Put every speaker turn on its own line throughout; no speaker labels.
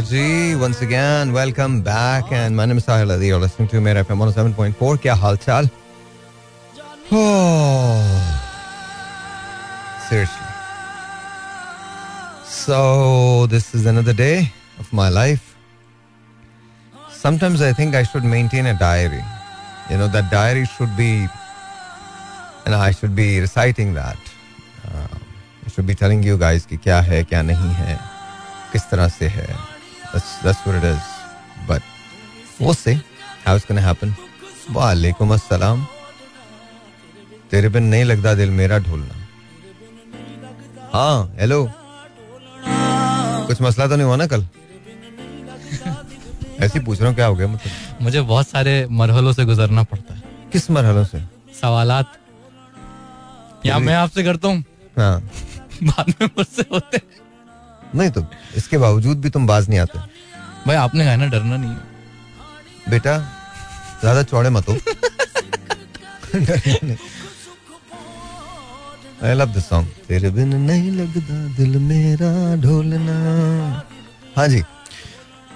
Ji once again welcome back and my name is Sahil Adi you're listening to Mera FM 107.4 क्या हाल चाल oh, seriously so this is another day of my life sometimes I think I should maintain a diary you know that diary should be and I should be reciting that uh, I should be telling you guys कि क्या है क्या नहीं है किस तरह से है that's that's what it is. But we'll see how it's gonna happen. वालेकुम अस्सलाम तेरे बिन नहीं लगता दिल मेरा ढोलना। हाँ हेलो कुछ मसला तो नहीं हुआ ना कल? ऐसे पूछ रहा हूँ क्या हो गया मतलब?
मुझे बहुत सारे मरहलों से गुजरना पड़ता है।
किस मरहलों से?
सवालात। या मैं आपसे करता हूँ?
हाँ।
बाद में मुझसे होते हैं।
नहीं तो इसके बावजूद भी तुम बाज नहीं आते।
भाई आपने कहा ना डरना नहीं है।
बेटा ज़्यादा चौड़े मत हो। आई लव दिस सॉन्ग तेरे बिन नहीं लगता दिल मेरा ढोलना। हाँ जी।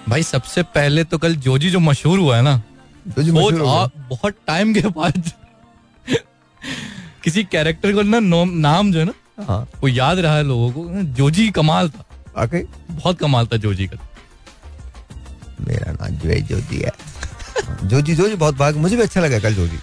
भाई सबसे पहले तो कल जोजी जो मशहूर हुआ है ना
मशहूर
आ- बहुत टाइम के बाद। किसी कैरेक्टर को ना नाम जो है ना
हाँ।
वो याद रहा है लोगों को। जोजी कमाल था।
आके
बहुत कमाल था जोजी का।
मेरा नाम जो है जोजी है। जोजी जोजी बहुत भाग मुझे भी अच्छा लगा कल Joji.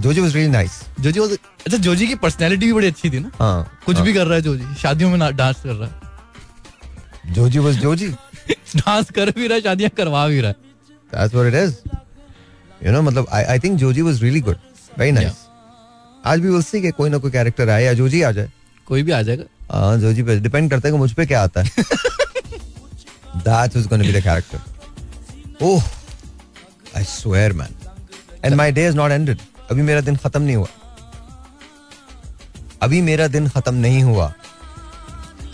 Joji was really nice
Joji was- अच्छा जोजी की पर्सनैलिटी भी बड़ी अच्छी थी ना?
हाँ
कुछ
हाँ।
भी कर रहा है जोजी शादियों में डांस कर रहा है।
जोजी वाज जोजी।
डांस कर भी रहा है शादियाँ करवा भी रहा है।
That's what it is. You know, मतलब I, I think Joji was really good. Very nice. आज भी we'll see कि कोई ना कोई कैरेक्टर आए या जोजी आ जाए।
कोई भी आ जाएगा।
हाँ जोजी पे डिपेंड करता है कि मुझ पे क्या आता है। Was going to be the character. Oh, I swear, man. And my day has not ended. अभी मेरा दिन खत्म नहीं हुआ। अभी मेरा दिन खत्म नहीं हुआ।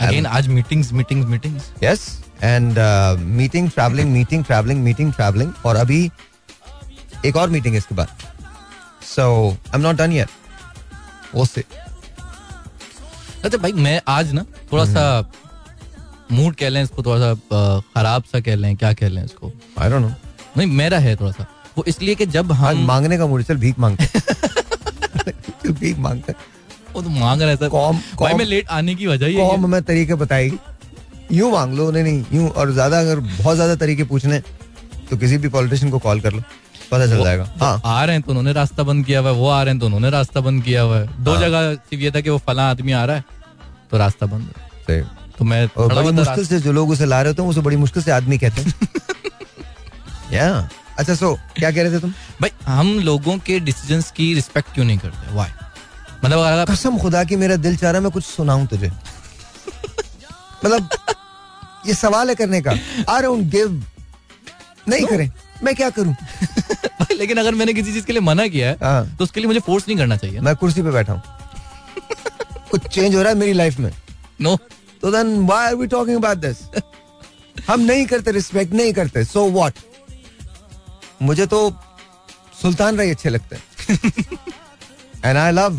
अगेन आज meetings meetings meetings
yes and meeting travelling meeting travelling meeting travelling और अभी एक और मीटिंग है इसके बाद। So I am not done yet. वो से
अच्छा भाई मैं आज ना थोड़ा सा मूड कह लें इसको थोड़ा सा खराब सा कह लें क्या कह लें इसको?
आई डोंट नो
नहीं मेरा है थोड़ा सा वो इसलिए कि जब हम
मांगने का मूड चल भीख मांगते भीख मांगते
वो तो मांग रहा सर।
कौम
भाई मैं लेट आने की वजह ही है।
कौम में तरीके बताई यूँ मांग लो नहीं नहीं यूँ और ज़्यादा अगर बहुत ज़्यादा तरीके पूछने तो किसी भी पॉलिटिशियन को कॉल कर लो। पता चल जाएगा। हाँ।
आ रहे हैं तो उन्होंने रास्ता बंद किया हुआ है वो आ रहे हैं तो उन्होंने रास्ता बंद किया हुआ है। दो
हाँ।
जगह सिर्फ़ ये था कि वो फला आदमी आ रहा है तो रास्ता बंद है। तो मैं
बड़ी मुश्किल से जो लोग उसे ला रहे होते हैं उसे बड़ी मुश्किल से आदमी कहते हैं। या अच्छा सो क्या कह रहे थे तुम?
भाई हम लोगों के डिसीजंस की रिस्पेक्ट क्यों नहीं करते? व्हाई मतलब अगर
कसम खुदा की मेरा दिल चाह रहा मैं कुछ सुनाऊं तुझे। मतलब ये सवाल है करने का। आई डोंट गिव नहीं करें। मैं क्या करूँ?
लेकिन अगर मैंने किसी चीज़ के लिए मना किया है
हाँ,
तो उसके लिए मुझे फोर्स नहीं करना चाहिए।
मैं कुर्सी पे बैठा हूँ। कुछ चेंज हो रहा है मेरी लाइफ में?
नो
तो then why are we talking about this हम नहीं करते रिस्पेक्ट नहीं करते सो व्हाट मुझे तो सुल्तान राय अच्छे लगते हैं। And I love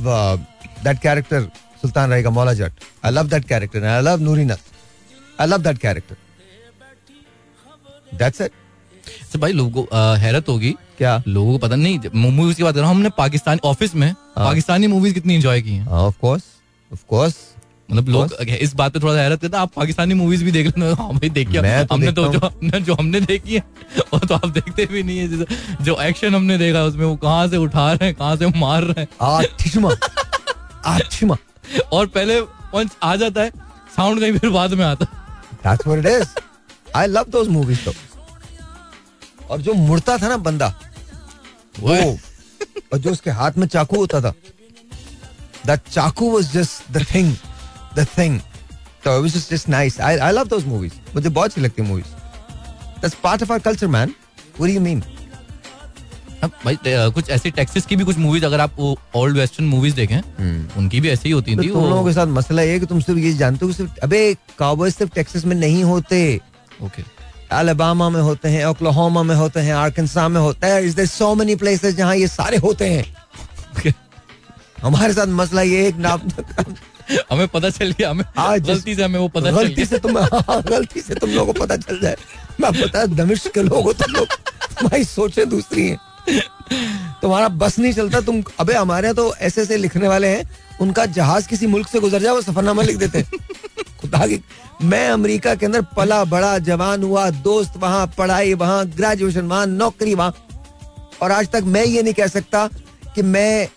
that character Sultan Rai का Maula Jatt. I love that character I love Noori Nath I love that character that's it
तो भाई लोगों को हैरत होगी।
क्या?
लोगों को पता नहीं मूवीज़ की बात कर रहा हूँ हमने पाकिस्तानी ऑफ़िस में पाकिस्तानी मूवीज़ कितनी एंजॉय की हैं।
ऑफ़ कोर्स ऑफ़ कोर्स
मतलब लोग इस बात पे थोड़ा हैरत करते आप पाकिस्तानी मूवीज़ भी देख लेते हाँ। भाई देखिए
तो
हमने तो जो हमने जो हमने देखी है वो तो आप देखते भी नहीं है। जो एक्शन हमने देखा उसमें वो कहाँ से उठा रहे हैं कहाँ से मार रहे हैं। और पहले पंच आ जाता है साउंड कहीं फिर बाद में आता है।
That's what it is. I love those movies though. और जो मुड़ता था ना बंदा वो और जो उसके हाथ में चाकू होता था that चाकू was just the thing the thing. So it was just, just nice. I, I love those movies. मुझे बहुत अच्छी लगती movies. That's part of our culture man. What do you mean?
अब भाई कुछ ऐसी टेक्सिस की भी कुछ मूवीज़ अगर आप ओल्ड वेस्टर्न मूवीज़ देखें उनकी भी ऐसी ही होती
तो
थी
तुम लोगों के साथ मसला ये है कि तुम सिर्फ़ ये जानते हो कि सिर्फ़ अबे काउबॉयज सिर्फ़ टेक्सास में नहीं होते।
ओके
अलाबामा में होते हैं ओक्लाहोमा में होते हैं आर्कनसा में होते हैं। Is there so many places जहाँ ये सारे होते हैं। हमारे साथ मसला ये एक नाम
हमें पता चल गया हमें
आज
गलती से हमें वो पता चल
गलती से तुम हाँ, गलती से तुम लोगों को पता चल जाए। मैं पता दमिश के लोग हो तुम लोग। तुम्हारी सोचे दूसरी हैं। तुम्हारा बस नहीं चलता तुम अबे हमारे यहाँ तो ऐसे ऐसे लिखने वाले हैं उनका जहाज़ किसी मुल्क से गुजर जाए वो सफरनामा लिख देते हैं। खुदा की मैं अमेरिका के अंदर पला बड़ा जवान हुआ दोस्त वहाँ पढ़ाई वहाँ ग्रेजुएशन वहाँ नौकरी वहाँ और आज तक मैं ये नहीं कह सकता कि मैं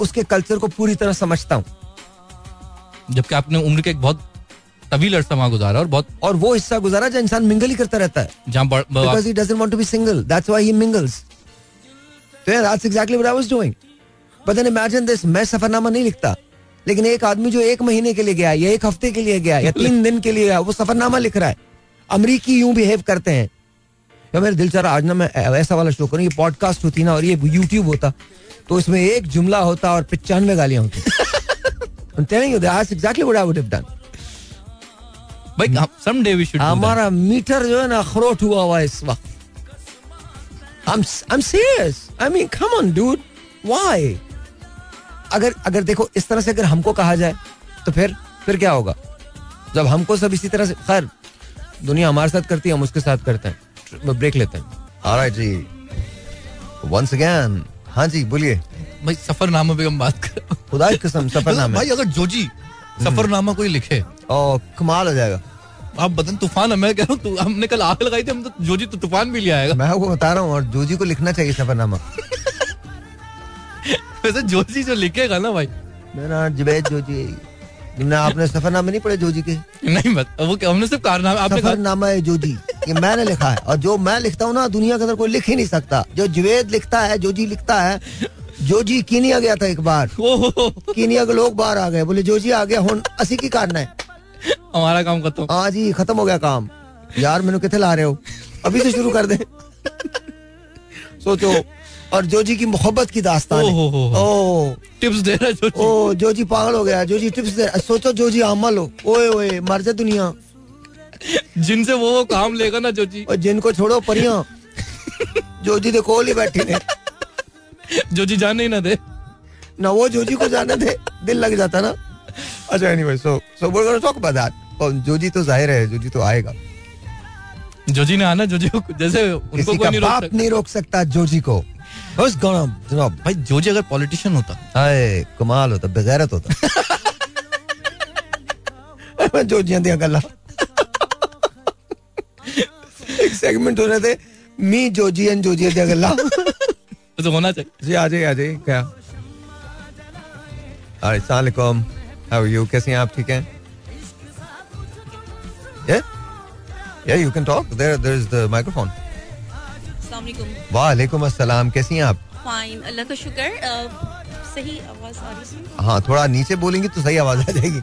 उसके कल्चर को पूरी तरह समझता हूँ
जबकि आपने उम्र के एक बहुत तवील अरसा वहाँ गुजारा और बहुत
और वो हिस्सा गुजारा जो इंसान मिंगल ही करता रहता है
जहाँ बड़- ब-
because he doesn't want to be single. That's why he mingles. So yeah, that's exactly what I was doing. But then मैं सफरनामा नहीं लिखता लेकिन एक आदमी जो एक महीने के लिए गया या एक हफ़्ते के लिए गया या तीन दिन के लिए गया वो सफरनामा लिख रहा है अमरीकी यूँ बिहेव करते हैं या मेरे दिल चाह रहा आज ना मैं ऐसा वाला शो करूँ ये पॉडकास्ट होती ना और ये यूट्यूब होता तो इसमें एक जुमला होता और पचानवे गालियाँ होती हमारा मीटर जो है ना अखरोट हुआ हुआ इस वक्त I'm I'm serious. I mean, come on, dude. Why? अगर अगर देखो इस तरह से अगर हमको कहा जाए तो फिर फिर क्या होगा? जब हमको सब इसी तरह से खैर दुनिया हमारे साथ करती है हम उसके साथ करते हैं। ब्रेक लेते हैं। ऑलराइट जी। वंस अगेन हाँ जी बोलिए।
भाई सफरनामा पे हम बात कर
खुदा की कसम सफरनामा।
भाई अगर जोजी सफरनामा कोई लिखे।
ओ कमाल हो जाएगा।
आप बदन तूफ़ान है मैं कह रहा हूँ हमने कल आग लगाई थी हम तो जोजी तो तूफ़ान भी ले आएगा।
मैं आपको बता रहा हूँ और जोजी को लिखना चाहिए सफरनामा।
वैसे जोजी जो लिखेगा ना भाई।
मेरा जुबैद जोजी तुमने आपने सफरनामे नहीं पढ़े जोजी के?
नहीं बत वो क्या हमने सिर्फ़ कारनामा आपने
सफरनामा है जोजी ये मैंने लिखा है। और जो मैं लिखता हूँ ना दुनिया के अंदर कोई लिख ही नहीं सकता। जो जुबैद लिखता है जोजी लिखता है जोजी कीनिया गया था एक बार।
ओहो
कीनिया के लोग बाहर आ गए। बोले जोजी आ गया हुन असी की कारण है?
हमारा काम खत्म।
हाँ जी खत्म हो गया काम। यार मैंने कितने ला रहे हो? अभी से शुरू कर दे। सोचो। और जोजी की मोहब्बत की दास्तान है।
ओहो हो हो।
ओ
टिप्स दे रहा है जोजी।
ओ जोजी पागल हो गया। जोजी टिप्स दे सोचो जोजी अमल हो। ओए ओए मर जा दुनिया।
जिनसे वो वो काम लेगा ना जोजी।
और जिनको छोड़ो परियाँ। जोजी दे कोल ही बैठी ने
जोजी जाने ही ना दे।
ना वो जोजी को जाने दे। दिल लग जाता ना। अच्छा anyway so so we gonna talk about that और जोजी तो ज़ाहिर है जोजी तो आएगा।
जोजी ने आना जोजी को। जैसे उनको कोई नहीं रोक सकता
जोजी को। जनाब
भाई जोजी अगर पॉलिटिशियन होता
हाय कमाल होता बेगैरत होता। जोजियाँ दियाँ गल्लां। एक सेगमेंट हो रहे थे मी जोजी एंड जोजियाँ दियाँ गल्लां।
तो होना चाहिए।
जी आ जाइए आ जाइए क्या? अरे सलाम हाउ यू कैसे हैं आप? ठीक हैं? Yeah? Yeah, you can talk. There, there is the microphone. वालेकुम अस्सलाम कैसी हैं आप?
फाइन अल्लाह का शुक्र सही आवाज़ आ रही है?
हाँ थोड़ा नीचे बोलेंगी तो सही आवाज़ आ जाएगी।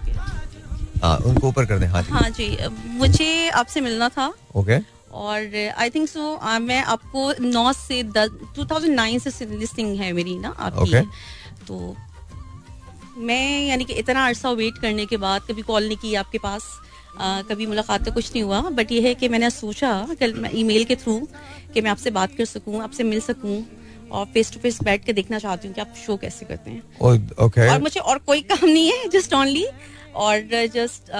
हाँ उनको ऊपर कर दें हाँ जी।
हाँ जी मुझे आपसे मिलना था।
ओके।
और आई थिंक सो मैं आपको 9 से 10 2009 से लिस्टिंग है मेरी ना आपकी।
Okay.
तो मैं यानी कि इतना अरसा वेट करने के बाद कभी कॉल नहीं की आपके पास। कभी मुलाकात का कुछ नहीं हुआ बट ये है कि मैंने सोचा कल मैं ईमेल के थ्रू कि मैं आपसे बात कर सकूँ आपसे मिल सकूँ और फेस टू फेस बैठ के देखना चाहती हूँ कि आप शो कैसे करते हैं।
ओके
और मुझे और कोई काम नहीं है जस्ट ओनली और जस्ट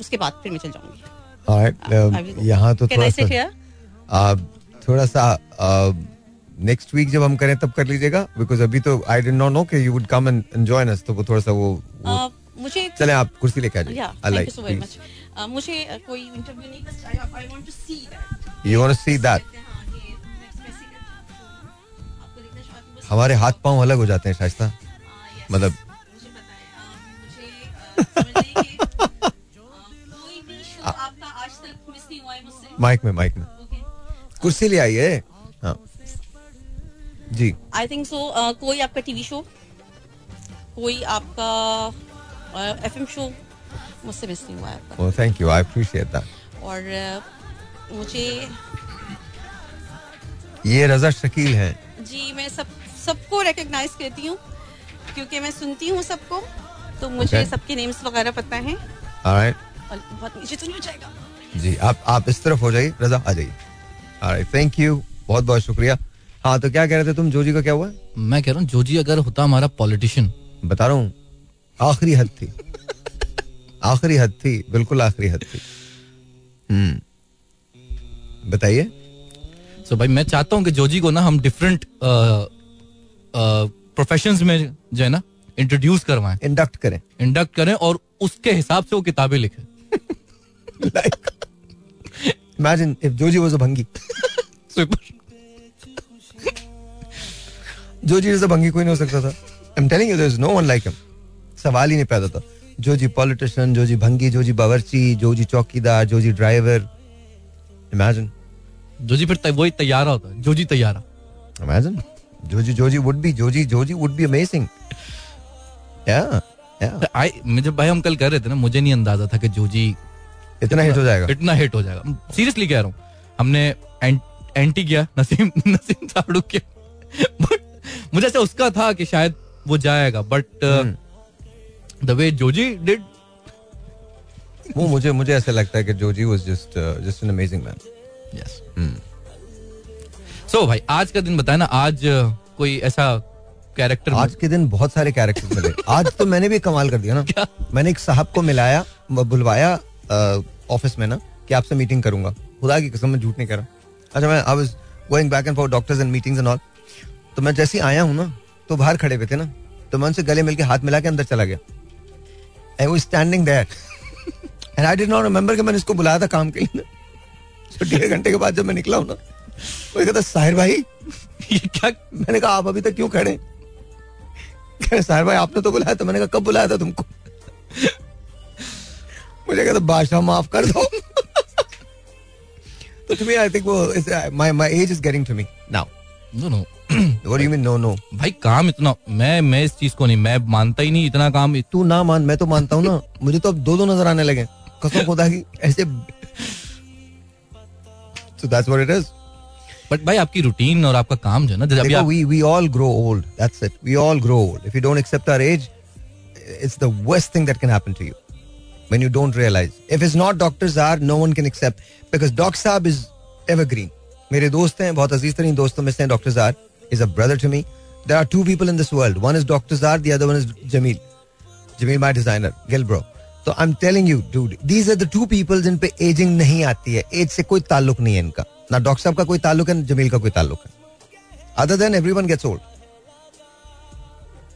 उसके बाद फिर मैं चल जाऊँगी। Go.
यहाँ तो थोड़ा सा थोड़ा सा नेक्स्ट वीक जब हम करें तब कर लीजिएगा बिकॉज़ अभी तो आई डेंट नॉट नो कि you would come and join us तो वो थोड़ा सा वो, वो
Uh, मुझे
चले आप कुर्सी लेके आ जाइए।
मच मुझे uh, कोई इंटरव्यू नहीं बस I want to see
that you want to see
हाँ हूँ हूँ।
हमारे हाथ पाँव अलग हो जाते हैं शाइस्ता।
हाँ,
मतलब
पता है। है
माइक में माइक में। कुर्सी ले आइए। हाँ। जी।
आई थिंक सो कोई आपका टीवी शो कोई आपका एफ़ एम शो मुझसे मिस नहीं हुआ है।
Thank you I appreciate that
और uh, मुझे
ये रजा शकील हैं।
जी मैं सब सबको रिकग्नाइज करती हूँ क्योंकि मैं सुनती हूँ सबको तो मुझे
Okay.
सबके नेम्स वगैरह पता है।
ऑलराइट
और बहुत नीचे तो नहीं हो जाएगा।
जी आप आप इस तरफ़ हो जाइए रजा आ जाइए। ऑलराइट थैंक यू बहुत बहुत शुक्रिया। हाँ तो क्या कह रहे थे तुम? जोजी का क्या हुआ?
मैं कह रहा हूँ जोजी अगर होता हमारा पॉलिटिशियन
बता रहा हूँ। आखिरी हद थी आखिरी हद थी बिल्कुल आखिरी हद थी हम्म। बताइए।
सो भाई मैं चाहता हूँ कि जोजी को ना हम डिफरेंट प्रोफेशंस में जो है ना इंट्रोड्यूस करवाएँ।
इंडक्ट करें।
इंडक्ट करें और उसके हिसाब से वो किताबें लिखे।
Like imagine if Joji was a bhangi Joji जैसा भंगी कोई नहीं हो सकता था। I am telling you there is no one like him सवाल ही नहीं पैदा था जोजी पॉलिटिशियन जोजी भंगी जोजी बावर्ची जोजी चौकीदार जोजी ड्राइवर इमेजिन
जोजी फिर तै- वही तैयारा होता है Joji तैयारा
imagine Joji Joji would be Joji Joji would be amazing yeah yeah
I मैं जब भाई हम कल कर रहे थे ना मुझे नहीं अंदाज़ा था कि जोजी
इतना हिट हो जाएगा
इतना हिट हो जाएगा सीरियसली कह रहा हूँ हमने एँ, एंटी किया नसीम नसीम साड़ू किया बट मुझे ऐसा उसका था कि शायद वो जाएगा but the way Joji did
वो मुझे मुझे ऐसा लगता है कि Joji was just just an amazing man
yes so भाई आज का दिन बताया ना आज uh, कोई ऐसा कैरेक्टर
आज के दिन बहुत सारे कैरेक्टर्स मिले। आज तो मैंने भी कमाल कर दिया ना।
क्या?
मैंने एक साहब को मिलाया बुलवाया ऑफ़िस में ना कि आपसे मीटिंग करूँगा। खुदा की कसम मैं झूठ नहीं कर रहा। अच्छा मैं I was going back and for doctors and meetings and all तो मैं जैसे ही आया हूँ ना तो बाहर खड़े हुए थे ना तो मैं उनसे गले मिलके हाथ मिला के अंदर चला गया। I was standing there and I did not remember कि मैंने इसको बुलाया था काम के लिए। तो डेढ़ घंटे के बाद जब मैं निकला हूँ ना वो कहता, साहिर भाई,
ये क्या
मैंने कहा, आप अभी तक क्यों खड़े? कह साहिर भाई, आपने तो बुलाया था, मैंने कहा, कब बुलाया था तुमको? मुझे कहता, बादशाह, माफ़ कर दो। तो तुम्हें आई थिंक वो my my age is getting to me now
no no
What do you mean, no, no?
भाई काम इतना मैं मैं इस चीज़ को नहीं मैं मानता ही नहीं इतना काम। इत...
तू ना मान मैं तो मानता हूँ ना। मुझे तो अब दो दो नज़र आने लगे। कसम खुदा की ऐसे so that's what it is.
But भाई आपकी रूटीन और आपका काम जो ना जब
we we all grow old that's it we all grow old if you don't accept our age it's the worst thing that can happen to you when you don't realise if is not doctors are no one can accept because doctor sahab is evergreen मेरे दोस्त हैं बहुत अज़ीज़ तरीन दोस्तों में से doctors are a brother to me there are two people in this world one is doctor Zar the other one is Jamil Jamil my designer Gill bro तो I am telling you dude these are the two people जिन पे ageing नहीं आती है as से कोई ताल्लुक नहीं है इनका ना डॉक्टर साहब का कोई ताल्लुक है ना जमील का कोई ताल्लुक है other than everyone gets old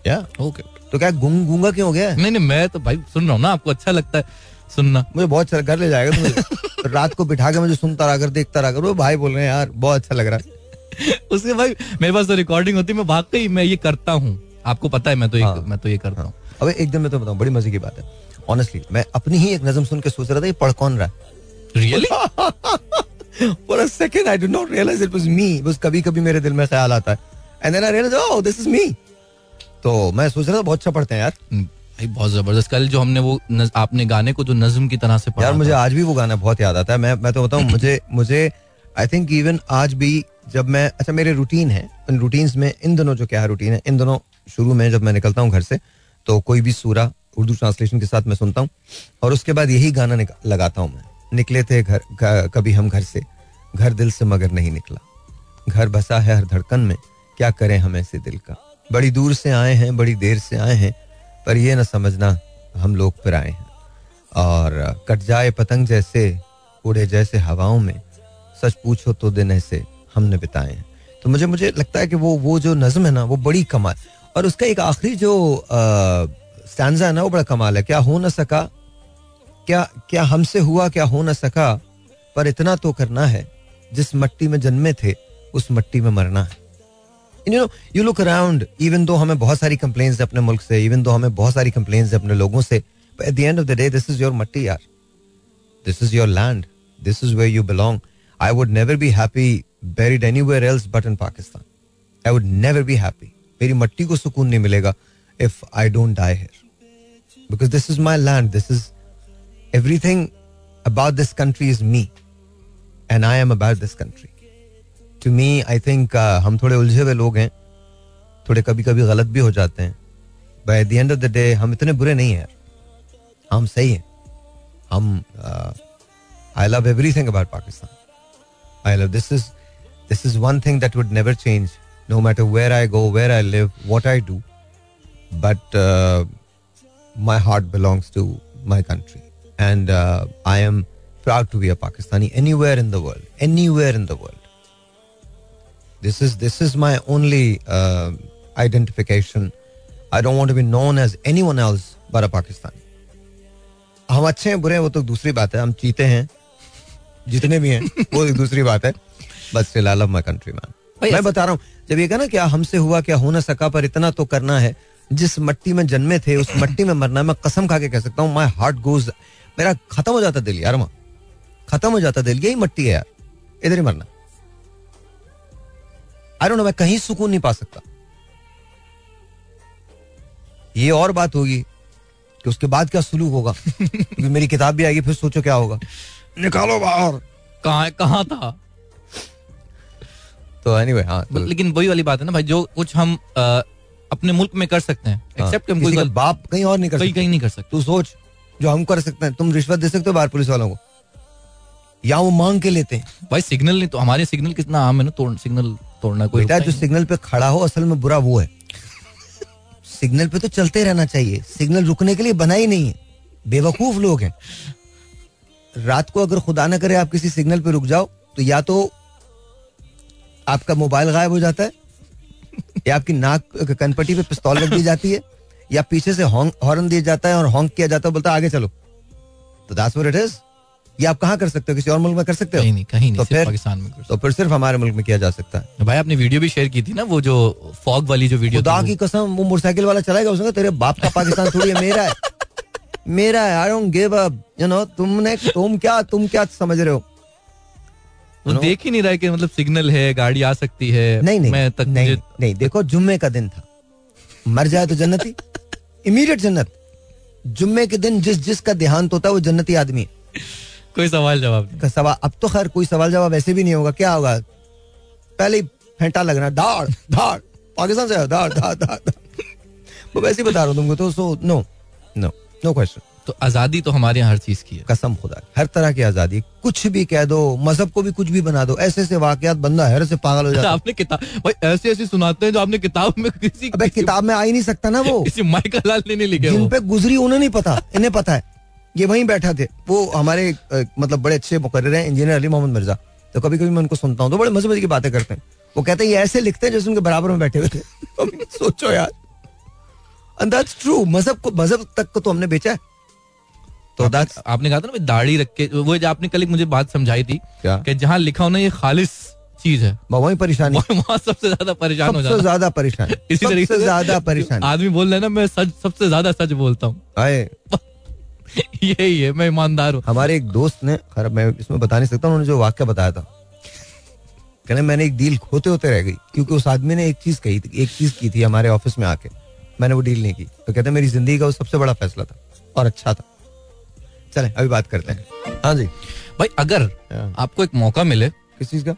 या
ओके
तो क्या गूंग गूँगा क्यों हो गया?
नहीं नहीं मैं तो भाई सुन रहा हूँ ना आपको अच्छा लगता है सुनना।
मुझे बहुत अच्छा घर ले जाएगा तुम्हें रात को बिठा के मुझे सुनता रहा कर देखता रहा कर भाई बोल रहे हैं यार बहुत अच्छा लग रहा है।
उसके भाई मेरे पास तो रिकॉर्डिंग होती है मैं वाकई मैं ये करता हूँ। आपको पता है मैं तो ये
हाँ।
मैं तो ये करता हूँ।
अबे एक दिन मैं तो बताऊँ बड़ी मज़े की बात है। ऑनेस्टली मैं अपनी ही एक नज्म सुन के सोच रहा था ये पढ़ कौन रहा है?
Really
For a second, I did not realize it was me. बस कभी कभी मेरे दिल में ख्याल आता है। And then I realise oh this is me तो मैं सोच रहा था बहुत अच्छा पढ़ते हैं यार।
भाई बहुत ज़बरदस्त। कल जो हमने वो नज, आपने गाने को जो नज्म की तरह से पढ़ा
यार मुझे आज भी वो गाना बहुत याद आता है। मैं मैं तो बताऊँ मुझे मुझे आई थिंक इवन आज भी जब मैं अच्छा मेरे रूटीन है। उन रूटीन्स में, इन दोनों जो क्या रूटीन है, इन दोनों शुरू में जब मैं निकलता हूँ घर से तो कोई भी सूरा उर्दू ट्रांसलेशन के साथ मैं सुनता हूँ, और उसके बाद यही गाना लगाता हूँ मैं। निकले थे घर कभी हम घर से, घर दिल से मगर नहीं निकला। घर बसा है हर धड़कन में, क्या करें हम ऐसे दिल का? बड़ी दूर से आए हैं, बड़ी देर से आए हैं, पर यह ना समझना, हम लोग फिर आए हैं। और कट जाए पतंग जैसे, उड़े जैसे हवाओं में, सच पूछो तो दिन ऐसे हमने बिताए हैं। तो मुझे मुझे लगता है कि वो वो जो नज्म है ना, वो बड़ी कमाल। और उसका एक आखिरी जो स्टैंजा है ना, वो बड़ा कमाल है। क्या हो ना सका? क्या क्या हमसे हुआ, क्या हो ना सका? पर इतना तो करना है, जिस मट्टी में जन्मे थे, उस मट्टी में मरना है। You know you look around even though हमें बहुत सारी कंप्लेन्स अपने मुल्क से इवन दो हमें बहुत सारी कंप्लेन्स अपने लोगों से at the end of the day this is your matti यार। This is your land this is where you belong I would never be happy buried anywhere else but in Pakistan I would never be happy मेरी मट्टी को सुकून नहीं मिलेगा if I don't die here because this is my land this is everything about this country is me and I am about this country to me I think हम थोड़े उलझे हुए लोग हैं. थोड़े कभी कभी गलत भी हो जाते हैं. But at the end of the day हम इतने बुरे नहीं हैं. यार हम सही हैं. हम I love everything about Pakistan I love this is This is one thing that would never change no matter where I go where I live what I do but my heart belongs to my country and I am proud to be a Pakistani anywhere in the world. Anywhere in the world. This is this is my only uh, identification. I don't want to be known as anyone else but a Pakistani. हम अच्छे हैं बुरे हैं वो तो दूसरी बात है हम चीते हैं जितने भी हैं वो एक दूसरी बात है बस still I love my country
man
मैं बता रहा हूँ जब ये कहना क्या हमसे हुआ क्या हो ना सका पर इतना तो करना है। जिस मट्टी में जन्मे थे उस मट्टी में मरना मैं कसम खा के कह सकता हूँ माई हार्ट गोज मेरा खत्म हो जाता दिल यार माँ खत्म हो जाता दिल यही मट्टी है यार। इधर ही मरना। आई डोंट नो मैं कहीं सुकून नहीं पा सकता। ये और बात होगी कि उसके बाद क्या सुलूक होगा। क्योंकि मेरी किताब भी आएगी फिर सोचो क्या होगा। निकालो बाहर।
कहाँ कहाँ था?
तो एनीवे हाँ तो-
लेकिन वही वाली बात है ना भाई जो कुछ हम अ, अपने मुल्क में कर सकते हैं
हाँ,
एक्सेप्ट हम
किसी
कोई
बाप कहीं और नहीं कर
कहीं कहीं नहीं कर सकते।
तू सोच जो हम कर सकते हैं तुम रिश्वत दे सकते हो बाहर पुलिस वालों को। या वो मांग के लेते हैं।
भाई सिग्नल नहीं तो हमारे सिग्नल कितना आम है ना तोड़ सिग्नल तोड़ना कोई
बेटा जो सिग्नल पे खड़ा हो असल में बुरा वो है। सिग्नल पे तो चलते रहना चाहिए। सिग्नल रुकने के लिए बना ही नहीं है। बेवकूफ़ लोग हैं। रात को अगर खुदा ना करे आप किसी सिग्नल पे रुक जाओ तो या तो आपका मोबाइल गायब हो जाता है? या आपकी नाक कनपट्टी पे पिस्तौल रख दी जाती है? या पीछे से हॉर्न दिया जाता है और हॉन्क किया जाता है बोलता है आगे चलो। तो व्हाट इट इज़ ये आप कहाँ कर सकते हो? किसी और मुल्क में कर सकते हो?
नहीं कहीं नहीं
तो
सिर्फ़
फिर-
पाकिस्तान में
तो फिर सिर्फ़ हमारे मुल्क में किया जा सकता है।
भाई आपने वीडियो भी शेयर की थी ना वो जो फॉग वाली जो वीडियो
खुदा की कसम वो मोटरसाइकिल वाला चलाएगा उसने तेरे बाप का पाकिस्तान थोड़ी है मेरा है। मेरा है I don't give up you know तुमने तुम क्या तुम क्या समझ रहे हो?
वो देख ही नहीं रहा है कि मतलब सिग्नल है गाड़ी आ सकती है।
नहीं नहीं
मैं तक
नहीं नहीं देखो जुम्मे का दिन था। मर जाए तो जन्नती इमीडिएट जन्नत। जुम्मे के दिन जिस जिस का देहांत होता है वो जन्नती आदमी
कोई सवाल जवाब
सवाल अब तो खैर कोई सवाल जवाब ऐसे भी नहीं होगा। क्या होगा? पहले ही फेंटा लगना धाड़ धाड़। पाकिस्तान से धाड़ धाड़ धाड़। वो वैसे ही बता रहा हूँ तुमको तो so no no no question
तो आज़ादी तो हमारे यहाँ हर चीज़ की है।
कसम खुदा हर तरह की आज़ादी। कुछ भी कह दो मज़हब को भी कुछ भी बना दो ऐसे ऐसे वाकयात बंदा हैरत से पागल हो जाता है।
आपने किताब भाई ऐसे ऐसे सुनाते हैं जो आपने किताब में किसी
अबे किताब में आ ही नहीं सकता ना वो।
किसी माइकल लाल ने नहीं लिखे
जिन पे गुजरी उन्हें नहीं पता इन्हें पता है। ये वहीं बैठा थे। वो हमारे मतलब बड़े अच्छे मुकर्र हैं इंजीनियर अली मोहम्मद मिर्ज़ा। तो कभी कभी मैं उनको सुनता हूँ तो बड़े मज़े मज़े की बातें करते हैं। वो कहते हैं ये ऐसे लिखते हैं जैसे उनके बराबर में बैठे हुए थे। सोचो यार। एंड दैट्स ट्रू मज़हब को मज़हब तक को तो हमने बेचा है। तो
आपने- आपने कहा था ना दाढ़ी रख के वो जो आपने कल एक मुझे बात समझाई थी कि जहाँ लिखा होना ये खालिश चीज़ है।
वही परेशानी।
वहाँ सबसे ज़्यादा परेशान हो
सबसे
जाना
ज़्यादा परेशानी।
इसी तरीके से
ज़्यादा परेशानी।
आदमी बोल रहा है ना मैं सच सबसे ज़्यादा सच बोलता हूँ। यही है मैं ईमानदार हूँ।
हमारे एक दोस्त ने खैर मैं इसमें बता नहीं सकता उन्होंने जो वाक्य बताया था। कहने मैंने एक डील खोते होते रह गई क्योंकि उस आदमी ने एक चीज़ कही थी एक चीज़ की थी हमारे ऑफ़िस में आके। मैंने वो डील नहीं की। तो कहते मेरी ज़िंदगी का वो सबसे बड़ा फैसला था और अच्छा था। चले अभी बात करते हैं। हाँ जी।
भाई अगर
हाँ।
आपको एक मौका मिले
किस चीज़ का?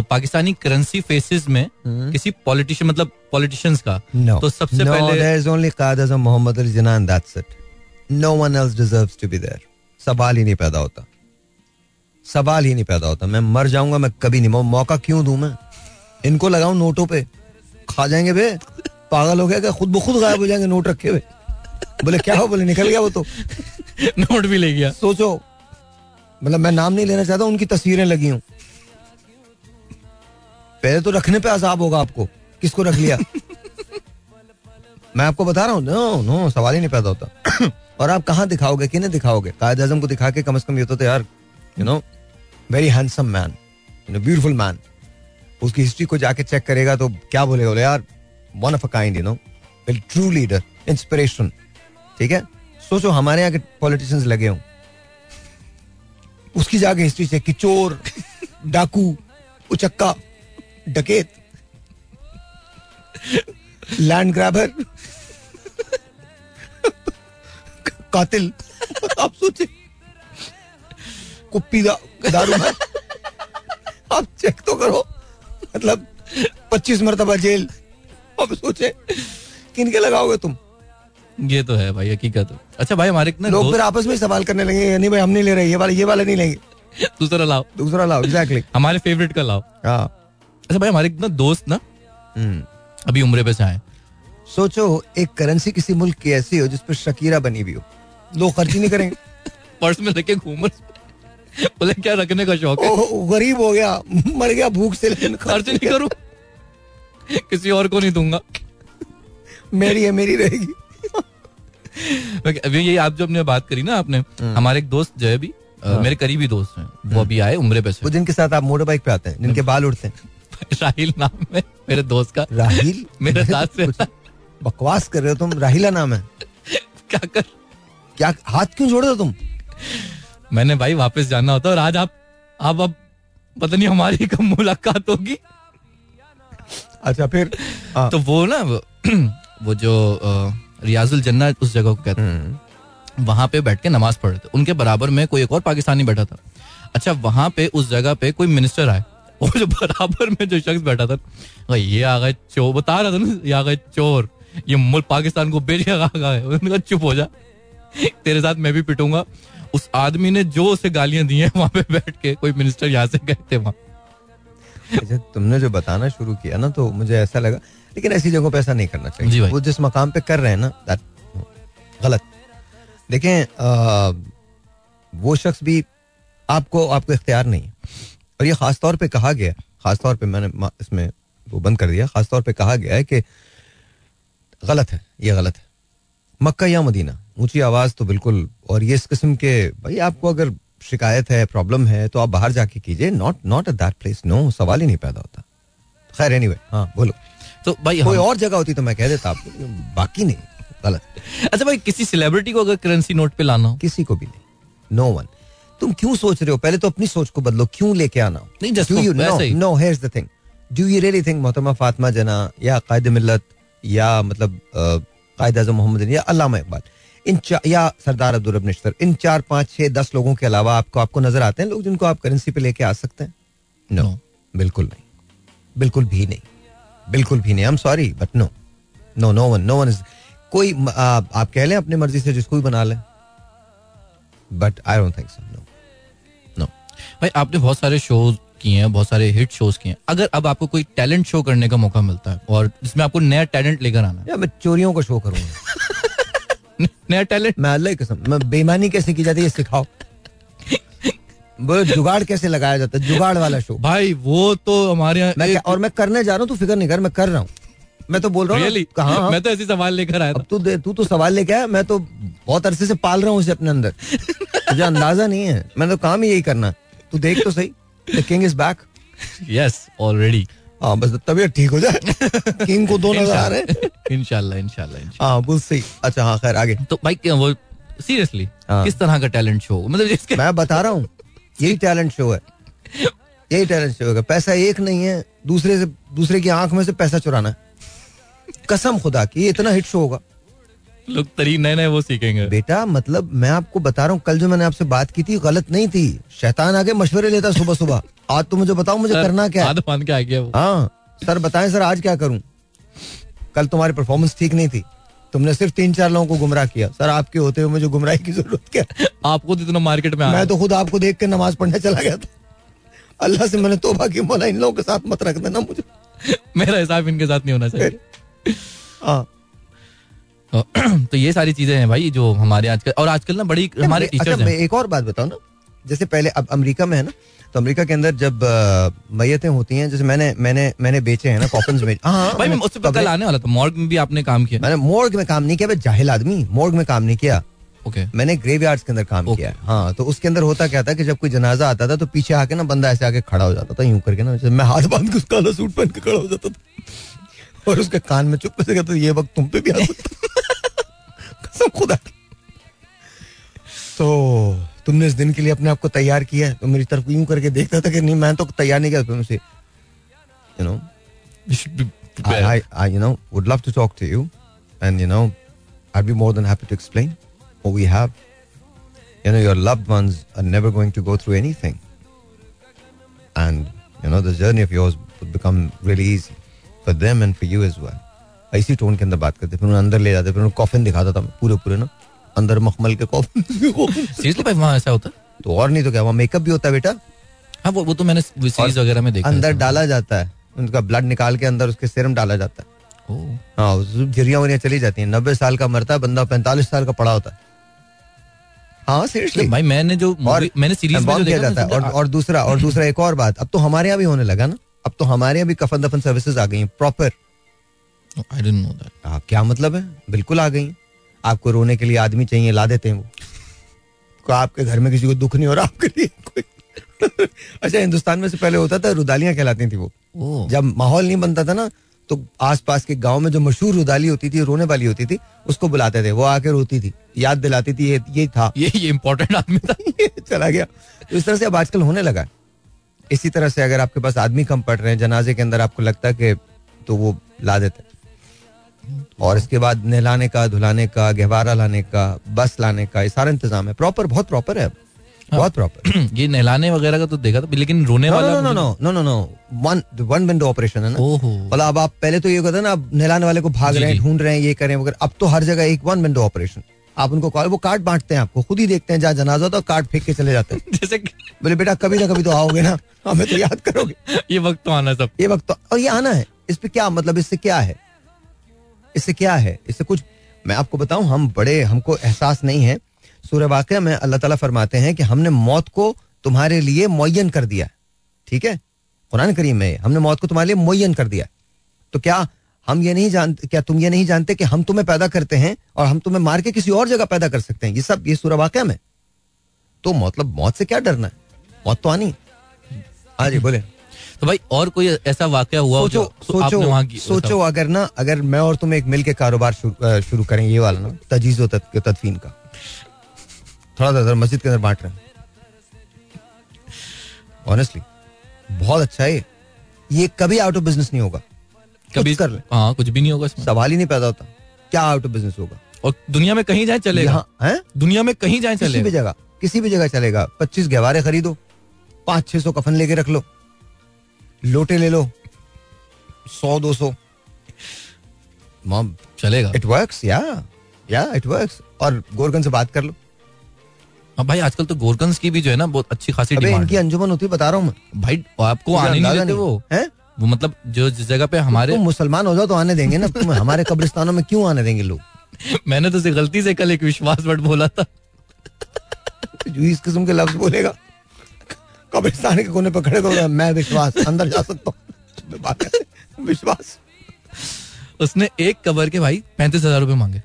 पाकिस्तानी करेंसी फेसेस में किसी पॉलिटिशियन मतलब पॉलिटिशियंस का
नो
तो सबसे
no,
पहले
is only Quaid Azam Mohammad Ali Jinnah that's it. No one else deserves to be there. सवाल ही नहीं पैदा होता। सवाल ही नहीं पैदा होता। मैं मर जाऊँगा मैं कभी नहीं मौका क्यों दूँ मैं? इनको लगाऊँ नोटों पे। खा जाएँगे बे। पागल हो गया क्या? खुद ब खुद गायब हो जाएँगे नोट रखे हुए। बोले क्या हो बोले निकल गया वो तो।
नोट भी ले गया।
सोचो मतलब मैं नाम नहीं लेना चाहता उनकी तस्वीरें लगी हूँ। पहले तो रखने पे अजाब होगा आपको किसको रख लिया? मैं आपको बता रहा हूँ नो नो सवाल ही नहीं पैदा होता। और आप कहाँ दिखाओगे किन्हें दिखाओगे? कायद आज़म को दिखा के कम से कम ये तो थे यार you know very handsome man you know beautiful man उसकी हिस्ट्री को जाके चेक करेगा तो क्या बोलेगा बोले यार one of a kind you know true leader inspiration ठीक है? सोचो, हमारे यहाँ के पॉलिटिशियंस लगे हों। उसकी जाके हिस्ट्री चेक की चोर, डाकू, उचक्का, डकेत लैंड ग्रैबर कातिल, आप सोचे कुप्पी दारू आप चेक तो करो। मतलब पच्चीस मरतबा जेल। आप सोचे किन के लगाओगे तुम?
ये तो है भाई हकीकत। अच्छा भाई हमारे
लोग फिर आपस में सवाल करने लगे नहीं भाई हम नहीं ले रहे ये वाला ये वाला नहीं लेंगे।
दूसरा लाओ।
दूसरा लाओ एग्जैक्टली
हमारे फेवरेट का लाओ।
हाँ।
अच्छा भाई हमारे ना दोस्त ना
हम्म।
अभी उम्र पे से आए।
सोचो एक करेंसी किसी मुल्क की ऐसी हो जिस पर शकीरा बनी हुई हो। लोग खर्च ही नहीं करेंगे।
पर्स में लेके घूम बोले क्या रखने का शौक है?
गरीब हो गया। मर गया भूख से लेकिन
खर्च नहीं करूँ। किसी और को नहीं दूँगा।
मेरी है मेरी रहेगी।
अभी ये आप जो अपने बात करी ना आपने हमारे एक दोस्त जो है अभी मेरे करीबी दोस्त हैं। वो अभी आए उम्रे पे
वो जिनके साथ आप मोटर बाइक पे आते हैं जिनके बाल उड़ते हैं।
राहिल नाम है मेरे दोस्त का।
राहिल?
मेरे साथ से।
बकवास कर रहे हो तुम राहिला नाम है।
क्या कर?
क्या हाथ क्यों जोड़े हो तुम?
मैंने भाई वापस जाना होता और आज आप आप अब पता नहीं हमारी कब मुलाकात होगी।
अच्छा फिर हाँ।
तो वो ना वो, जो रियाजुल जन्ना उस जगह को कहते
हम्म,
हैं वहाँ पे बैठ के नमाज़ पढ़ रहे थे। उनके बराबर में कोई एक और पाकिस्तानी बैठा था। अच्छा वहाँ पे उस जगह पे कोई मिनिस्टर आए। और जो बराबर में जो शख्स बैठा था ये आ गए चोर। बता रहा था ना ये आ गए चोर। ये मुल्क पाकिस्तान को बेच आ गए। उन्होंने चुप हो जा। तेरे साथ मैं भी पिटूँगा। उस आदमी ने जो उसे गालियाँ दी हैं वहाँ पे बैठ के कोई मिनिस्टर यहाँ से गए थे वहाँ।
अच्छा तुमने जो बताना शुरू किया ना तो मुझे ऐसा लगा लेकिन ऐसी जगहों पर ऐसा नहीं करना चाहिए। वो जिस मकाम पे कर रहे हैं ना that- गलत। देखें वो शख्स भी आपको आपको इख्तियार नहीं है। और ये खास तौर पे कहा गया खास तौर पे मैंने इसमें वो बंद कर दिया खास तौर पे कहा गया है कि गलत है ये गलत है। मक्का या मदीना ऊँची आवाज़ तो बिल्कुल और ये इस किस्म के भाई आपको अगर शिकायत है प्रॉब्लम है तो आप बाहर जाके कीजिए not not at that place no सवाल ही नहीं पैदा होता। खैर एनीवे हाँ बोलो।
तो भाई
कोई और जगह होती तो मैं कह देता आपको। बाकी नहीं गलत।
अच्छा भाई किसी सेलिब्रिटी को अगर करेंसी नोट पे लाना हो?
किसी को भी नहीं। नो वन तुम क्यों सोच रहे हो? पहले तो अपनी सोच को बदलो क्यों लेके आना
नहीं, just
Do
for-
you- no,
वैसे ही।
no, here's the thing. Do you really think मोहतरमा फातिमा जना या कायद मिल्लत या मतलब कायद आज़म मोहम्मद या अल्लामा इकबाल इन या सरदार अब्दुल रब निश्तर इन चार पाँच छह दस लोगों के अलावा आपको आपको नज़र आते हैं लोग जिनको आप करेंसी पे लेके आ सकते हैं? No
No.
बिल्कुल नहीं। बिल्कुल भी नहीं। बिल्कुल भी नहीं I am sorry but no no no one no one is कोई आ, आप कह लें अपनी मर्ज़ी से जिसको भी बना लें। But I don't think so no no
भाई आपने बहुत सारे शोज़ किए हैं बहुत सारे हिट शोज़ किए हैं। अगर अब आपको कोई टैलेंट शो करने का मौका मिलता है और जिसमें आपको नया टैलेंट लेकर आना
या मैं चोरियों का शो करूँगा।
नया टैलेंट
मैं अल्लाह की कसम मैं बेईमानी कैसे की जाती है सिखाओ। बोलो जुगाड़ कैसे लगाया जाता है? जुगाड़ वाला शो
भाई वो तो हमारे यहाँ एक-
और मैं करने जा रहा हूँ तू फ़िक्र नहीं कर मैं कर रहा हूँ। मैं तो बोल रहा हूँ
Really?
ना,
मैं तो ऐसे सवाल लेकर आया
तू दे- तू तो सवाल लेके आया मैं तो बहुत अरसे से पाल रहा हूँ उसे अपने अंदर। तुझे अंदाज़ा नहीं है मैंने तो काम ही यही करना। तू देख तो सही the king is back
yes already
हाँ बस तबीयत ठीक हो जाए। किंग को दो नज़र आ रहे हैं।
इनशाला इनशाला
हाँ बुल सही अच्छा हाँ खैर आगे।
तो भाई क्या वो सीरियसली
हाँ।
किस तरह का टैलेंट शो मतलब
मैं बता रहा हूँ यही टैलेंट शो है। यही टैलेंट शो है। पैसा एक नहीं है दूसरे से दूसरे की आँख में से पैसा चुराना है। कसम खुदा की इतना हिट शो होगा।
लोग तरीन नए नए वो सीखेंगे।
बेटा मतलब मैं आपको बता रहा हूँ कल जो मैंने आपसे बात की थी गलत नहीं थी। शैतान आगे मशवरे लेता सुबह सुबह आज तो मुझे बताओ मुझे करना क्या है?
हाथ बाँध के आ गया
हाँ सर बताएँ सर आज क्या करूँ? कल तुम्हारी परफॉर्मेंस ठीक नहीं थी। तुमने सिर्फ़ तीन चार लोगों को गुमराह किया। सर आपके होते हुए मुझे गुमराही की ज़रूरत क्या?
आपको तो इतना मार्केट में
मैं तो खुद आपको देख के नमाज़ पढ़ने चला गया था। अल्लाह से मैंने तोबा की मौला इन लोगों के साथ मत रख देना मुझे।
मेरा हिसाब इनके साथ नहीं होना चाहिए।
हाँ।
तो तो ये सारी चीज़ें हैं भाई जो हमारे आजकल और आजकल ना बड़ी हमारे
अच्छा
टीचर्स हैं
एक और बात बताऊँ ना। जैसे पहले अब अमेरिका में है ना तो अमेरिका के अंदर जब मैयतें होती हैं जैसे मैंने मैंने मैंने बेचे हैं ना कॉफिन्स में। हाँ
भाई मैं उससे कल आने वाला था। मॉर्ग में भी आपने काम किया।
मैंने मोर्ग में काम नहीं किया मैं जाहिल आदमी मोर्ग में काम नहीं किया।
Okay okay.
मैंने ग्रेव के अंदर काम
Okay.
किया। है। हाँ तो उसके अंदर होता क्या था कि जब कोई जनाजा आता था तो पीछे आके ना बंदा ऐसे आके खड़ा हो जाता था यूँ करके ना जैसे मैं हाथ बाँध के उसका काला सूट पहन के खड़ा हो जाता था। और उसके कान में चुप से कहता ये वक्त तुम पे भी आ सकता कसम खुदा। तो तुमने इस दिन के लिए अपने आप को तैयार किया है तो मेरी तरफ़ यूँ करके देखता था कि नहीं मैं तो तैयार नहीं किया तुमसे
you know
I. I, I, you know, would love to talk to you, and you know, I'd be more than happy to explain what we have. You know, your loved ones are never going to go through anything, and you know, the journey of yours would become really easy for them and for you as well. ऐसी tone के अंदर बात करते फिर उन्हें अंदर ले जाते फिर उन्हें कॉफिन दिखाता था पूरे पूरे ना अंदर मखमल के
Seriously भाई वहाँ ऐसा होता? है
तो और नहीं तो क्या वहाँ मेकअप भी होता है बेटा।
हाँ वो वो तो मैंने सीरीज़ वगैरह में देखा
अंदर डाला जाता है। उनका ब्लड निकाल के अंदर उसके सिरम डाला जाता है। हाँ झिरियाँ चली जाती हैं। नब्बे साल का मरता है बंदा पैंतालीस साल का पड़ा होता है। हाँ सीरियसली
भाई मैंने जो
और
मैंने सीरीज़ में जो देखा
जाता है। और और दूसरा और दूसरा एक और बात। अब तो हमारे यहाँ भी होने लगा ना। अब तो हमारे यहाँ भी कफन दफन सर्विसेज़ आ गई हैं।
Proper didn't know that.
आप क्या मतलब है? बिल्कुल आ गई आपको रोने के लिए आदमी चाहिए ला देते हैं वो। को आपके घर में किसी को दुख नहीं हो रहा आपके लिए कोई? अच्छा हिंदुस्तान में से पहले होता था रुदालियाँ कहलाती थी वो। जब माहौल नहीं बनता था ना तो आसपास के गाँव में जो मशहूर रुदाली होती थी रोने वाली होती थी उसको बुलाते थे। वो आके रोती थी याद दिलाती थी ये ये था।
ये ये इम्पोर्टेंट आदमी था।
ये चला गया। तो इस तरह से अब आजकल होने लगा है। इसी तरह से अगर आपके पास आदमी कम पड़ रहे हैं जनाजे के अंदर आपको लगता है कि तो वो ला देते हैं। और इसके बाद नहलाने का धुलाने का गहवारा लाने का बस लाने का ये सारा इंतज़ाम है। प्रॉपर बहुत प्रॉपर है। बहुत प्रॉपर
ये नहलाने वगैरह का तो देखा था लेकिन रोने वाला
no no no no no no one one window operation है ना। मतलब अब आप पहले तो ये कहते ना अब नहलाने वाले को भाग रहे हैं ढूंढ रहे हैं ये करें वगैरह। अब तो हर जगह एक वन विंडो ऑपरेशन आप उनको कॉल वो कार्ड बांटते हैं आपको खुद ही देखते हैं जहाँ जनाजा होता है कार्ड फेंक के चले जाते हैं।
जैसे
बोले बेटा कभी ना कभी तो आओगे ना हमें तो याद करोगे।
ये वक्त तो आना सब।
ये वक्त तो और ये आना है। इस पे क्या मतलब इससे क्या है? इससे क्या है? इससे कुछ मैं आपको बताऊँ, हम बड़े, हमको एहसास नहीं है। सूर्य वाक़ में अल्लाह ताला फरमाते हैं कि हमने मौत को तुम्हारे लिए मुयन कर दिया ठीक है? कुरान करीम में हमने मौत को तुम्हारे लिए मुयन कर दिया तो क्या हम ये नहीं जानते क्या तुम ये नहीं जानते कि हम तुम्हें पैदा करते हैं और हम तुम्हें मार के किसी और जगह पैदा कर सकते हैं? ये सब, ये सूर्य वाक़ में। तो मतलब मौत से क्या डरना है? मौत तो आनी हाँ जी, बोले।
तो भाई और कोई ऐसा वाकया हुआ हो
सोचो
जो-
सोचो सोचो अगर ना अगर मैं और तुम एक मिल के कारोबार शुरू करें ये वाला ना तजीज तदफीन का। थोड़ा सा मस्जिद के अंदर बांट रहे हैं। ऑनेस्टली बहुत अच्छा है ये। कभी आउट ऑफ़ बिज़नेस नहीं होगा।
कभी
कर ले।
हाँ कुछ भी नहीं होगा इसमें।
सवाल ही नहीं पैदा होता। क्या आउट ऑफ़ बिज़नेस होगा?
और दुनिया में कहीं जाए चलेगा।
है?
दुनिया में कहीं जाए चलेगा
किसी भी जगह किसी भी जगह चलेगा। पच्चीस गहवारे खरीदो पाँच छह सौ कफन लेके रख लो। लोटे ले लो। सौ दो सौ।
चलेगा।
इट वर्क्स या या इट वर्क्स और गोरगन से बात कर लो।
हाँ भाई आजकल तो गोरकंस की भी जो है ना बहुत अच्छी खासी
अबे
डिमांड
इनकी अंजुमन होती है बता रहा हूँ
भाई आपको आने नहीं देते वो।
हैं?
वो मतलब जो जिस जगह पे हमारे
तुम मुसलमान हो जाओ तो आने देंगे ना। तुम हमारे कब्रिस्तानों में क्यों आने देंगे लोग?
मैंने तो गलती से कल एक विश्वास वर्ड बोला था।
जो इस किस्म के लफ्ज बोलेगा। कब्रिस्तान के कोने पर खड़े करो मैं विश्वास अंदर जा सकता हूँ। विश्वास।
उसने एक कवर के भाई पैंतीस हज़ार रुपए मांगे।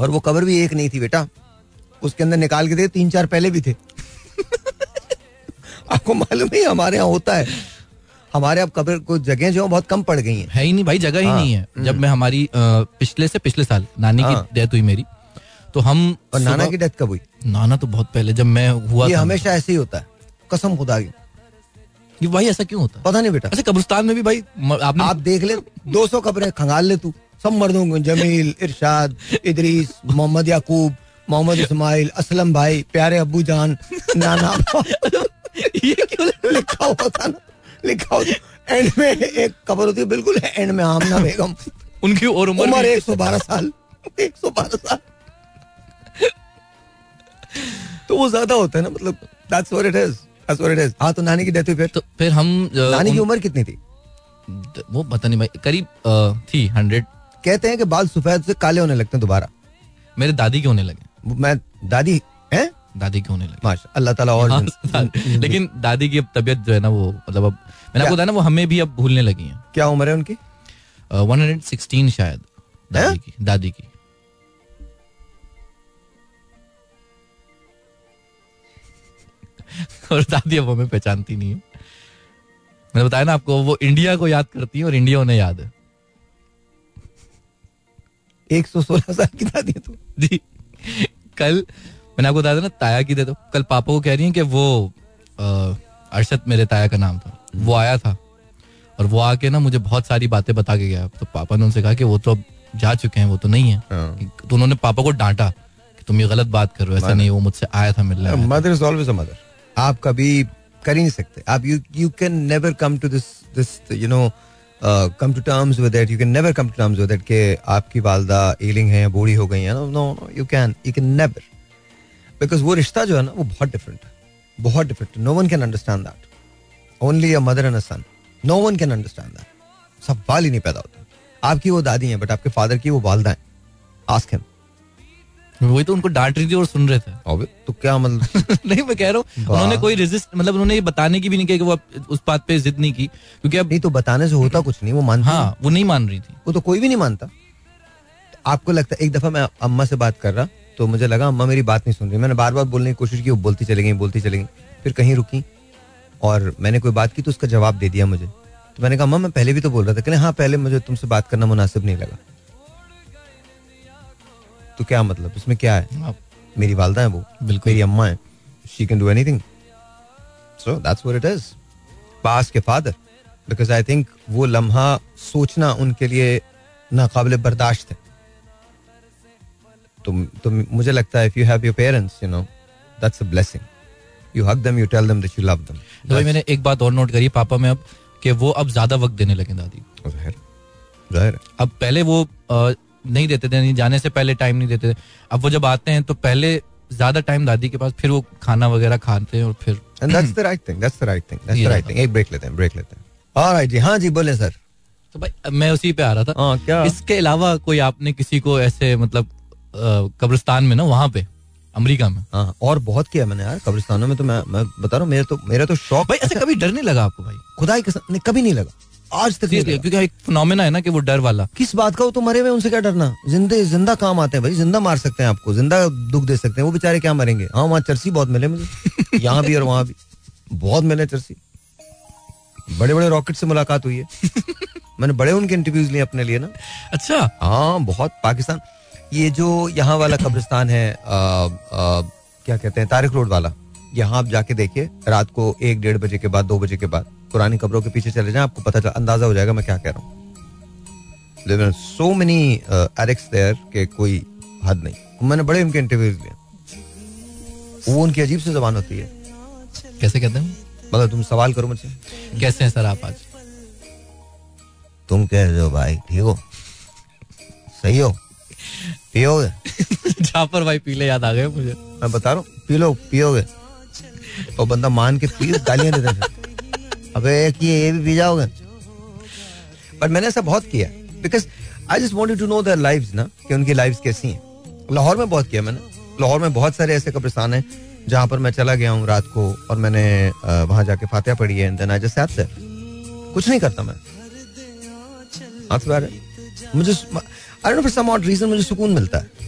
और वो कवर भी एक नहीं थी बेटा। उसके अंदर निकाल के दे तीन चार पहले भी थे। आपको मालूम है हमारे यहाँ होता है। हमारे अब कब्र को जगह जो बहुत कम पड़ गई हैं।
है ही नहीं भाई जगह ही
हाँ,
नहीं है। जब मैं हमारी पिछले से पिछले साल नानी
हाँ।
की डेथ हुई मेरी तो हम
और नाना की डेथ कब हुई?
नाना तो बहुत पहले जब मैं हुआ
ये
था।
हमेशा ऐसे ही होता है। कसम खुदा की।
ये भाई ऐसा क्यों होता?
पता नहीं बेटा।
ऐसे कब्रिस्तान में भी भाई आपने
आप देख ले 200 कब्रें खंगाल ले तू। सब मर्दों को जमील इरशाद इदरीस मोहम्मद याकूब मोहम्मद इस्माइल असलम भाई प्यारे अब्बू जान नाना
ये क्यों
लिखा हुआ था ना लिखा हुआ एंड में एक कब्र होती है बिल्कुल एंड में आमना बेगम।
उनकी और उम्र
उम्र
भी-
112 साल 112 साल। तो वो ज़्यादा होता है ना मतलब दैट्स व्हाट इट इज़ हाँ तो नानी की डेथ हुई फिर?
तो फिर हम
नानी की उम्र कितनी थी?
वो पता नहीं भाई करीब थी हंड्रेड
कहते हैं कि बाल सफ़ेद से काले होने लगते हैं दोबारा।
मेरे दादी के होने लगे।
मैं दादी हैं?
दादी के होने लगे।
माशा अल्लाह ताला और
हाँ,
जिन-
लेकिन दादी की अब तबीयत जो है ना वो मतलब अब मैंने आपको बताया ना वो हमें भी अब भूलने लगी है।
क्या उम्र है उनकी?
वन हंड्रेड सिक्सटीन शायद दादी
हैं?
की दादी की। और दादी अब हमें पहचानती नहीं है। मैंने बताया ना आपको वो इंडिया को याद करती है और इंडिया उन्हें याद है।
एक सौ सोलह साल की दादी तो।
जी। कल मैंने आपको बताया था ना ताया की दे दो कल पापा को कह रही है कि वो अरशद मेरे ताया का नाम था। वो आया था। और वो आके ना मुझे बहुत सारी बातें बता के गया। तो पापा ने उनसे कहा कि वो तो अब जा चुके हैं वो तो नहीं है।
हाँ।
तो उन्होंने पापा को डांटा कि तुम ये गलत बात कर रहे हो ऐसा नहीं वो मुझसे आया था मिलने
mother is always a mother. आप कभी कर ही नहीं सकते। आप you you can never come to this this you know come to terms with that you can never come to terms with that कि आपकी वालदा एलिंग है बूढ़ी हो गई है। No no you can you can never because वो रिश्ता जो है ना, वो बहुत डिफरेंट है। बहुत different no one can understand that only a mother and a son no one can understand that सब सवाल ही नहीं पैदा होता। आपकी वो दादी हैं बट आपके फादर की वो वालदा हैं। आस्क हिम
वही तो उनको डांट रही थी और सुन रहे थे।
अबे तो क्या मतलब?
नहीं मैं कह रहा हूँ उन्होंने कोई रेजिस्ट मतलब उन्होंने ये बताने की भी नहीं किया कि वो उस बात पे जिद नहीं की क्योंकि अब
नहीं तो बताने से होता कुछ नहीं वो मानती
हाँ वो नहीं मान रही थी।
वो तो कोई भी नहीं मानता। आपको लगता है एक दफ़ा मैं अम्मा से बात कर रहा तो मुझे लगा अम्मा मेरी बात नहीं सुन रही। मैंने बार बार बोलने की कोशिश की वो बोलती चली गई बोलती चली गई फिर कहीं रुकी और मैंने कोई बात की तो उसका जवाब दे दिया मुझे। तो मैंने कहा अम्मा मैं पहले भी तो बोल रहा था। कहने हाँ पहले मुझे तुमसे बात करना मुनासिब नहीं लगा। तो क्या मतलब? इसमें क्या है?
हाँ,
मेरी वालदा है वो।
बिल्कुल।
मेरी अम्मा है। She can do anything so that's what it is पास के फादर बिकॉज़ आई थिंक वो लम्हा सोचना उनके लिए नाकाबिल बर्दाश्त है। तो, तो मुझे लगता है if you have your parents you know that's a blessing you hug them you tell them that you love them
तो भाई मैंने एक बात और नोट करी पापा में अब कि वो अब ज़्यादा वक्त देने लगे दादी।
ज़ाहिर ज़ाहिर
अब पहले वो नहीं देते थे नहीं जाने से पहले टाइम नहीं देते थे। अब वो जब आते हैं तो पहले ज़्यादा टाइम दादी के पास फिर वो खाना वगैरह खाते हैं और फिर
And that's the right thing. That's the right thing. That's
ये
the right एक ब्रेक लेते हैं ब्रेक लेते हैं। Alright जी हाँ जी बोले सर
तो भाई मैं उसी पे आ रहा था।
हाँ क्या?
इसके अलावा कोई आपने किसी को ऐसे मतलब कब्रिस्तान में ना वहाँ पे अमेरिका में?
हाँ और बहुत किया मैंने यार कब्रिस्तानों में तो मैं मैं बता रहा हूँ मेरा तो मेरा तो शौक
भाई ऐसे कभी डर नहीं लगा आपको भाई?
खुदाई कसम कभी नहीं लगा। आज तक नहीं
क्योंकि एक फिनोमेना है ना कि वो डर वाला।
किस बात का वो तो मरे हुए उनसे क्या डरना? जिंदे ज़िंदा काम आते हैं भाई ज़िंदा मार सकते हैं आपको ज़िंदा दुख दे सकते हैं। वो बेचारे क्या मरेंगे? हाँ वहाँ चर्सी बहुत मिले मुझे। यहाँ भी और वहाँ भी। बहुत मिले चर्सी। बड़े बड़े रॉकेट से मुलाकात हुई है। मैंने बड़े उनके इंटरव्यूज़ लिए अपने लिए ना।
अच्छा।
हाँ बहुत पाकिस्तान। ये जो यहाँ वाला कब्रिस्तान है आ, आ, क्या कहते हैं तारिक रोड वाला। यहाँ आप जाके देखिए रात को एक डेढ़ बजे के बाद दो बजे के बाद पुरानी कब्रों के पीछे चले जाएँ आपको पता चल अंदाज़ा हो जाएगा मैं क्या कह रहा हूँ। सो मेनी एरिक्स देयर के कोई हद नहीं। मैंने बड़े उनके इंटरव्यूज़ लिए। वो उनकी अजीब सी जबान होती है।
कैसे कहते हैं?
मतलब तुम सवाल करो मुझसे।
कैसे हैं सर आप आज?
तुम कह रहे हो भाई ठीक हो? सही हो? पियोगे?
जाफ़र भाई पीले याद आ गए मुझे।
मैं बता रहा हूँ पी लो पियोगे? और बंदा मान के पी गालियाँ देते थे अबे एक ये भी पी जाओगे? बट मैंने ऐसा बहुत किया। Because I just wanted to know their lives ना, कि उनकी लाइव्स कैसी हैं। लाहौर में बहुत किया मैंने। लाहौर में बहुत सारे ऐसे कब्रिस्तान हैं, जहाँ पर मैं चला गया हूँ रात को और मैंने वहाँ जाके फातिहा पढ़ी है then I just sat there कुछ नहीं करता मैं। मुझे I don't for some odd reason मुझे सुकून मिलता है।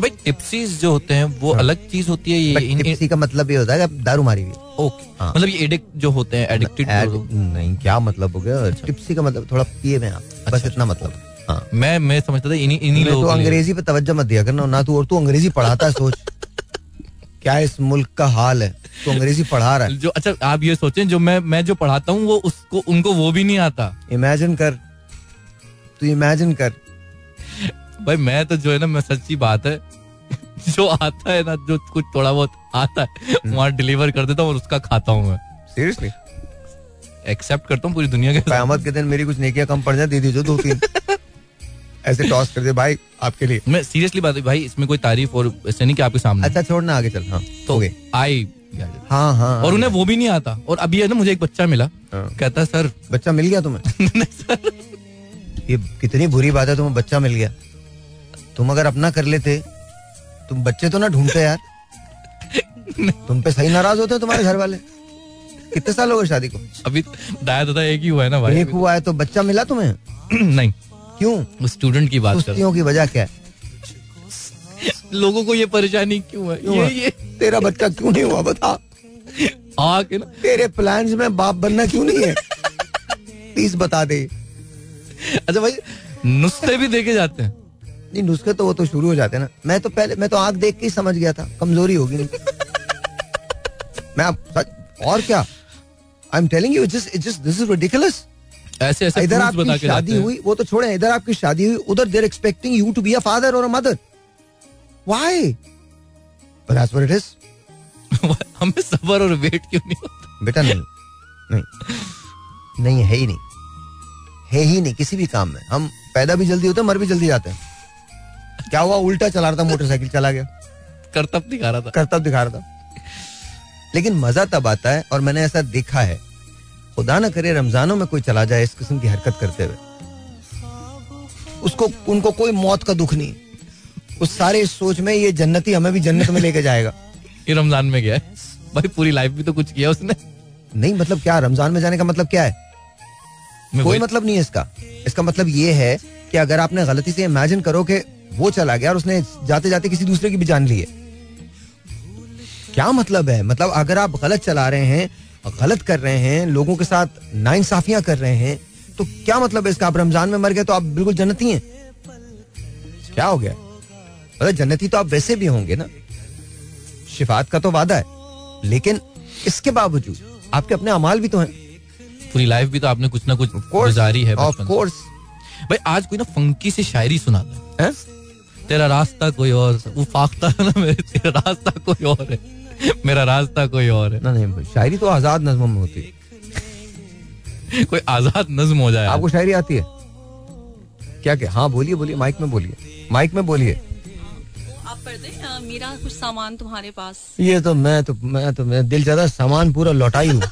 भाई टिप्सीज जो होते हैं वो अलग चीज़ होती है ये इन-
टिप्सी का मतलब ये होता है कि दारू मारी हुई
ओके
हाँ।
मतलब ये एडिक्ट जो होते हैं एडिक्टेड
नहीं क्या मतलब हो गया? टिप्सी का मतलब थोड़ा पिए में आप बस
अच्छा,
इतना मतलब। हाँ।
मैं मैं समझता था इन्हीं इन्हीं
तो
लोगों
अंग्रेज़ी पे तवज्जो मत दिया करना ना तू और तू अंग्रेज़ी पढ़ाता है सोच। क्या इस मुल्क का हाल है? तो अंग्रेज़ी पढ़ा रहा है।
जो अच्छा आप ये सोचें जो मैं मैं जो पढ़ाता हूँ वो उसको उनको वो भी नहीं आता।
इमेजिन कर। तू इमेजिन कर।
भाई मैं तो जो है ना मैं सच्ची बात है जो आता है ना जो कुछ थोड़ा बहुत आता है
हम्म।
वहाँ डिलीवर कर देता हूँ और उसका खाता हूँ मैं।
सीरियसली
एक्सेप्ट करता हूँ पूरी दुनिया के।
कयामत के दिन मेरी कुछ नेकियाँ कम पड़ जाए दे दीजिए दो तीन। ऐसे टॉस कर दे भाई आपके लिए।
मैं सीरियसली बात है भाई इसमें कोई तारीफ़ और ऐसे नहीं कि आपके सामने।
अच्छा छोड़ना आगे चल। हाँ
तो
हो
आई
हाँ हाँ
और उन्हें वो भी नहीं आता। और अभी है ना मुझे एक बच्चा मिला
हाँ।
कहता है, सर
बच्चा मिल गया तुम्हें?
नहीं सर।
ये कितनी बुरी बात है तुम्हें बच्चा मिल गया। तुम अगर अपना कर लेते तुम बच्चे तो ना ढूंढते यार। तुम पे सही नाराज़ होते हो तुम्हारे घर वाले। कितने साल हो गए शादी को?
अभी दाया दादा एक ही हुआ है ना भाई।
एक हुआ है तो बच्चा मिला तुम्हें?
नहीं।
क्यों?
स्टूडेंट की बात कर।
की वजह क्या है?
लोगों को ये परेशानी क्यों है?
क्यों
ये ये
तेरा बच्चा क्यों नहीं हुआ बता।
आके ना?
तेरे प्लान्स में बाप बनना क्यों नहीं है? प्लीज़ बता दे।
अच्छा भाई नुस्खे भी देखे जाते हैं।
नहीं नुस्खे तो वो तो शुरू हो जाते हैं ना। मैं तो पहले मैं तो आँख देख के ही समझ गया था कमज़ोरी होगी नहीं। मैं आप सच- और क्या? I am telling you just just this is ridiculous
ऐसे ऐसे
इधर आपकी
के
शादी हुई वो तो छोड़े इधर आपकी शादी हुई उधर they're expecting you to be a father और a mother why but that's what it is
हमें सबर और वेट क्यों नहीं होता?
बेटा नहीं नहीं। नहीं है ही नहीं। है ही नहीं किसी भी काम में। हम पैदा भी जल्दी होते हैं मर भी जल्दी जाते हैं। क्या हुआ? उल्टा चला रहा था मोटरसाइकिल चला गया।
करतब दिखा रहा था।
करतब दिखा रहा था। लेकिन मज़ा तब आता है और मैंने ऐसा देखा है खुदा ना करे रमजानों में कोई चला जाए इस किस्म की हरकत करते हुए। उसको उनको कोई मौत का दुख नहीं। उस सारे सोच में ये जन्नती हमें भी जन्नत में लेके जाएगा।
ये रमज़ान में गया है। भाई पूरी लाइफ भी तो कुछ किया उसने।
नहीं मतलब क्या रमज़ान में जाने का मतलब क्या है? कोई मतलब नहीं है इसका। इसका मतलब ये है कि अगर आपने गलती से इमेजिन करो कि वो चला गया और उसने जाते जाते किसी दूसरे की भी जान ली है। क्या मतलब है? मतलब अगर आप गलत चला रहे हैं गलत कर रहे हैं लोगों के साथ नाइंसाफियाँ कर रहे हैं तो क्या मतलब है इसका? आप रमज़ान में मर गए तो आप बिल्कुल जन्नती हैं। क्या हो गया? मतलब जन्नती तो आप वैसे भी होंगे ना। शिफात का तो वादा है। लेकिन इसके बावजूद आपके अपने अमाल भी तो हैं।
पूरी लाइफ भी तो आपने कुछ ना कुछ गुजारी है
ऑफ़ कोर्स
भाई आज कोई ना फंकी से शायरी सुना दे। तेरा रास्ता कोई और वो फाख्ता है ना मेरे तेरा रास्ता कोई और है। मेरा रास्ता कोई और है।
ना नहीं शायरी तो आज़ाद नज्मों में होती है।
कोई आज़ाद नज्म हो जाए।
आपको शायरी आती है? क्या क्या? हाँ बोलिए बोलिए माइक में बोलिए। माइक में बोलिए।
आप पढ़ दें मेरा कुछ सामान तुम्हारे पास?
ये तो मैं तो मैं तो मैं दिल ज़्यादा सामान पूरा लौटाई हूँ।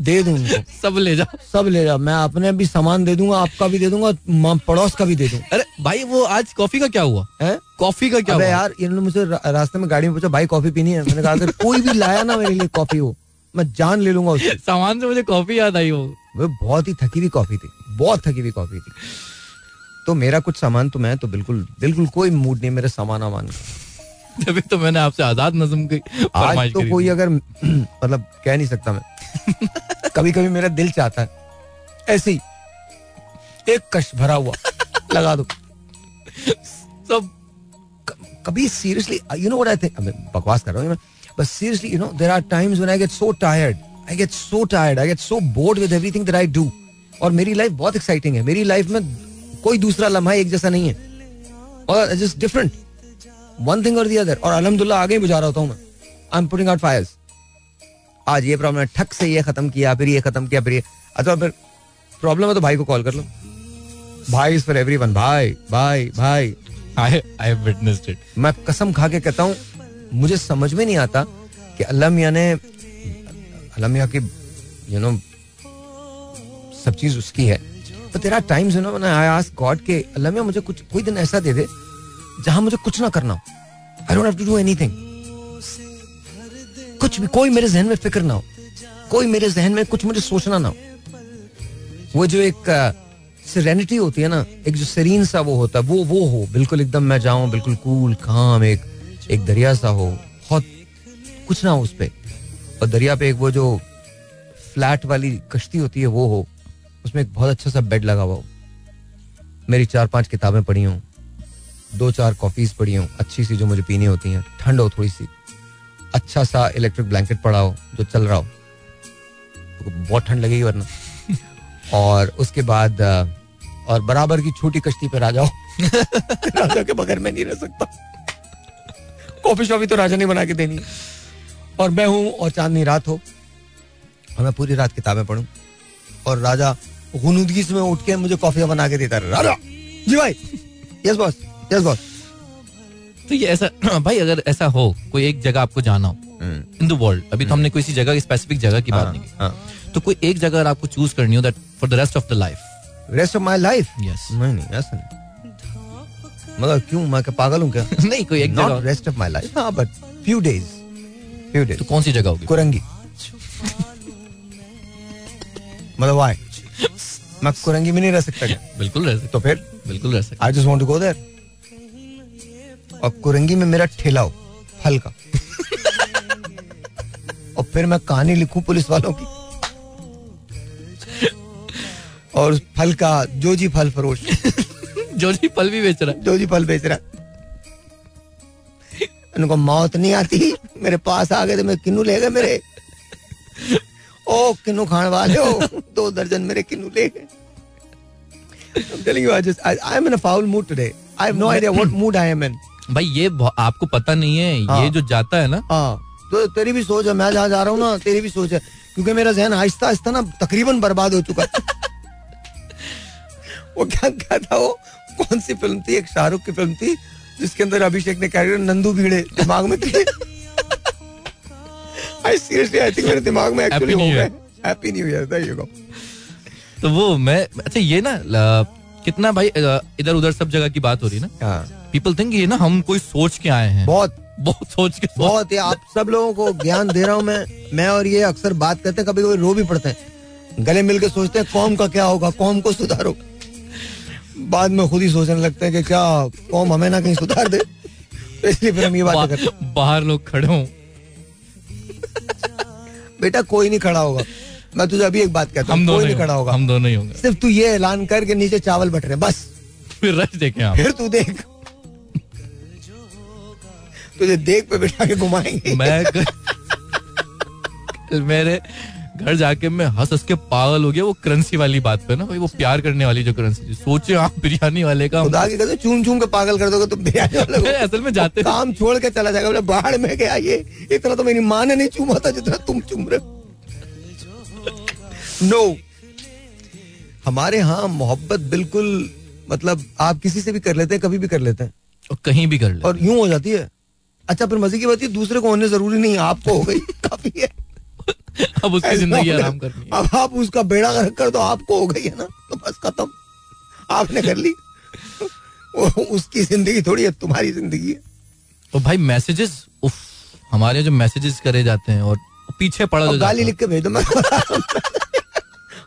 दे दूँ उनको
सब ले जा
सब ले जा मैं अपने भी सामान दे दूँगा आपका भी दे दूँगा पड़ोस का भी दे दूँ
अरे भाई वो आज कॉफ़ी का क्या हुआ?
हैं?
कॉफ़ी का क्या हुआ?
यार इन्होंने मुझे रास्ते में गाड़ी में पूछा भाई कॉफ़ी पीनी है? मैंने कहा अगर कोई भी लाया ना मेरे लिए कॉफ़ी हो मैं जान ले लूँगा उससे।
सामान से मुझे कॉफ़ी याद आई वो।
वो बहुत ही थकी हुई कॉफ़ी थी बहुत थकी हुई कॉफ़ी थी। तो मेरा कुछ सामान तो मैं तो बिल्कुल बिल्कुल कोई मूड नहीं मेरे सामान वामान का।
तभी तो मैंने आपसे आज़ाद नज्म की
आज तो कोई अगर मतलब कह नहीं सकता मैं। कभी कभी मेरा दिल चाहता है। ऐसे ही एक कश भरा हुआ लगा दो।
सब
कभी seriously you know what I think बकवास कर रहा हूँ but seriously you know there are times when I get so tired I get so tired I get so bored with everything that I do और मेरी life बहुत exciting है। मेरी life में कोई दूसरा लम्हा एक जैसा नहीं है। और जस्ट डिफरेंट वन थिंग और दी अदर और अलहमदुल्ला आगे बुझा रहा होता हूँ मैं। I am putting out fires आज ये प्रॉब्लम है ठक से ये खत्म किया फिर ये खत्म किया फिर ये। अच्छा फिर प्रॉब्लम है तो भाई को कॉल कर लो। भाई इज़ फॉर एवरीवन भाई भाई भाई
इट
मैं कसम खा के कहता हूँ मुझे समझ में नहीं आता कि अल्लाह मियाँ ने अल्लाह मियाँ की यू नो सब चीज़ उसकी है। तो तेरा times you know I ask God के अल्लाह मियाँ मुझे कुछ कोई दिन ऐसा दे दे जहाँ मुझे कुछ ना करना हो। I don't have to do anything कुछ भी, कोई मेरे जहन में फ़िक्र ना हो। कोई मेरे जहन में कुछ मुझे सोचना ना हो। वो जो एक सेरेनिटी होती है ना, एक जो सरीन सा वो होता है, वो वो हो। बिल्कुल एकदम मैं जाऊँ, बिल्कुल कूल काम एक एक दरिया सा हो। बहुत कुछ ना हो उस पे। और दरिया पे एक वो जो फ्लैट वाली कश्ती होती है, वो हो। उसमें एक बहुत अच्छा सा बेड लगा हुआ हो। मेरी चार पाँच किताबें पढ़ी हूँ। दो चार कॉफीज पड़ी हूँ अच्छी सी जो मुझे पीनी होती हैं ठंड हो थोड़ी सी। अच्छा सा इलेक्ट्रिक ब्लैंकेट पड़ा हो जो चल रहा हो। तो बहुत ठंड लगेगी वरना। और उसके बाद और बराबर की छोटी कश्ती पर आ जाओ राजा के बगैर मैं नहीं रह सकता। कॉफ़ी शॉफी तो राजा ने बना के देनी। और मैं हूँ और चांदनी रात हो। और मैं पूरी रात किताबें पढ़ूं। और राजा गुनूदगी से मैं उठ के मुझे कॉफ़ी बना के देता रहे। राजा! जी भाई! यस बॉस यस बॉस
तो ये ऐसा भाई अगर ऐसा हो कोई एक जगह आपको जाना हो इन द वर्ल्ड अभी तो हमने किसी जगह की स्पेसिफिक जगह की बात नहीं की। तो कोई एक जगह अगर आपको चूज़ करनी हो that for the rest of the life
rest of my life
yes
नहीं नहीं ऐसा नहीं. मतलब क्यों मैं क्या पागल हूँ क्या?
नहीं कोई एक जगह
रेस्ट ऑफ़ माई लाइफ हाँ but few days few days
तो कौन सी जगह होगी?
कुरंगी. मतलब वाई मैं कुरंगी में नहीं रह सकता क्या?
बिल्कुल रह सकते।
तो फिर?
बिल्कुल रह सकते।
I just want to go there और कुरंगी में मेरा ठेला हो फल का और फिर मैं कहानी लिखूं पुलिस वालों की। और फल का जो जी फल फरोश।
जो जी फल भी बेच रहा
जो जी फल बेच रहा उनको मौत नहीं आती। मेरे पास आ गए तो मैं किन्नू ले गए मेरे। ओ किन्नू खाने वाले हो। दो दर्जन मेरे किन्नू ले गए। I'm telling you, I just I, I'm in a foul mood today. I have no idea what mood I am in.
भाई ये आपको पता नहीं है
हाँ।
ये जो जाता है ना।
हाँ तो तेरी भी सोच है मैं जहाँ जा रहा हूँ ना तेरी भी सोच है क्योंकि मेरा जहन आहिस्ता आहिस्ता ना तकरीबन बर्बाद हो चुका वो क्या क्या था वो? कौन सी फ़िल्म थी? एक शाहरुख की फ़िल्म थी जिसके अंदर अभिषेक ने कैरेक्टर नंदू भीड़े दिमाग में थे आई सीरियसली आई थिंक मेरे दिमाग में एक्चुअली हो गए। Happy new year there you go
तो वो मैं अच्छा ये ना कितना भाई इधर उधर सब जगह की बात हो रही है ना?
हाँ।
पीपल थिंक ये ना हम कोई सोच के आए हैं।
बहुत।
बहुत सोच के
बहुत ये आप सब लोगों को ज्ञान दे रहा हूँ मैं। मैं और ये अक्सर बात करते हैं कभी कभी रो भी पड़ते हैं। गले मिल के सोचते हैं कौम का क्या होगा कौम को सुधारो। बाद में खुद ही सोचने लगते हैं कि क्या कौम हमें ना कहीं सुधार दे। तो इसलिए फिर हम ये बात करते हैं।
बाहर लोग खड़े हों।
बेटा कोई नहीं खड़ा होगा। मैं तुझे अभी एक बात कहता हूँ कोई नहीं खड़ा
होगा। हम दोनों ही होंगे।
सिर्फ़ तू ये ऐलान कर के नीचे चावल बट रहे बस।
फिर रश देखें आप।
फिर तू देख। तुझे देख पे बिठा के घुमाएँगे।
मैं मेरे घर जाके मैं हंस हंस के पागल हो गया वो करेंसी वाली बात पे ना भाई वो प्यार करने वाली जो करेंसी थी सोचे आप बिरयानी वाले का
खुदा की कहते चूम चूम के पागल कर दोगे तुम बिरयानी वाले।
असल में जाते
काम छोड़ के चला जाएगा बोले बाहर में गया ये। इतना तो मेरी माँ ने नहीं चूमा था जितना तुम चूम रहे नो हमारे यहाँ मोहब्बत बिल्कुल मतलब आप किसी से भी कर लेते हैं कभी भी कर लेते हैं।
और कहीं भी कर ले
और यूँ हो जाती है। अच्छा फिर मज़े की बात दूसरे को होने ज़रूरी नहीं आपको हो गई काफ़ी है।
अब उसकी ज़िंदगी आराम करनी है।
अब आप उसका बेड़ा गर्क कर दो आपको हो गई है ना तो बस खत्म। आपने कर ली। वो उसकी ज़िंदगी थोड़ी है तुम्हारी ज़िंदगी है।
और भाई मैसेजेस उफ हमारे जो मैसेजेस करे जाते हैं और पीछे पड़ा
और
जो
गाली लिख के भेज दो मैं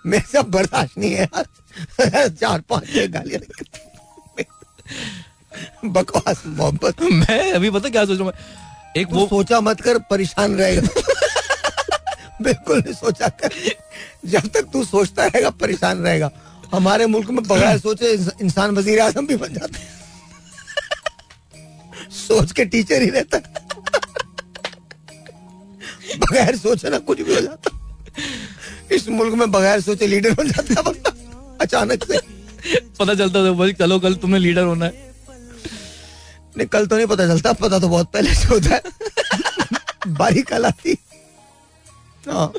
मेरे से अब बर्दाश्त नहीं है यार। चार पाँच गालियाँ लिख बकवास मोहब्बत।
मैं अभी पता क्या सोच रहा हूँ एक
वो सोचा मत कर परेशान रहेगा। बिल्कुल नहीं सोचा कर। जब तक तू सोचता रहेगा परेशान रहेगा। हमारे मुल्क में बगैर सोचे इंसान वज़ीर आज़म भी बन जाते हैं। सोच के टीचर ही रहता। बगैर सोचे ना कुछ भी हो जाता। इस मुल्क में बगैर सोचे लीडर बन जाता अचानक से।
पता चलता था भाई चलो कल तुमने लीडर होना है।
नहीं कल तो नहीं पता चलता पता तो बहुत पहले से होता है। बारी कल आती। हाँ।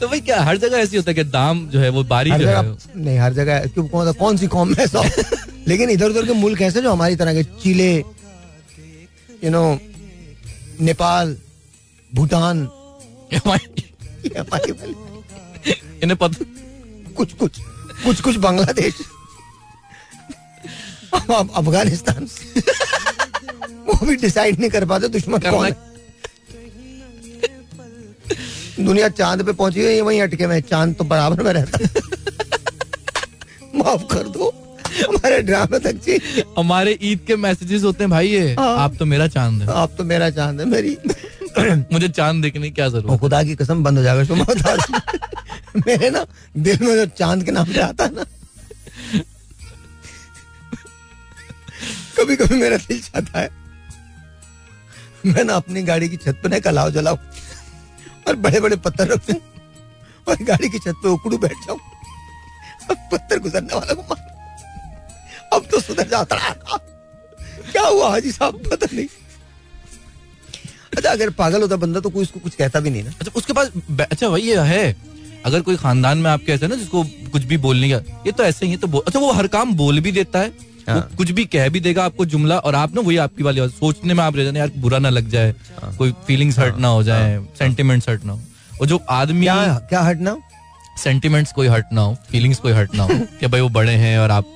तो भाई क्या हर जगह ऐसी होता है कि दाम जो है वो बारी
हर
जो है
नहीं हर जगह क्यों कौन कौन सी कौम में सौ लेकिन इधर उधर के मुल्क ऐसे जो हमारी तरह के Chile you know Nepal Bhutan
इन्हें पता
कुछ कुछ कुछ कुछ बांग्लादेश। अफ़गानिस्तान। वो भी डिसाइड नहीं कर पाते दुश्मन कौन है? दुनिया चाँद पे पहुँची हुई है वहीं अटके हुए चाँद तो बराबर में रहता माफ़ कर दो हमारे ड्रामे तक चाहिए
हमारे ईद के मैसेजेस होते हैं भाई ये।
हाँ।
आप तो मेरा चाँद है।
आप तो मेरा चाँद है मेरी।
मुझे चाँद देखने की क्या ज़रूरत
खुदा की कसम बंद हो जाएगा शुभ बता मेरे ना दिल में जो चाँद के नाम पे आता है ना कभी कभी मेरा दिल चाहता है। मैं ना अपनी गाड़ी की छत पे ना कलाव जलाऊं और बड़े बड़े पत्थर रखूँ और गाड़ी की छत पे उकड़ू बैठ जाऊँ पत्थर गुजरने वाला को मार। अब तो सुधर जाता क्या हुआ हाजी साहब? पता नहीं। अच्छा अगर पागल होता बंदा तो कोई उसको कुछ कहता भी नहीं ना।
अच्छा उसके पास अच्छा वही है अगर कोई खानदान में आपके ऐसे ना, जिसको कुछ भी बोलने का, ये तो ऐसे ही है तो अच्छा वो हर काम बोल भी देता है। वो
हाँ।
कुछ भी कह भी देगा आपको जुमला और आप ना वही आपकी वाली सोचने में आप रह जाने यार बुरा ना लग जाए कोई फीलिंग्स हर्ट ना हो जाए सेंटिमेंट्स हर्ट ना हो। और जो आदमी
क्या क्या हटना
सेंटिमेंट्स कोई हर्ट ना हो फीलिंग्स कोई हर्ट ना हो कि भाई वो बड़े हैं और आप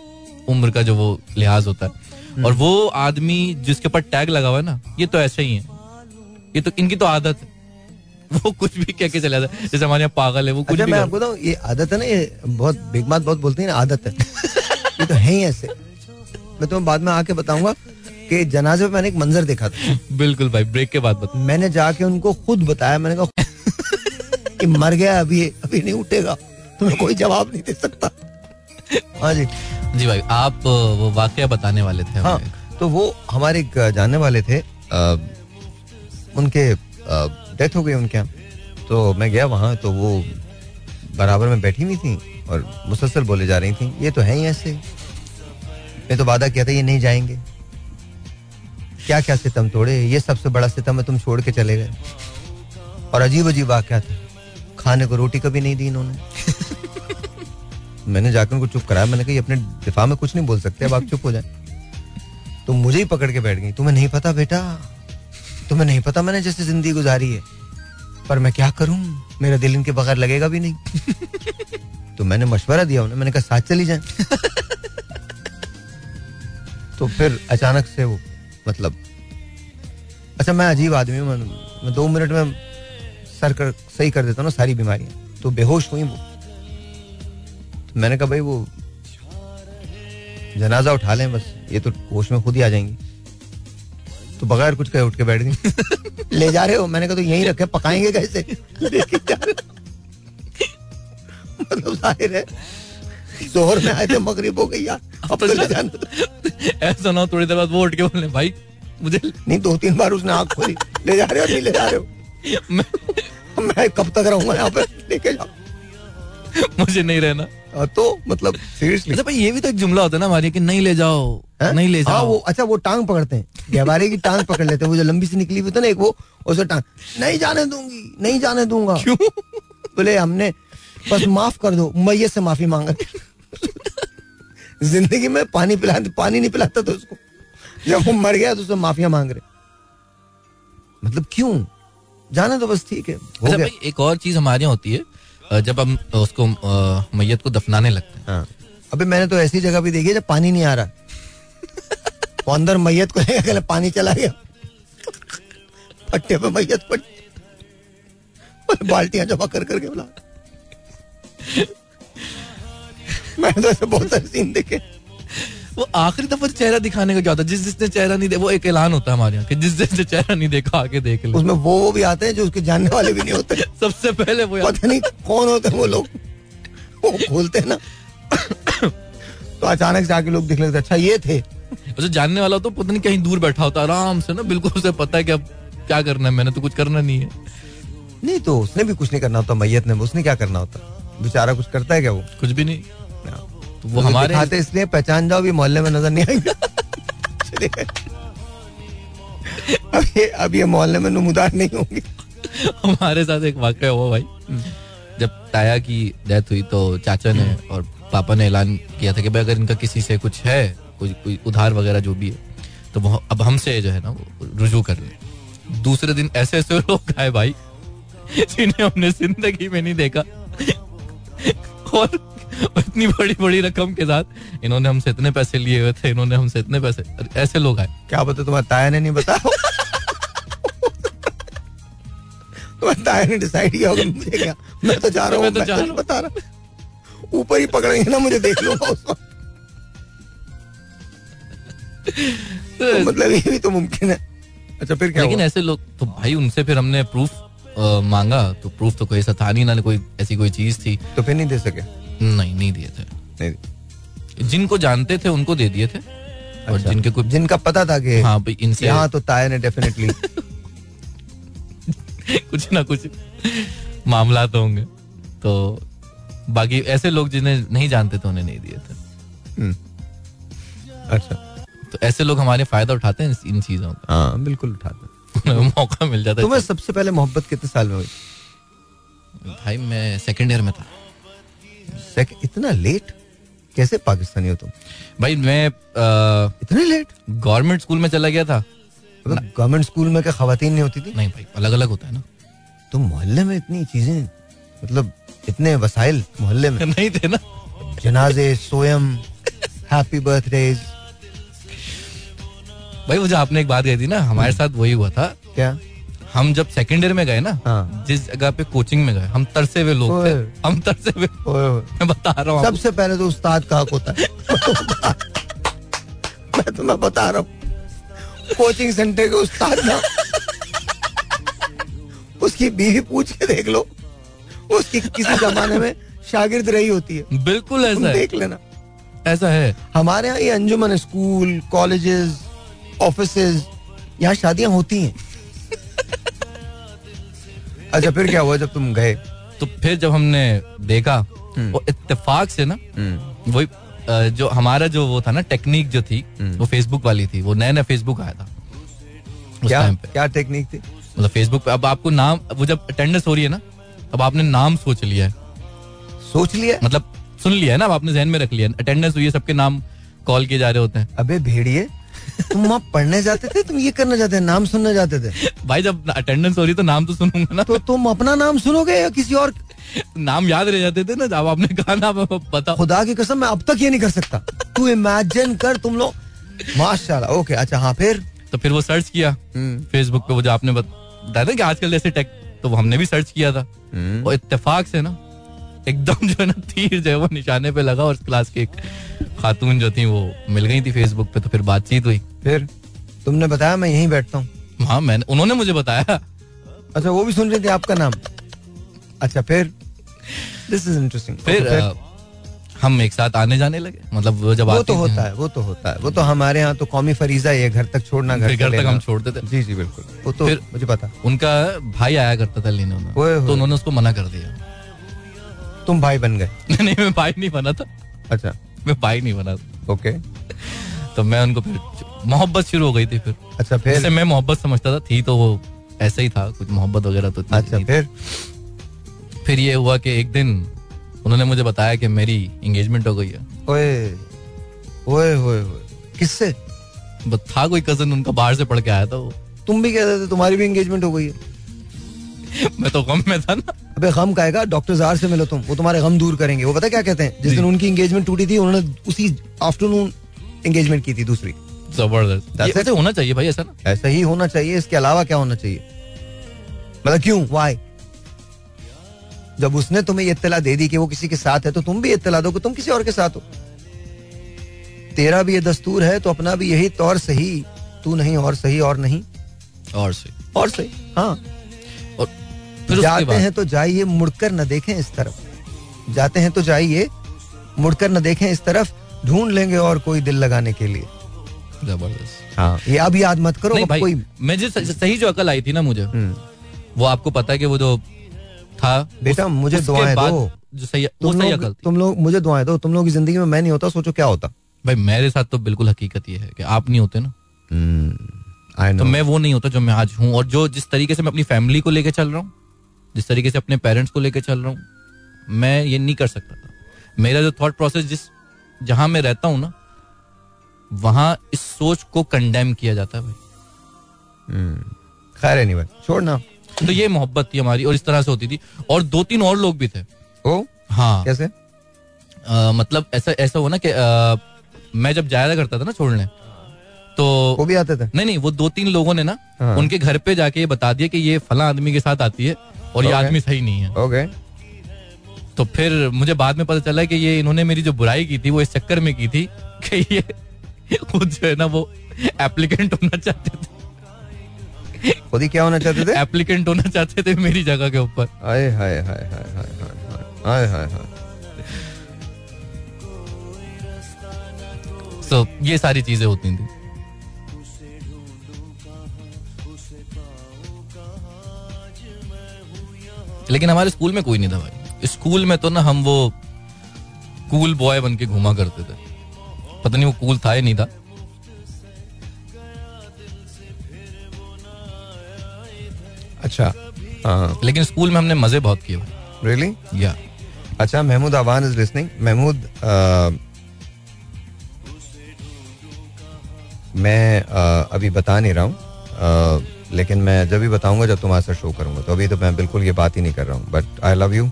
उम्र का जो वो लिहाज होता है। और वो आदमी जिसके ऊपर टैग लगा हुआ है ना ये तो ऐसे ही है। ये तो इनकी तो आदत है। वो कुछ भी कह के चला जाता है। जैसे हमारे यहाँ पागल है वो कुछ
अच्छा
भी
मैं आपको ये आदत है ना ये बहुत बिग बात बहुत बोलती है ना आदत है। ये तो है ही ऐसे। मैं तुम्हें बाद में आके बताऊँगा कि जनाजे में मैंने एक मंजर देखा था।
बिल्कुल भाई ब्रेक के बाद बता
मैंने जाके उनको खुद बताया मैंने कहा कि मर गया अभी अभी नहीं उठेगा तुम्हें कोई जवाब नहीं दे सकता। हाँ जी।
जी भाई आप वो वाकया बताने वाले थे
हाँ तो वो हमारे एक जानने वाले थे अ, उनके डेथ हो गई उनके यहाँ। तो मैं गया वहाँ तो वो बराबर में बैठी हुई थी और मुसलसल बोले जा रही थी ये तो है ही ऐसे। मैं तो वादा किया था ये नहीं जाएँगे। क्या क्या सितम तोड़े? ये सबसे बड़ा सितम है, तुम छोड़ के चले गए। और अजीब अजीब वाक्य था खाने को रोटी कभी नहीं दी इन्होंने। मैंने जाकर उनको चुप कराया। मैंने कहा अपने दिफा में कुछ नहीं बोल सकते, अब आप चुप हो जाए। तो मुझे ही पकड़ के बैठ गई। तुम्हें नहीं पता बेटा? तुम्हें नहीं पता मैंने जैसे ज़िंदगी गुजारी है। पर मैं क्या करूँ? मेरा दिल इनके बगैर लगेगा भी नहीं। तो मैंने मशवरा दिया उन्हें। मैंने कहा, साथ चली जाए। तो फिर अचानक से वो मतलब अच्छा मैं अजीब आदमी हूँ मैं, दो मिनट में सर कर सही कर देता हूँ ना सारी बीमारियाँ। तो बेहोश हुई वो। तो मैंने कहा भाई वो जनाजा उठा लें बस ये तो होश में खुद ही आ जाएँगी। तो बगैर कुछ कहे उठ के बैठ गई। ले जा रहे हो? मैंने कहा तो यहीं रखे पकाएँगे कैसे। मतलब ज़ाहिर है जोहर में आए थे मगरिब हो गई यार। अब तो जाना
ऐसा ना थोड़ी देर बाद वो उठ के बोले भाई मुझे
नहीं दो तीन बार उसने आँख खोली। ले जा रहे हो नहीं ले जा रहे हो?
मैं-
कब तक रहूँगा यहाँ पे? लेके जाओ।
मुझे नहीं रहना।
हाँ, तो मतलब सीरियसली
अच्छा भाई ये भी तो एक जुमला होता है ना हमारी कि नहीं ले जाओ है? नहीं ले
हाँ
जाओ।
वो अच्छा वो टांग पकड़ते हैं। गहवारे की टांग पकड़ लेते हैं। वो जो लंबी सी निकली हुई थी ना एक वो उसे टांग। नहीं जाने दूँगी नहीं जाने दूँगा।
क्यों?
बोले हमने बस माफ़ कर दो मैयत से माफ़ी मांगा ज़िंदगी में पानी पिलाते पानी नहीं पिलाता तो उसको। जब वो मर गया तो उससे माफिया मांग रहे। मतलब क्यों? जाने तो बस ठीक है
अच्छा भाई एक और चीज़ हमारे यहाँ होती है जब हम उसको मैयत को दफनाने लगते हैं।
हाँ। अबे मैंने तो ऐसी जगह भी देखी है जब पानी नहीं आ रहा। वो अंदर मैयत को लेकर पानी चला गया। पट्टे पे मैयत पड़ी। बाल्टियाँ जमा कर करके बुला। मैंने तो बहुत सारे सीन देखे।
वो आखिरी दफ़ा चेहरा दिखाने का क्या होता है? जिस जिसने चेहरा नहीं देखा वो एक ऐलान होता है हमारे यहाँ जिस जिसने चेहरा नहीं देखा आके देख ले।
उसमें वो वो भी आते हैं जो उसके जानने वाले भी नहीं होते।
सबसे पहले वो
पता नहीं कौन होते हैं वो लोग। वो खोलते हैं ना। तो अचानक से आके लोग दिख लेते अच्छा ये थे।
जो जानने वाला है पता नहीं कहीं दूर बैठा होता आराम से ना बिल्कुल उसे पता है कि अब क्या करना है मैंने तो कुछ करना नहीं है।
नहीं तो उसने भी कुछ नहीं करना होता मैयत ने उसने क्या करना होता? बेचारा कुछ करता है क्या वो?
कुछ भी नहीं। तो वो
वो
हमारे
दिखाते इसलिए पहचान जाओ भी मोहल्ले में नज़र नहीं आएँगे अब ये अब ये मोहल्ले में नमूदार नहीं होंगे।
हमारे साथ एक वाक्य हुआ भाई। जब ताया की डेथ हुई तो चाचा ने और पापा ने ऐलान किया था कि भाई अगर इनका किसी से कुछ है कोई कोई उधार वगैरह जो भी है तो वो अब हमसे जो है ना वो रुजू कर ले दूसरे दिन ऐसे ऐसे लोग आए भाई जिन्हें हमने ज़िंदगी में नहीं देखा। और इतनी बड़ी बड़ी रकम के साथ। इन्होंने हमसे इतने पैसे लिए हुए थे इन्होंने हमसे इतने पैसे ऐसे लोग आए।
क्या बता तुम्हारे ताया ने नहीं बताया तुम्हारे ताया ने डिसाइड किया होगा मुझे क्या? मैं तो जा रहा हूँ
मैं तो जा
तो
रहा
नहीं बता रहा ऊपर ही पकड़ेंगे ना मुझे देख तो मतलब ये भी तो मुमकिन है। अच्छा फिर क्या
लेकिन ऐसे लोग तो भाई उनसे फिर हमने प्रूफ मांगा तो प्रूफ तो कोई ऐसा था नहीं ना कोई ऐसी कोई चीज़ थी।
तो फिर नहीं दे सके?
नहीं नहीं दिए थे।
नहीं।
जिनको जानते थे उनको दे दिए थे।
अच्छा, और।
जिनके कुछ
जिनका पता था कि
हाँ भाई इनसे
यहाँ तो ताया ने डेफिनेटली
कुछ ना कुछ मामला तो होंगे। तो बाकी ऐसे लोग जिन्हें नहीं जानते थे उन्हें नहीं दिए थे।
अच्छा।
तो ऐसे लोग हमारे फ़ायदा उठाते हैं इन चीज़ों का।
हाँ बिल्कुल उठाते
का मौका मिल जाता
तुम्हें
है
सबसे पहले मोहब्बत कितने साल में हुई?
भाई मैं सेकेंड ईयर में था।
सेक- इतना लेट कैसे पाकिस्तानी हो तुम?
भाई मैं
इतने लेट
गवर्नमेंट स्कूल में चला गया था।
मतलब गवर्नमेंट स्कूल में क्या खातन नहीं होती थी?
नहीं भाई अलग अलग होता है ना।
तो मोहल्ले में इतनी चीज़ें मतलब इतने वसाइल मोहल्ले में?
नहीं थे ना।
जनाजे सोयम हैप्पी बर्थडे
भाई वो जो आपने एक बात कही थी ना हमारे साथ वही हुआ था।
क्या?
हम जब सेकेंड ईयर में गए ना
हाँ।
जिस जगह पे कोचिंग में गए हम तरसे हुए लोग थे। हम तरसे हुए। मैं बता रहा हूँ
सबसे पहले तो उस्ताद का हक होता है। मैं तुम्हें बता रहा हूँ कोचिंग सेंटर के उस्ताद ना। उसकी बीवी पूछ के देख लो। उसकी किसी जमाने में शागिर्द रही होती है।
बिल्कुल ऐसा है।
देख लेना।
ऐसा है।
हमारे यहाँ ये अंजुमन स्कूल कॉलेजेस ऑफ़िस यहाँ शादियाँ होती हैं। अच्छा फिर क्या हुआ जब तुम गए?
तो फिर जब हमने देखा वो इत्तेफाक से ना वही जो हमारा जो वो था ना टेक्निक जो थी वो फेसबुक वाली थी वो नया नया फेसबुक आया था।
क्या क्या टेक्निक थी?
मतलब फेसबुक पे अब आपको नाम वो जब अटेंडेंस हो रही है ना अब आपने नाम सोच लिया है।
सोच लिया
मतलब सुन लिया है ना अब आपने जहन में रख लिया अटेंडेंस हुई है सबके नाम कॉल किए जा रहे होते हैं।
अबे भेड़िए तुम वहाँ पढ़ने जाते थे तुम ये करने जाते थे नाम सुनने जाते थे?
भाई जब अटेंडेंस हो रही तो नाम तो सुनूँगा ना।
तो तुम अपना नाम सुनोगे या किसी और?
नाम याद रह जाते थे ना जब आपने कहा ना पता।
खुदा की कसम मैं अब तक ये नहीं कर सकता। तू इमेजिन कर तुम लोग। माशाल्लाह ओके अच्छा हाँ फिर?
तो फिर वो सर्च किया।
हम्म,
फेसबुक पे वो जो आपने बताया कि आजकल जैसे टेक तो हमने भी सर्च किया था।
हम्म।
और इत्तेफाक से ना एकदम जो है ना तीर जो है वो निशाने पे लगा और क्लास की एक खातून जो थी वो मिल गई थी फेसबुक पे तो फिर बातचीत हुई।
फिर तुमने बताया मैं यहीं बैठता हूँ।
हाँ मैंने उन्होंने मुझे बताया।
अच्छा वो भी सुन रही थी आपका नाम? अच्छा फिर? दिस इज़ इंटरेस्टिंग
फिर हम एक साथ आने जाने लगे। मतलब वो जब
वो
आती
तो होता है वो तो होता है। वो तो हमारे यहाँ तो कौमी फरीजा है घर तक छोड़ना घर
घर तक हम छोड़ते थे।
जी जी बिल्कुल। वो तो
फिर-
मुझे पता।
उनका भाई आया करता था लेने तो उन्होंने उसको मना कर दिया।
तुम भाई बन गए।
नहीं मैं भाई नहीं बना था।
अच्छा।
मैं भाई नहीं बना था।
ओके
तो मैं उनको फिर मोहब्बत शुरू हो गई थी फिर।
अच्छा फिर?
मैं मोहब्बत समझता था थी तो वो ऐसा ही था कुछ मोहब्बत वगैरह तो
अच्छा फिर?
फिर ये हुआ कि एक दिन उन्होंने मुझे बताया कि मेरी एंगेजमेंट हो गई है।
ओए ओए ओए किससे?
था कोई कज़न उनका बाहर से पढ़ के आया था वो।
तुम भी कहते थे तुम्हारी भी एंगेजमेंट हो गई है।
मैं तो गम में था ना।
अबे गम काएगा डॉक्टर जार से मिलो तुम। वो तुम्हारे गम दूर करेंगे। वो पता क्या कहते हैं? जिस दिन उनकी एंगेजमेंट टूटी थी उन्होंने उसी आफ्टरनून एंगेजमेंट की थी दूसरी।
ज़बरदस्त। होना चाहिए भाई ऐसा ना।
ऐसा ही होना चाहिए। इसके अलावा क्या होना चाहिए? मतलब क्यों? वाई जब उसने तुम्हें ये इत्तला दे दी कि वो किसी के साथ है तो तुम भी इत्तला दो कि तुम किसी और के साथ हो। तेरा भी ये दस्तूर है तो अपना भी यही तौर सही। तू नहीं और सही और नहीं।
और से
और सही हाँ। जाते हैं तो जाइए मुड़कर न देखें इस तरफ़। जाते हैं तो जाइए मुड़कर न देखें इस तरफ़ ढूंढ लेंगे और कोई दिल लगाने के लिए।
ज़बरदस्त।
हाँ ये अब याद मत करो
नहीं भाई
कोई
मैं जो सही जो अकल आई थी ना मुझे
हम्म,
वो आपको पता है कि वो जो था
बेटा,
उस-
मुझे दुआएँ दो।
जो सही वो
तुम
सही
लोग
अकल
तुम लोग मुझे दुआएँ दो। तुम लोग की ज़िंदगी में मैं नहीं होता सोचो क्या होता।
भाई मेरे साथ तो बिल्कुल हकीकत ये है कि आप नहीं होते ना।
आई
तो मैं वो नहीं होता जो मैं आज हूँ और जो जिस तरीके से मैं अपनी फैमिली को लेके चल रहा हूँ जिस तरीके से अपने पेरेंट्स को लेकर चल रहा हूँ मैं ये नहीं कर सकता था। मेरा जो थॉट प्रोसेस जिस जहाँ मैं रहता हूँ ना वहाँ इस सोच को कंडेम किया जाता है भाई।
खैर एनीवे छोड़ना
तो ये मोहब्बत थी हमारी और इस तरह से होती थी। और दो तीन और लोग भी थे।
ओ?
हाँ।
कैसे?
अ, मतलब ऐसा ऐसा हुआ ना कि मैं जब जाया करता था ना छोड़ने तो
वो भी आते थे?
नहीं नहीं वो दो तीन लोगों ने ना
हाँ।
उनके घर पे जाके ये बता दिया कि ये फला आदमी के साथ आती है। और ये आदमी सही नहीं है।
ओके
तो फिर मुझे बाद में पता चला कि ये इन्होंने मेरी जो बुराई की थी वो इस चक्कर में की थी कि ये खुद जो है ना वो एप्लीकेंट होना चाहते थे।
खुद ही क्या होना चाहते थे?
एप्लीकेंट होना चाहते थे मेरी जगह के ऊपर।
हाय हाय हाय हाय हाय हाय हाय हाय हाय।
सो ये सारी चीज़ें होती थी। लेकिन हमारे स्कूल में कोई नहीं था भाई। स्कूल में तो ना हम वो कूल बॉय बन के घूमा करते थे। पता नहीं वो कूल था या नहीं था।
अच्छा हाँ।
लेकिन स्कूल में हमने मज़े बहुत किए
रियली
या
अच्छा महमूद आवान इज़ लिसनिंग महमूद मैं अ, अभी बता नहीं रहा हूँ। लेकिन मैं जब भी बताऊँगा, जब तुम्हारे साथ शो करूँगा तो अभी तो मैं बिल्कुल ये बात ही नहीं कर रहा हूँ but I love you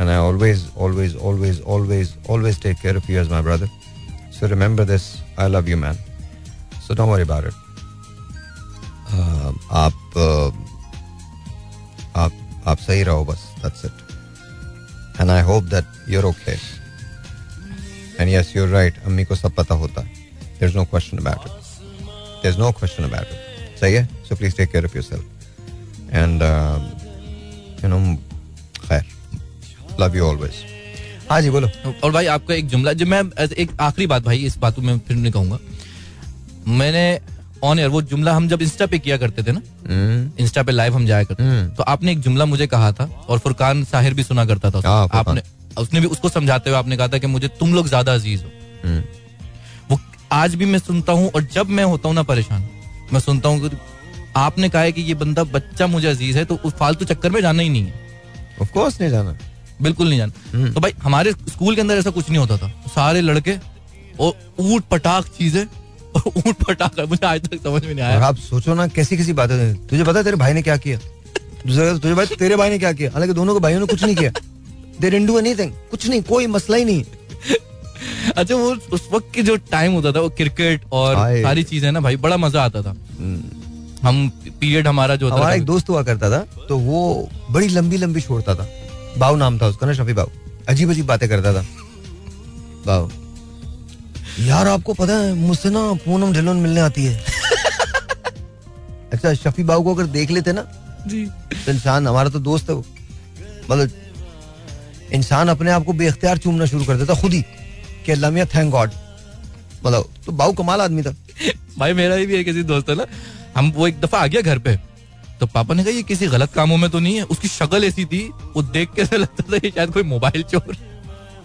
and I always always always always always take care of you as my brother so remember this I love you man so don't worry about it आप आप आप सही रहो बस that's it and I hope that you're okay and yes you're right अम्मी को सब पता होता. है there is no question about it there is no question about it सही है so please take care of yourself and you know खैर love you always हाँ जी बोलो।
और भाई आपका एक जुमला जो मैं एक आखिरी बात भाई इस बात मैं फिर नहीं कहूँगा। मैंने ऑन एयर वो जुमला हम जब इंस्टा पे किया करते थे ना
हम्म,
इंस्टा पे लाइव हम जाया करते
हम्म।
तो आपने एक जुमला मुझे कहा था और फुरकान साहिर भी सुना करता था।
हाँ,
आपने उसने भी उसको समझाते हुए आपने कहा था कि मुझे तुम लोग ज़्यादा अज़ीज़ हो।
हम्म,
वो आज भी मैं सुनता हूँ और जब मैं होता हूँ ना परेशान मैं सुनता हूँ आपने कहा है कि ये बंदा बच्चा मुझे अज़ीज़ है तो उस फालतू चक्कर में जाना ही नहीं है।
Of course नहीं जाना।
बिल्कुल नहीं जाना।
हम्म।
तो भाई हमारे स्कूल के अंदर ऐसा कुछ नहीं होता था। सारे लड़के और ऊट पटाख चीज़ें और ऊट पटाख मुझे आज तक समझ में नहीं आया।
आप सोचो ना कैसी कैसी बातें हैं। तुझे पता है तेरे भाई ने क्या किया? तुझे है तेरे भाई ने क्या किया? हालाँकि दोनों के भाइयों ने कुछ नहीं किया। दे डिडंट डू एनीथिंग कुछ नहीं कोई मसला ही नहीं।
अच्छा वो उस वक्त की जो टाइम होता था वो क्रिकेट और सारी चीज़ें ना भाई बड़ा मज़ा आता था।
हम्म।
हम पीरियड हमारा जो
हमारा एक दोस्त हुआ करता था तो वो बड़ी लंबी लंबी छोड़ता था। बाऊ नाम था उसका ना शफी बाऊ। अजीब अजीब बातें करता था। बाऊ। यार आपको पता है मुझसे ना पूनम ढिलोन मिलने आती है। अच्छा शफी बाऊ को अगर देख लेते ना
जी।
तो इंसान हमारा तो दोस्त है वो। मतलब इंसान अपने आप को बेख्तियार चूमना शुरू कर देता खुद ही। कि अल्लाह थैंक गॉड मतलब तो बाऊ कमाल आदमी था।
भाई मेरा ही भी एक ऐसी दोस्त है ना हम वो एक दफ़ा आ गया घर पे तो पापा ने कहा ये किसी गलत कामों में तो नहीं है उसकी शक्ल ऐसी थी वो देख के ऐसा लगता था ये शायद कोई मोबाइल चोर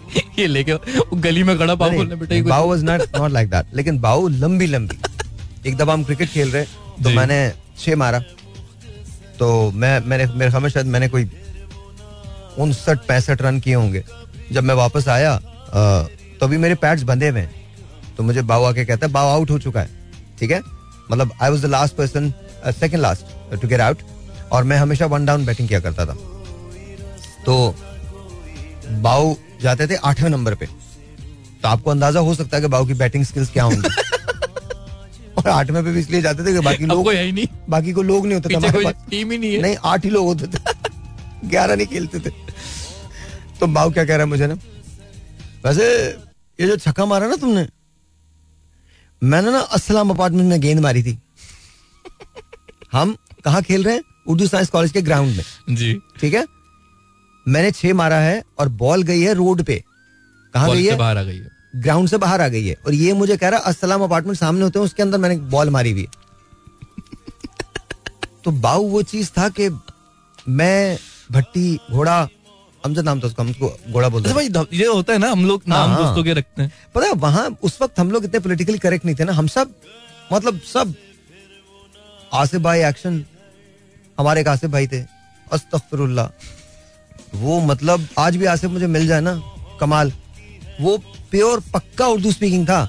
ये लेके वो गली में खड़ा पापा बोलने बेटा
बाऊ was not not like that लेकिन बाऊ लंबी लंबी। एक दफ़ा हम क्रिकेट खेल रहे तो मैंने छह मारा तो मैं मैंने मेरे ख्याल में शायद मैंने कोई उनसठ पैंसठ रन किए होंगे। जब मैं वापस आया तो अभी मेरे पैड्स बंधे हुए हैं। तो मुझे बाऊ आके कहता है बाऊ आउट हो चुका है। ठीक है? मतलब I was the last person second last to get out और मैं हमेशा वन डाउन बैटिंग किया करता था। तो बाऊ जाते थे आठवें नंबर पे। तो आपको अंदाज़ा हो सकता है कि बाऊ की बैटिंग स्किल्स क्या होंगी। और आठवें पे भी इसलिए जाते थे कि बाकी लोग
ही नहीं।
बाकी को लोग नहीं होते थे
टीम ही नहीं है।
नहीं आठ ही लोग होते थे। ग्यारह नहीं खेलते थे। तो बाऊ क्या कह रहा है मुझे ना? वैसे ये जो छक्का मारा ना तुमने मैंने ना असलाम अपार्टमेंट में गेंद मारी थी। हम कहा खेल रहे हैं? उर्दू साइंस कॉलेज के ग्राउंड में।
जी।
ठीक है? मैंने छह मारा है और बॉल गई है रोड पे। कहा गई है?
बाहर आ गई है।
ग्राउंड से बाहर आ गई है। और ये मुझे कह रहा है असलाम अपार्टमेंट सामने होते हैं उसके अंदर मैंने बॉल मारी हुई तो बाऊ वो चीज़ था कि मैं भट्टी घोड़ा अमजद नाम था उसका हम घोड़ा बोलते
अच्छा भाई ये होता है ना हम लोग नाम
हाँ।
दोस्तों के रखते हैं।
पता है वहाँ उस वक्त हम लोग इतने पॉलिटिकली करेक्ट नहीं थे ना हम सब मतलब सब आसिफ भाई एक्शन हमारे एक आसिफ भाई थे अस्तगफिरुल्लाह वो मतलब आज भी आसिफ मुझे मिल जाए ना कमाल। वो प्योर पक्का उर्दू स्पीकिंग था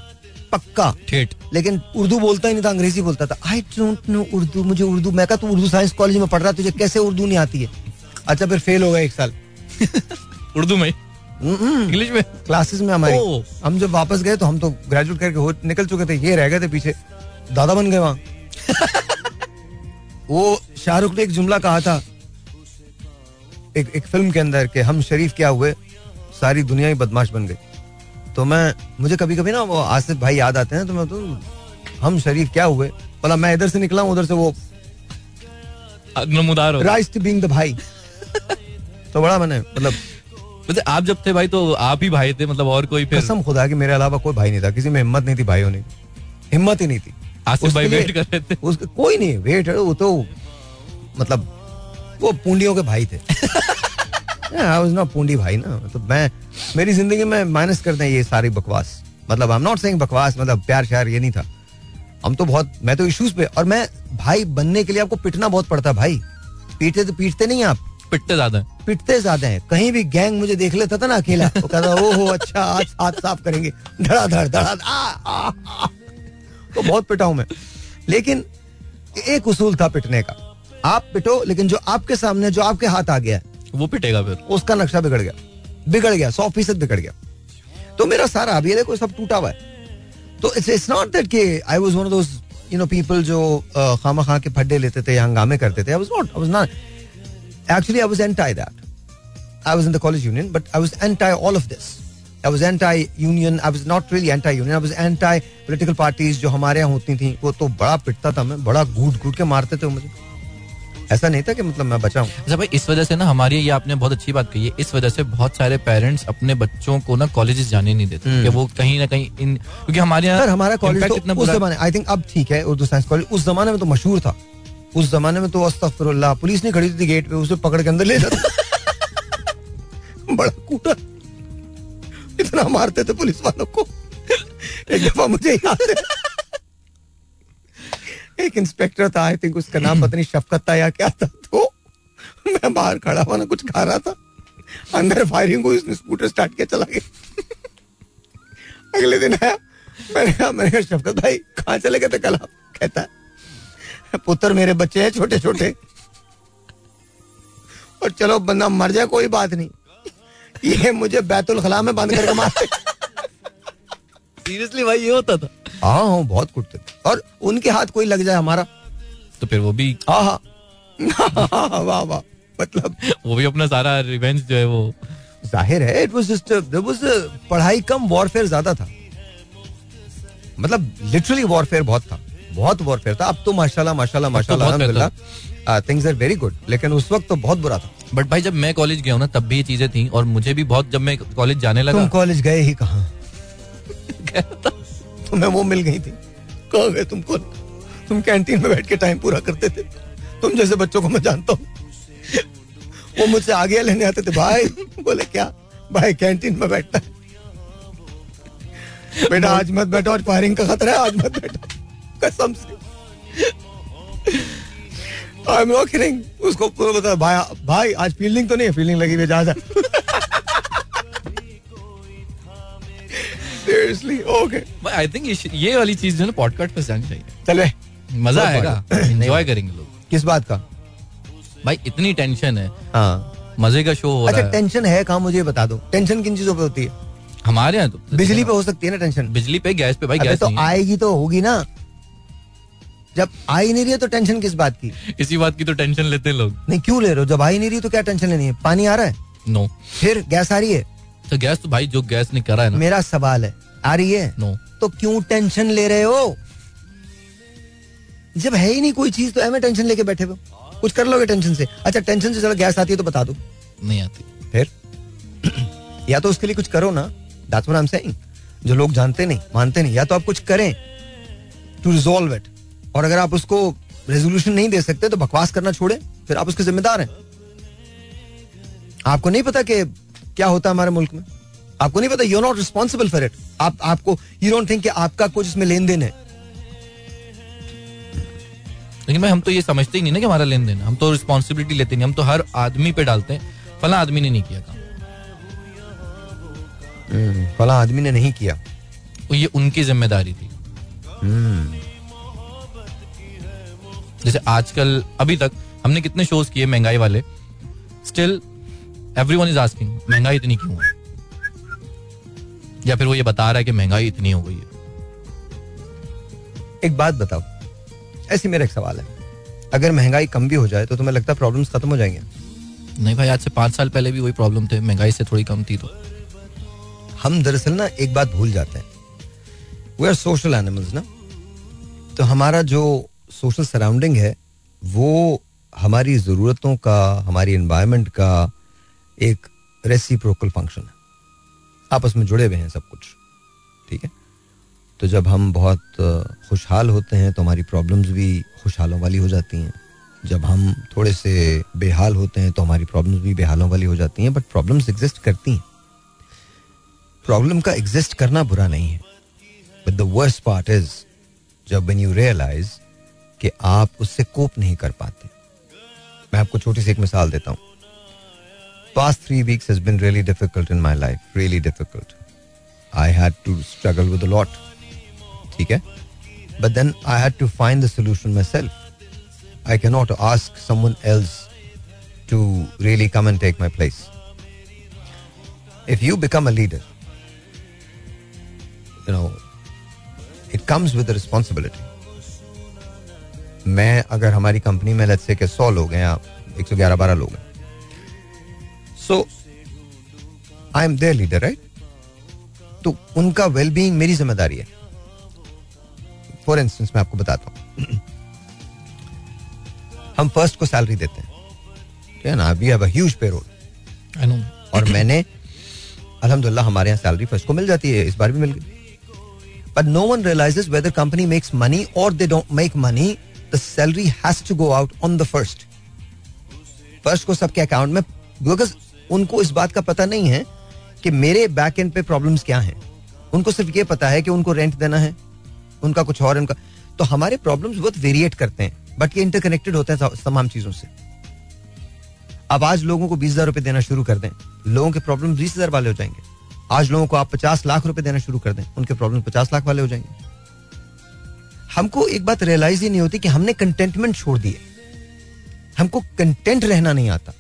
पक्का।
ठेठ
लेकिन उर्दू बोलता ही नहीं था अंग्रेज़ी बोलता था। आई डोंट नो उर्दू मुझे उर्दू मैं कहा तू उर्दू साइंस कॉलेज में पढ़ रहा तुझे कैसे उर्दू नहीं आती है? अच्छा फिर फेल हो गया एक साल।
उर्दू में इंग्लिश में?
क्लासेस में हमारी। हम जब वापस गए तो हम तो ग्रेजुएट करके हो निकल चुके थे ये रह गए थे पीछे। दादा बन गए वहाँ। वो शाहरुख ने एक जुमला कहा था एक एक फ़िल्म के अंदर कि हम शरीफ क्या हुए सारी दुनिया ही बदमाश बन गई। तो मैं मुझे कभी कभी ना वो आसिफ भाई याद आते हैं तो मैं तो हम शरीफ क्या हुए? बोला मैं इधर से निकला हूँ उधर से वो
नमूदार
राइस टू बीइंग द भाई। तो बड़ा मैंने मतलब
वैसे आप जब थे भाई तो आप ही भाई थे मतलब और कोई फिर
कसम खुदा की मेरे अलावा कोई भाई नहीं था किसी में हिम्मत नहीं थी भाई होने की हिम्मत ही नहीं थी।
आसिफ भाई वेट कर रहे थे।
उसके कोई नहीं वेट वो तो मतलब वो पूंडियों के भाई थे। आई वाज नॉट पूंडी भाई ना तो मैं मेरी ज़िंदगी में माइनस करते दें ये सारी बकवास। मतलब आई एम नॉट सेइंग बकवास मतलब प्यार श्यार ये नहीं था। हम तो बहुत मैं तो इश्यूज़ पे और मैं भाई बनने के लिए आपको पिटना बहुत पड़ता भाई। पीटते तो पीटते नहीं आप।
पिटते ज़्यादा हैं।
पिटते ज़्यादा है। कहीं भी गैंग मुझे देख लेता था ना अकेला। वो कहता ओहो अच्छा आज हाथ साफ़ करेंगे। धड़ाधड़ आ। तो बहुत पिटा हूँ मैं। लेकिन एक उसूल था पिटने का। आप पिटो लेकिन जो आपके सामने जो आपके हाथ आ गया
वो पिटेगा फिर।
उसका नक्शा बिगड़ गया। बिगड़ गया सौ फ़ीसद बिगड़ गया। तो मेरा सारा अभी देखो सब टूटा हुआ है। तो इट्स इट्स नॉट दैट कि I was one of those you know people जो खामा खा के फड्डे लेते थे या हंगामे करते थे। I was not I was not actually i was anti that. I was in the college union but i was anti all of this. I was anti union i was not really anti union i was anti political parties जो हमारे यहाँ होती थी। वो तो बड़ा पिटता था मैं। बड़ा घूट घूट के मारते थे मुझे। ऐसा नहीं था कि मतलब मैं बचा हूँ।
अच्छा भाई इस वजह से ना हमारी ये आपने बहुत अच्छी बात कही है। इस वजह से बहुत सारे पेरेंट्स अपने बच्चों को ना कॉलेजेस जाने नहीं देते।
हम्म।
कि वो कहीं ना कहीं इन क्योंकि हमारे यहाँ
हमारा कॉलेज तो उस जमाने आई थिंक अब ठीक है उर्दू साइंस कॉलेज उस जमाने में तो मशहूर था। उस जमाने में तो अस्तगफिरुल्लाह, पुलिस नहीं खड़ी थी गेट पे, उसे पकड़ के अंदर ले जाता। बड़ा कूटा। इतना मारते थे पुलिस वालों को। एक दफ़ा मुझे याद है। एक इंस्पेक्टर था, आई थिंक उसका नाम पता नहीं, शफकत था या क्या था तो मैं बाहर खड़ा हुआ ना, कुछ खा रहा था। अंदर फायरिंग हुई, उसने स्कूटर स्टार्ट किया, चला गया। अगले दिन आया, मैंने कहा मैंने कहा, शफकत भाई, कहाँ चले गए थे कल आप? कहता है पुत्र मेरे बच्चे हैं छोटे छोटे और चलो बंदा मर जाए कोई बात नहीं। ये मुझे बैतुल खला में बंद करके मारते।
सीरियसली भाई ये होता था?
हाँ हाँ बहुत कुटते थे। और उनके हाथ कोई लग जाए हमारा।
तो फिर वो भी
हाँ हाँ। वाह वाह। मतलब
वो भी अपना सारा रिवेंज जो है वो
ज़ाहिर है it was just there was पढ़ाई कम वॉरफेयर ज़्यादा था। मतलब लिटरली वॉरफेयर बहुत था। बहुत वॉरफेयर था। अब तो माशाल्लाह माशाल्लाह माशाल्लाह
बहुत
अल्हम्दुलिल्लाह। थिंग्स आर वेरी गुड लेकिन उस वक्त तो बहुत बुरा था।
बट भाई जब मैं कॉलेज गया हूँ ना तब भी ये चीज़ें थी और मुझे भी बहुत जब मैं कॉलेज जाने लगा
तुम कॉलेज गए ही कहाँ? तुम्हें वो मिल गई थी। कहाँ गए तुम कौन? तुम कैंटीन में बैठ के टाइम पूरा करते थे। तुम जैसे बच्चों को मैं जानता हूँ। वो मुझसे आगे लेने आते थे भाई बोले क्या? भाई कैंटीन में बैठता बेटा आज मत बैठो आज फायरिंग का खतरा है आज मत बैठो। कसम से। आई एम नॉट किडिंग उसको पूरा बता भाई भाई आज फील्डिंग तो नहीं है फील्डिंग लगी हुई जा सीरियसली ओके
आई थिंक ये वाली चीज़ जो है पॉडकास्ट पे जानी चाहिए।
चले।
मज़ा आएगा। एंजॉय करेंगे लोग।
किस बात का?
भाई इतनी टेंशन है।
हाँ।
मज़े का शो हो
अच्छा
रहा है।
टेंशन है कहाँ मुझे बता दो। टेंशन किन चीज़ों पे होती है?
हमारे यहाँ तो
बिजली पे हो सकती है ना टेंशन
बिजली पे गैस पे भाई गैस
तो आएगी तो होगी ना। जब आ ही नहीं रही है तो टेंशन किस बात की?
इसी बात की तो टेंशन लेते हैं लोग।
नहीं क्यों ले रहे हो? जब आ ही नहीं रही तो क्या टेंशन लेनी है? पानी आ रहा है?
नो
फिर गैस आ रही है?
तो गैस तो भाई जो गैस ने करा है ना।
मेरा सवाल है आ रही है?
नो
तो क्यों टेंशन ले रहे हो? जब है ही नहीं कोई चीज़ तो एमे टेंशन लेके बैठे हो। कुछ कर लोगे टेंशन से? अच्छा टेंशन से चलो गैस आती है तो बता दो।
नहीं आती।
फिर? या तो उसके लिए कुछ करो ना। सेइंग जो लोग जानते नहीं मानते नहीं या तो आप कुछ करें टू रिजोल्व इट और अगर आप उसको रेजोल्यूशन नहीं दे सकते तो बकवास करना छोड़े फिर आप उसके जिम्मेदार हैं। आपको नहीं पता कि क्या होता है हमारे मुल्क में? आपको नहीं पता you not responsible for it आप आपको यू डोंट थिंक कि आपका कुछ इसमें लेन देन है।
लेकिन मैं हम तो ये समझते ही नहीं ना कि हमारा लेन देन। हम तो रिस्पॉन्सिबिलिटी लेते नहीं हम तो हर आदमी पे डालते हैं। फला आदमी ने नहीं किया काम।
फला आदमी ने नहीं किया।
तो ये उनकी ज़िम्मेदारी थी। जैसे आजकल अभी तक हमने कितने शोज़ किए महँगाई वाले still every one is asking महँगाई इतनी क्यों है? या फिर वो ये बता रहा है कि महँगाई इतनी हो गई है।
एक बात बताओ ऐसी मेरा एक सवाल है। अगर महँगाई कम भी हो जाए तो तुम्हें लगता है प्रॉब्लम्स खत्म हो जाएँगे?
नहीं भाई आज से पाँच साल पहले भी वही प्रॉब्लम थे महँगाई से थोड़ी कम थी तो।
हम दरअसल ना एक बात भूल जाते हैं। वी आर सोशल एनिमल्स ना? तो हमारा जो सोशल सराउंडिंग है, वो हमारी ज़रूरतों का, हमारी इन्वायरमेंट का एक रेसिप्रोकल फ़ंक्शन है। आपस में जुड़े हुए हैं सब कुछ, ठीक है? तो जब हम बहुत खुशहाल होते हैं तो हमारी प्रॉब्लम्स भी खुशहालों वाली हो जाती हैं। जब हम थोड़े से बेहाल होते हैं तो हमारी प्रॉब्लम्स भी बेहालों वाली हो जाती हैं। बट प्रॉब्लम्स एग्जिस्ट करती हैं। प्रॉब्लम का एग्जिस्ट करना बुरा नहीं है। But the worst part is जब व्हेन यू रियलाइज़ कि आप उससे कोप नहीं कर पाते। मैं आपको छोटी सी एक मिसाल देता हूँ। Past three weeks has been really difficult in my life really difficult I had to struggle with lot ठीक है? But then I had to find the solution myself I can not ask someone to really come and take my place if you become a leader you know it comes with responsibility मैं अगर हमारी company में let's say के 100 लोग हैं या 111 12 लोग हैं। So I am their leader right तो उनका वेलबींग मेरी ज़िम्मेदारी है। फॉर इंस्टेंस मैं आपको बताता हूँ। हम फ़र्स्ट को सैलरी देते हैं। ठीक है ना? We have huge payroll
I know
और मैंने अलहमदुल्ला हमारे यहाँ सैलरी फ़र्स्ट को मिल जाती है इस बार भी मिल गई। But no one realises whether company makes money और they don't make money the salary has to go out on the first first को सबके अकाउंट में बिकॉज़ उनको इस बात का पता नहीं है कि मेरे बैक एंड पे प्रॉब्लम्स क्या हैं। उनको सिर्फ़ ये पता है कि उनको रेंट देना है, उनका कुछ और उनका। तो हमारे प्रॉब्लम्स बहुत वेरिएट करते हैं बट ये इंटरकनेक्टेड होते हैं तमाम चीज़ों से। अब आज लोगों को बीस हज़ार रुपए देना शुरू कर दें, लोगों के प्रॉब्लम बीस हज़ार वाले हो जाएँगे। आज लोगों को आप पचास लाख रुपए देना शुरू कर दें, उनके प्रॉब्लम पचास लाख वाले हो जाएँगे। हमको एक बात रियलाइज़ ही नहीं होती कि हमने कंटेंटमेंट छोड़ दिए हमको कंटेंट रहना नहीं आता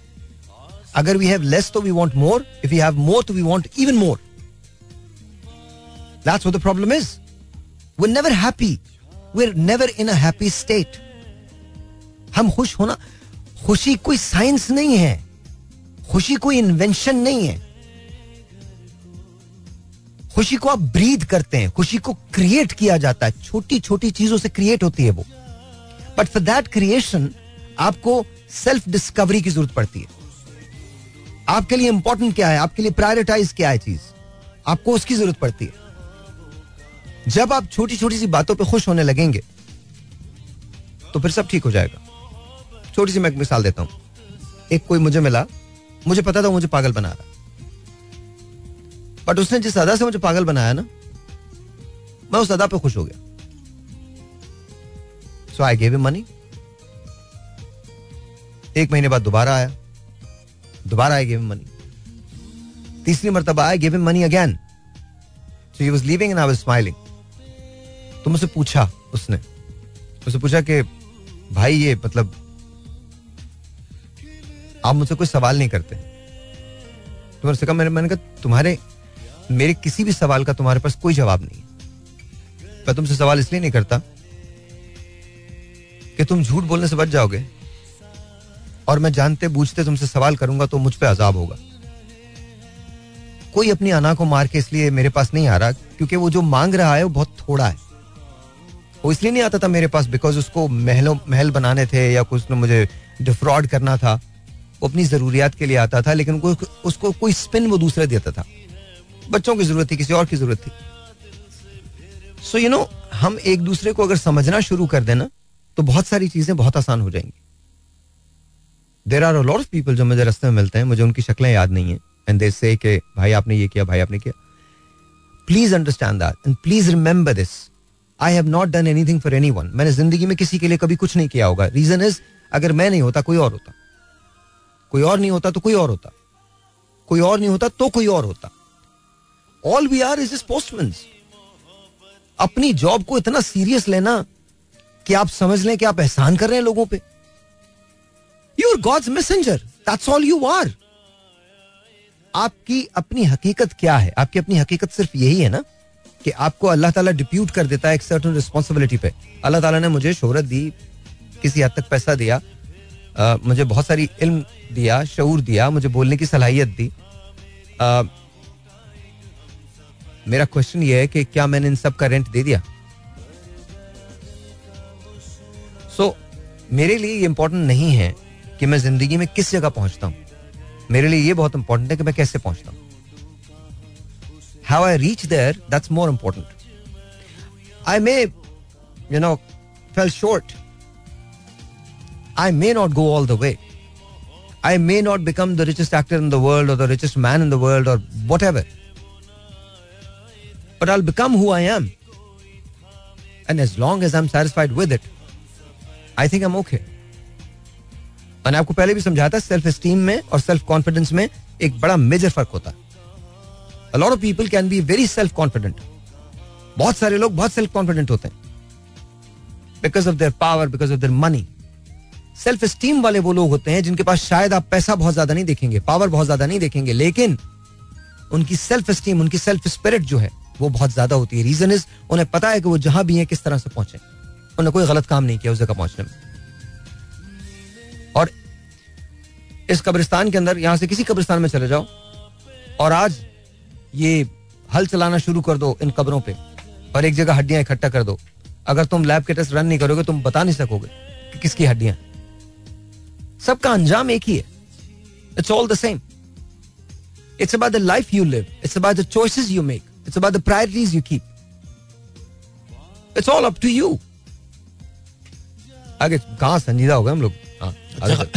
अगर वी हैव लेस तो we want more if you have more तो we want even more That's what the problem is. We're never happy. We're never in a happy state. हम खुश होना, खुशी कोई साइंस नहीं है खुशी कोई इन्वेंशन नहीं है खुशी को आप ब्रीद करते हैं, खुशी को क्रिएट किया जाता है। छोटी छोटी चीज़ों से क्रिएट होती है वो। बट फॉर दैट क्रिएशन आपको सेल्फ डिस्कवरी की ज़रूरत पड़ती है। आपके लिए इंपॉर्टेंट क्या है? आपके लिए प्रायोरिटाइज क्या है चीज़? आपको उसकी ज़रूरत पड़ती है। जब आप छोटी छोटी सी बातों पे खुश होने लगेंगे तो फिर सब ठीक हो जाएगा। छोटी सी मैं मिसाल देता हूँ। एक कोई मुझे मिला, मुझे पता था मुझे पागल बना रहा बट उसने जिस अदा से मुझे पागल बनाया ना, मैं उस अदा पे खुश हो गया। सो आई गेव मनी एक महीने बाद दोबारा आया। दोबारा आई गेव मनी तीसरी मरतबा I gave money again so he was leaving and I was smiling तो मुझसे पूछा उसने। मुझसे पूछा कि, भाई ये मतलब आप मुझसे कोई सवाल नहीं करते। तो मैंने कहा, मैंने मैंने कहा, तुम्हारे मेरे किसी भी सवाल का तुम्हारे पास कोई जवाब नहीं मैं तुमसे सवाल इसलिए नहीं करता कि तुम झूठ बोलने से बच जाओगे और मैं जानते बूझते तुमसे सवाल करूँगा तो मुझ पर अजाब होगा। कोई अपनी अना को मार के इसलिए मेरे पास नहीं आ रहा, क्योंकि वो जो मांग रहा है वो बहुत थोड़ा है। वो इसलिए नहीं आता था मेरे पास बिकॉज़ उसको महलों महल बनाने थे या कुछ मुझे डिफ्रॉड करना था। वो अपनी जरूरियात के लिए आता था, लेकिन उसको कोई स्पिन वो दूसरे देता था। बच्चों की ज़रूरत थी, किसी और की ज़रूरत थी। सो यू नो हम एक दूसरे को अगर समझना शुरू कर देना तो बहुत सारी चीज़ें बहुत आसान हो जाएँगी। There are lot of people जो मुझे रस्ते में मिलते हैं, मुझे उनकी शक्लें याद नहीं है एंड दे से कि, भाई, आपने ये किया, भाई, आपने किया। Please understand that and please remember this I have not done anything for any one मैंने ज़िंदगी में किसी के लिए कभी कुछ नहीं किया होगा। रीजन इज़ अगर मैं नहीं होता, कोई और होता। कोई और नहीं होता तो कोई और होता। कोई और नहीं होता तो कोई और होता। All we are is postman अपनी जॉब को इतना सीरियस लेना कि आप समझ लें कि आप एहसान कर रहे हैं लोगों पे। You are God's messenger that's all you are आपकी अपनी हकीकत क्या है? आपकी अपनी हकीकत सिर्फ़ यही है ना कि आपको अल्लाह ताला डिप्यूट कर देता है एक सर्टन रिस्पॉन्सिबिलिटी पे। अल्लाह ताला ने मुझे शोहरत दी किसी हद तक पैसा दिया आ, मुझे बहुत सारी इल्म दिया शऊर दिया मुझे बोलने की सलाहियत दी। आ, मेरा क्वेश्चन ये है कि क्या मैंने इन सब का रेंट दे दिया? सो so, मेरे लिए ये इंपॉर्टेंट नहीं है कि मैं ज़िंदगी में किस जगह पहुँचता हूँ। मेरे लिए ये बहुत इंपॉर्टेंट है कि मैं कैसे पहुँचता हूँ। How I reach there that's more important I may you know fail short I may not go all the way I may not become the richest actor in the world और the richest man in the world और what whatever. But I'll become who I am. And as long as I'm satisfied with it, I think I'm okay. मैंने आपको पहले भी समझाया था self esteem में और सेल्फ कॉन्फिडेंस में एक बड़ा मेजर फ़र्क होता है lot of people can be very self confident बहुत सारे लोग बहुत सेल्फ कॉन्फिडेंट होते हैं because of their power because of their money self esteem वाले वो लोग होते हैं जिनके पास शायद आप पैसा बहुत ज़्यादा नहीं देखेंगे पावर बहुत ज़्यादा नहीं देखेंगे लेकिन उनकी सेल्फ स्टीम उनकी सेल्फ स्पिरिट जो है वो बहुत ज़्यादा होती है। रीजन इज़ उन्हें पता है कि वो जहाँ भी हैं, किस तरह से पहुँचे। उन्होंने कोई गलत काम नहीं किया उस जगह पहुँचने में। और इस कब्रिस्तान के अंदर, यहाँ से किसी कब्रिस्तान में चले जाओ, और आज ये हल चलाना शुरू कर दो इन कब्रों पे, और एक जगह हड्डियाँ इकट्ठा कर दो। अगर तुम लैब के टेस्ट रन नहीं करोगे, तुम बता नहीं सकोगे कि किसकी हड्डियाँ सबका अंजाम एक ही है। It's all the same it's about the life you live it's about the choices you make it's about the priorities you keep it's all up to you आगे कहाँ संजीदा हो गए हम लोग? हाँ, चल।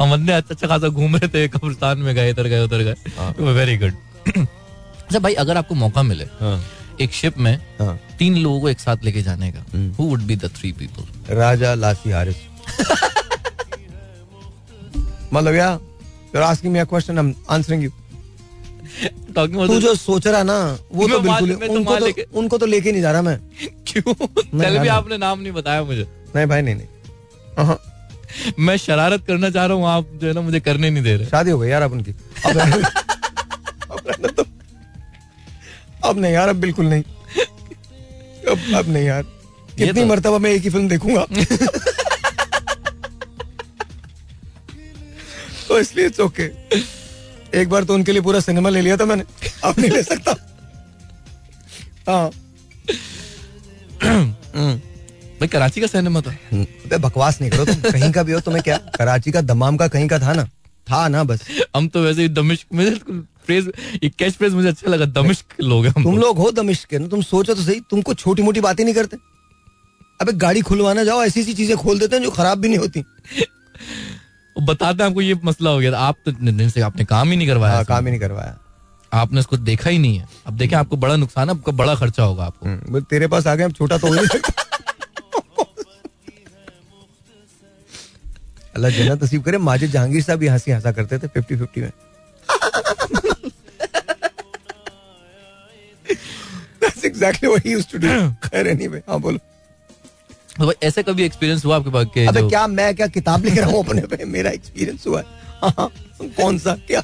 हम इतने अच्छा अच्छा खासा घूम रहे थे कब्रिस्तान में गए इधर गए उधर
हाँ।
गए वेरी गुड अच्छा भाई अगर आपको मौका मिले
हाँ,
एक शिप में
हाँ।
तीन लोगों को एक साथ लेके जाने का। Who would be the three people
Raja लासी हारिस। मतलब या you're asking me a question I'm answering you.
Talking
तू जो सोच रहा ना वो तो बिल्कुल
तो
उनको तो
लेके-
उनको तो लेके नहीं जा रहा मैं।
क्यों? कल भी। आपने नाम नहीं बताया मुझे।
नहीं भाई नहीं नहीं।
मैं शरारत करना चाह रहा हूँ आप जो है ना मुझे करने नहीं दे रहे।
शादी हो गई यार अब उनकी। अब अब अब नहीं यार अब बिल्कुल नहीं। अब अब नहीं यार। कितनी
तो-
मर्तबा मैं एक ही फ़िल्म देखूँगा। तो इसलिए इट्स ओके एक बार तो उनके लिए पूरा सिनेमा ले लिया था मैंने। अब नहीं ले सकता। हाँ।
भाई कराची का सिनेमा था।
अबे बकवास नहीं करो तुम। कहीं का भी हो तुम्हें क्या? कराची का दमाम का कहीं का था ना? था ना बस।
हम तो वैसे ही दमिश्क मुझे फ्रेज ये कैच फ्रेज मुझे अच्छा लगा दमिश्क लोग हैं हम
तुम
तो।
लोग हो दमिश्क के ना तुम सोचो तो सही तुमको छोटी मोटी बातें नहीं करते। अबे गाड़ी खुलवाना जाओ ऐसी ऐसी चीज़ें खोल देते हैं जो खराब भी नहीं होती।
बताते हैं आपको ये मसला हो गया था। आप तो दिन से आपने काम ही नहीं करवाया
हाँ, काम ही नहीं करवाया।
आपने उसको देखा ही नहीं है। अब देखें आपको बड़ा नुकसान है आपका बड़ा खर्चा होगा आपको।
हम्म, तेरे पास आ गए छोटा तो हो नहीं सकता। अल्लाह जन्नत नसीब करे माजिद जहांगीर साहब भी हँसी हंसा करते थे फिफ्टी फिफ्टी में। That's exactly what he used to do. खैर anyway, हाँ बोलो।
तो भाई ऐसे कभी एक्सपीरियंस हुआ आपके पास के
अबे क्या मैं क्या किताब लिख रहा हूँ अपने पे? मेरा एक्सपीरियंस हुआ है। हाँ, हाँ, कौन सा? क्या?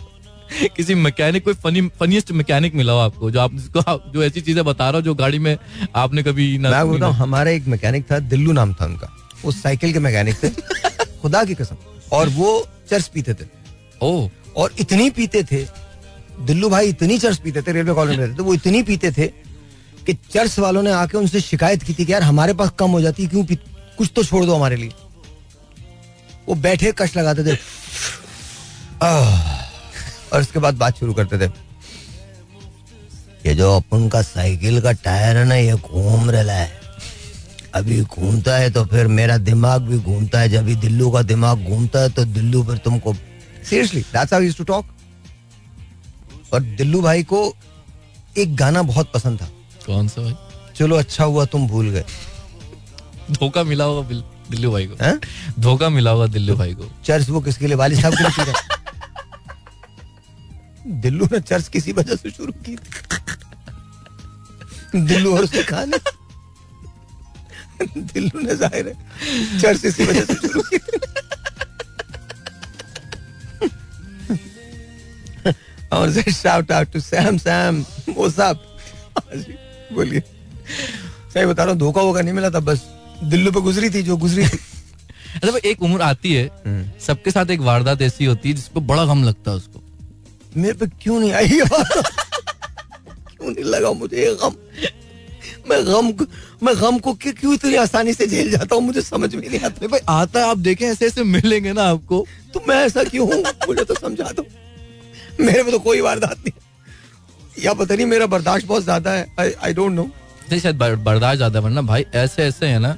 किसी मैकेनिक कोई फनी फनीस्ट मैकेनिक मिला हो आपको जो आप जिसको आप जो ऐसी चीज़ें बता रहा हो जो गाड़ी में आपने कभी ना
मैं बोलता हूँ हमारा एक मैकेनिक था दिल्लू नाम था उनका। वो साइकिल के मैकेनिक थे। खुदा की कसम। और वो चर्च पीते थे।
ओ।
और इतनी पीते थे दिल्लू भाई इतनी चर्च पीते थे रेलवे कॉलोनी में रहते थे वो इतनी पीते थे कि चर्च वालों ने आके उनसे शिकायत की थी कि यार हमारे पास कम हो जाती है, क्यों कुछ तो छोड़ दो हमारे लिए। वो बैठे कष्ट लगाते थे। और उसके बाद बात शुरू करते थे। ये जो अपन का साइकिल का टायर है ना ये घूम रहा है। अभी घूमता है तो फिर मेरा दिमाग भी घूमता है। जब भी दिल्लू का दिमाग घूमता है तो दिल्लू फिर तुमको seriously that's how to talk और दिल्लू भाई को एक गाना बहुत पसंद था।
कौन सा भाई?
चलो अच्छा हुआ तुम भूल गए।
धोखा मिला होगा दिल्लू भाई को। धोखा मिला होगा दिल्लू भाई को।
चर्च वो किसके लिए? वाली साहब के लिए पी दिल्लू ने चर्च किसी वजह से शुरू की थी। दिल्लू और उसके खाने। दिल्लू ने ज़ाहिर है चर्च इसी वजह से शुरू की थी। और से shout out to Sam Sam वो साहब बोलिए। सही बता रहा हूँ धोखा वोखा नहीं मिला था बस दिल्लू पे गुजरी थी जो गुजरी थी।
अच्छा एक उम्र आती है सबके साथ एक वारदात ऐसी होती है जिसपे बड़ा गम लगता है उसको।
मेरे पे क्यों नहीं आई क्यों नहीं लगा मुझे गम? मैं गम मैं गम को क्यों इतनी आसानी से झेल जाता हूँ? मुझे समझ में नहीं आता।
भाई आता है आप देखें ऐसे ऐसे मिलेंगे ना आपको।
तो मैं ऐसा क्यों हूँ? मुझे तो समझा दो। मेरे पे तो कोई वारदात नहीं। या पता नहीं मेरा बर्दाश्त बहुत ज़्यादा है। आई डोंट नो
नहीं शायद बर्दाश्त ज़्यादा वरना भाई ऐसे ऐसे है ना।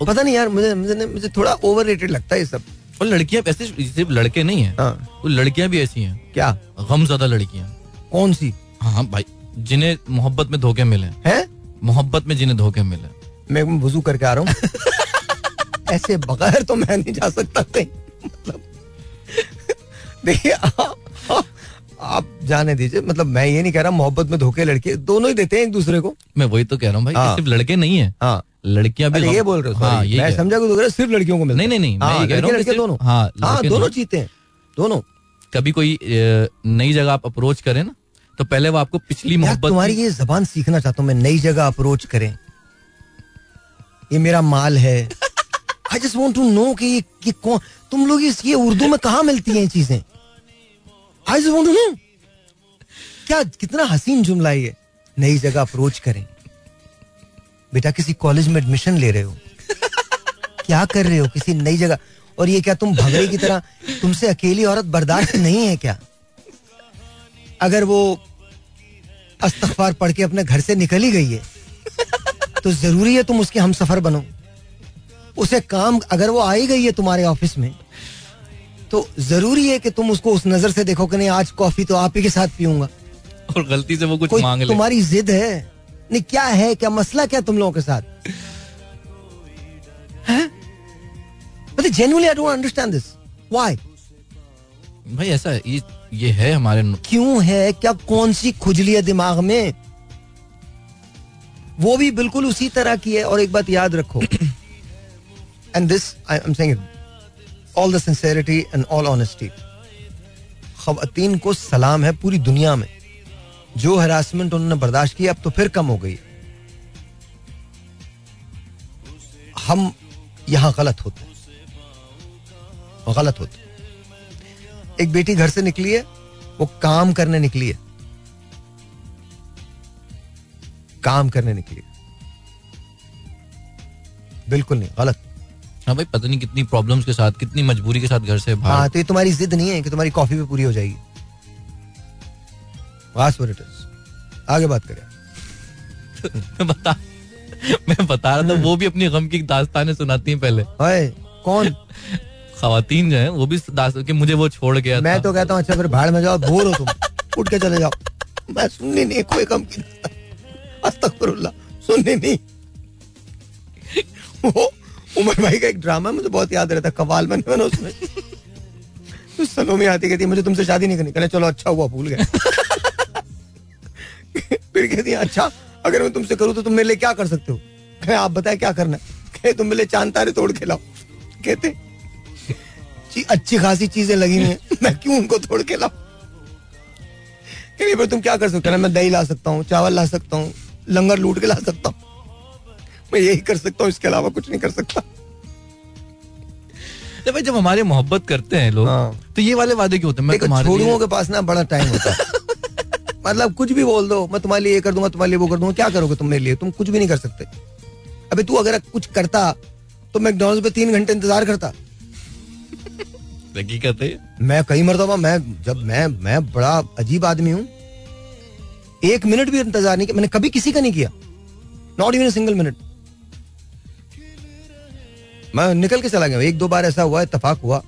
पता नहीं यार मुझे मुझे मुझे थोड़ा ओवर लगता है ये सब।
और लड़कियाँ ऐसे सिर्फ़ लड़के नहीं है।
हाँ।
वो लड़कियाँ भी ऐसी हैं।
क्या?
गम ज़्यादा लड़कियाँ
कौन सी?
हाँ हाँ भाई जिन्हें मोहब्बत में धोखे मिले
है।
मोहब्बत में जिन्हें धोखे मिले
मैं वज़ू करके आ रहा हूँ। ऐसे बगैर तो मैं नहीं जा सकता कहीं। मतलब देखिए आप, जाने दीजिए। मतलब मैं ये नहीं कह रहा मोहब्बत में धोखे लड़के दोनों ही देते हैं एक दूसरे को।
मैं वही तो कह रहा हूँ भाई
हाँ।
सिर्फ़ लड़के नहीं है।
हाँ।
लड़कियाँ भी
ये बोल रहे हो
हाँ
मैं समझा कि सिर्फ़ लड़कियों को मिलता
नहीं, नहीं, नहीं,
दोनों।
हाँ।
जीते हैं दोनों।
कभी कोई नई जगह आप अप्रोच करें ना तो पहले वो आपको पिछली मोहब्बत
तुम्हारी ये जबान सीखना चाहता हूँ मैं नई जगह अप्रोच करें। ये मेरा माल है। I just want to know कि ये कौन तुम लोग इस ये उर्दू में कहा मिलती हैं चीज़ें? आई जस्ट वॉन्ट टू क्या कितना हसीन जुमला ये। नई जगह अप्रोच करें। बेटा किसी कॉलेज में एडमिशन ले रहे हो। क्या कर रहे हो? किसी नई जगह। और ये क्या तुम भगरे की तरह तुमसे अकेली औरत बर्दाश्त नहीं है क्या? अगर वो अस्तगफार पढ़ के अपने घर से निकल ही गई है तो ज़रूरी है तुम उसके हम सफ़र बनो। उसे काम अगर वो आई गई है तुम्हारे ऑफ़िस में तो ज़रूरी है कि तुम उसको उस नज़र से देखो कि नहीं आज कॉफ़ी तो आप ही के साथ पीऊँगा।
और गलती से वो कुछ मांग ले।
तुम्हारी जिद है? नहीं क्या है? क्या मसला क्या तुम लोगों के साथ? मतलब genuinely I don't understand this why
भाई ऐसा ये ये है हमारे
क्यों है? क्या कौन सी खुजली है दिमाग में? वो भी बिल्कुल उसी तरह की है। और एक बात याद रखो। And this I am saying all the sincerity and all honesty खवातीन को सलाम है पूरी दुनिया में जो हरासमेंट उन्होंने बर्दाश्त किया अब तो फिर कम हो गई हम यहाँ गलत होते गलत होते एक बेटी घर से निकली है वो काम करने निकली है काम करने निकली बिल्कुल नहीं गलत
हाँ भाई पता नहीं कितनी प्रॉब्लम्स के साथ कितनी मजबूरी के साथ घर से बाहर।
हाँ तो ये तुम्हारी जिद नहीं है कि तुम्हारी कॉफ़ी पे पूरी हो जाएगी। आगे बात करें।
मैं बता मैं बता रहा था वो भी अपनी गम की दास्तानें सुनाती हैं पहले।
ओए कौन?
खातन जो है वो भी दास्तान कि मुझे वो छोड़ गया
मैं तो कहता हूँ अच्छा फिर भाड़ में जाओ बोर हो तुम। उठ के चले जाओ। मैं सुननी नहीं कोई कम की अस्तगफिरुल्लाह सुननी नहीं। वो उमर भाई का एक ड्रामा मुझे बहुत याद रहता कवाल बने मैंने उसमें। तो सलोमी आती कहती मुझे तुमसे शादी नहीं करनी। कहना, चलो अच्छा हुआ, भूल गए। फिर कहती अच्छा अगर मैं तुमसे करूँ तो तुम मेरे लिए क्या कर सकते हो? कहे आप बताए क्या करना है? कहे तुम मेरे चाँद तारे तोड़ के लाओ। कहते अच्छी खासी चीज़ें लगी हुई हैं, मैं क्यों उनको तोड़ के लाऊं? कहने पर तुम क्या कर सकते हो, मैं दही ला सकता हूँ, चावल ला सकता हूँ, लंगर लूट के ला सकता हूँ। मैं यही कर सकता हूँ इसके अलावा कुछ नहीं कर सकता।
भाई जब हमारे मोहब्बत करते हैं लोग
हाँ।
तो ये वाले वादे क्यों होते हैं? मैं
छोड़ुओं के पास ना बड़ा टाइम होता है। मतलब कुछ भी बोल दो मैं तुम्हारे लिए ये कर दूँगा तुम्हारे लिए वो कर दूँगा क्या करोगे तुम मेरे लिए? तुम कुछ भी नहीं कर सकते। अबे तू अगर कुछ करता तो मैकडोनल्ड पे तीन घंटे इंतज़ार करता।
हकीकत है।
मैं कई मरतबा मैं जब मैं मैं बड़ा अजीब आदमी हूँ। एक मिनट भी इंतज़ार नहीं किया मैंने कभी किसी का नहीं किया। नॉट इवन सिंगल मिनट मैं निकल के चला गया एक दो बार ऐसा हुआ इतफाक हुआ।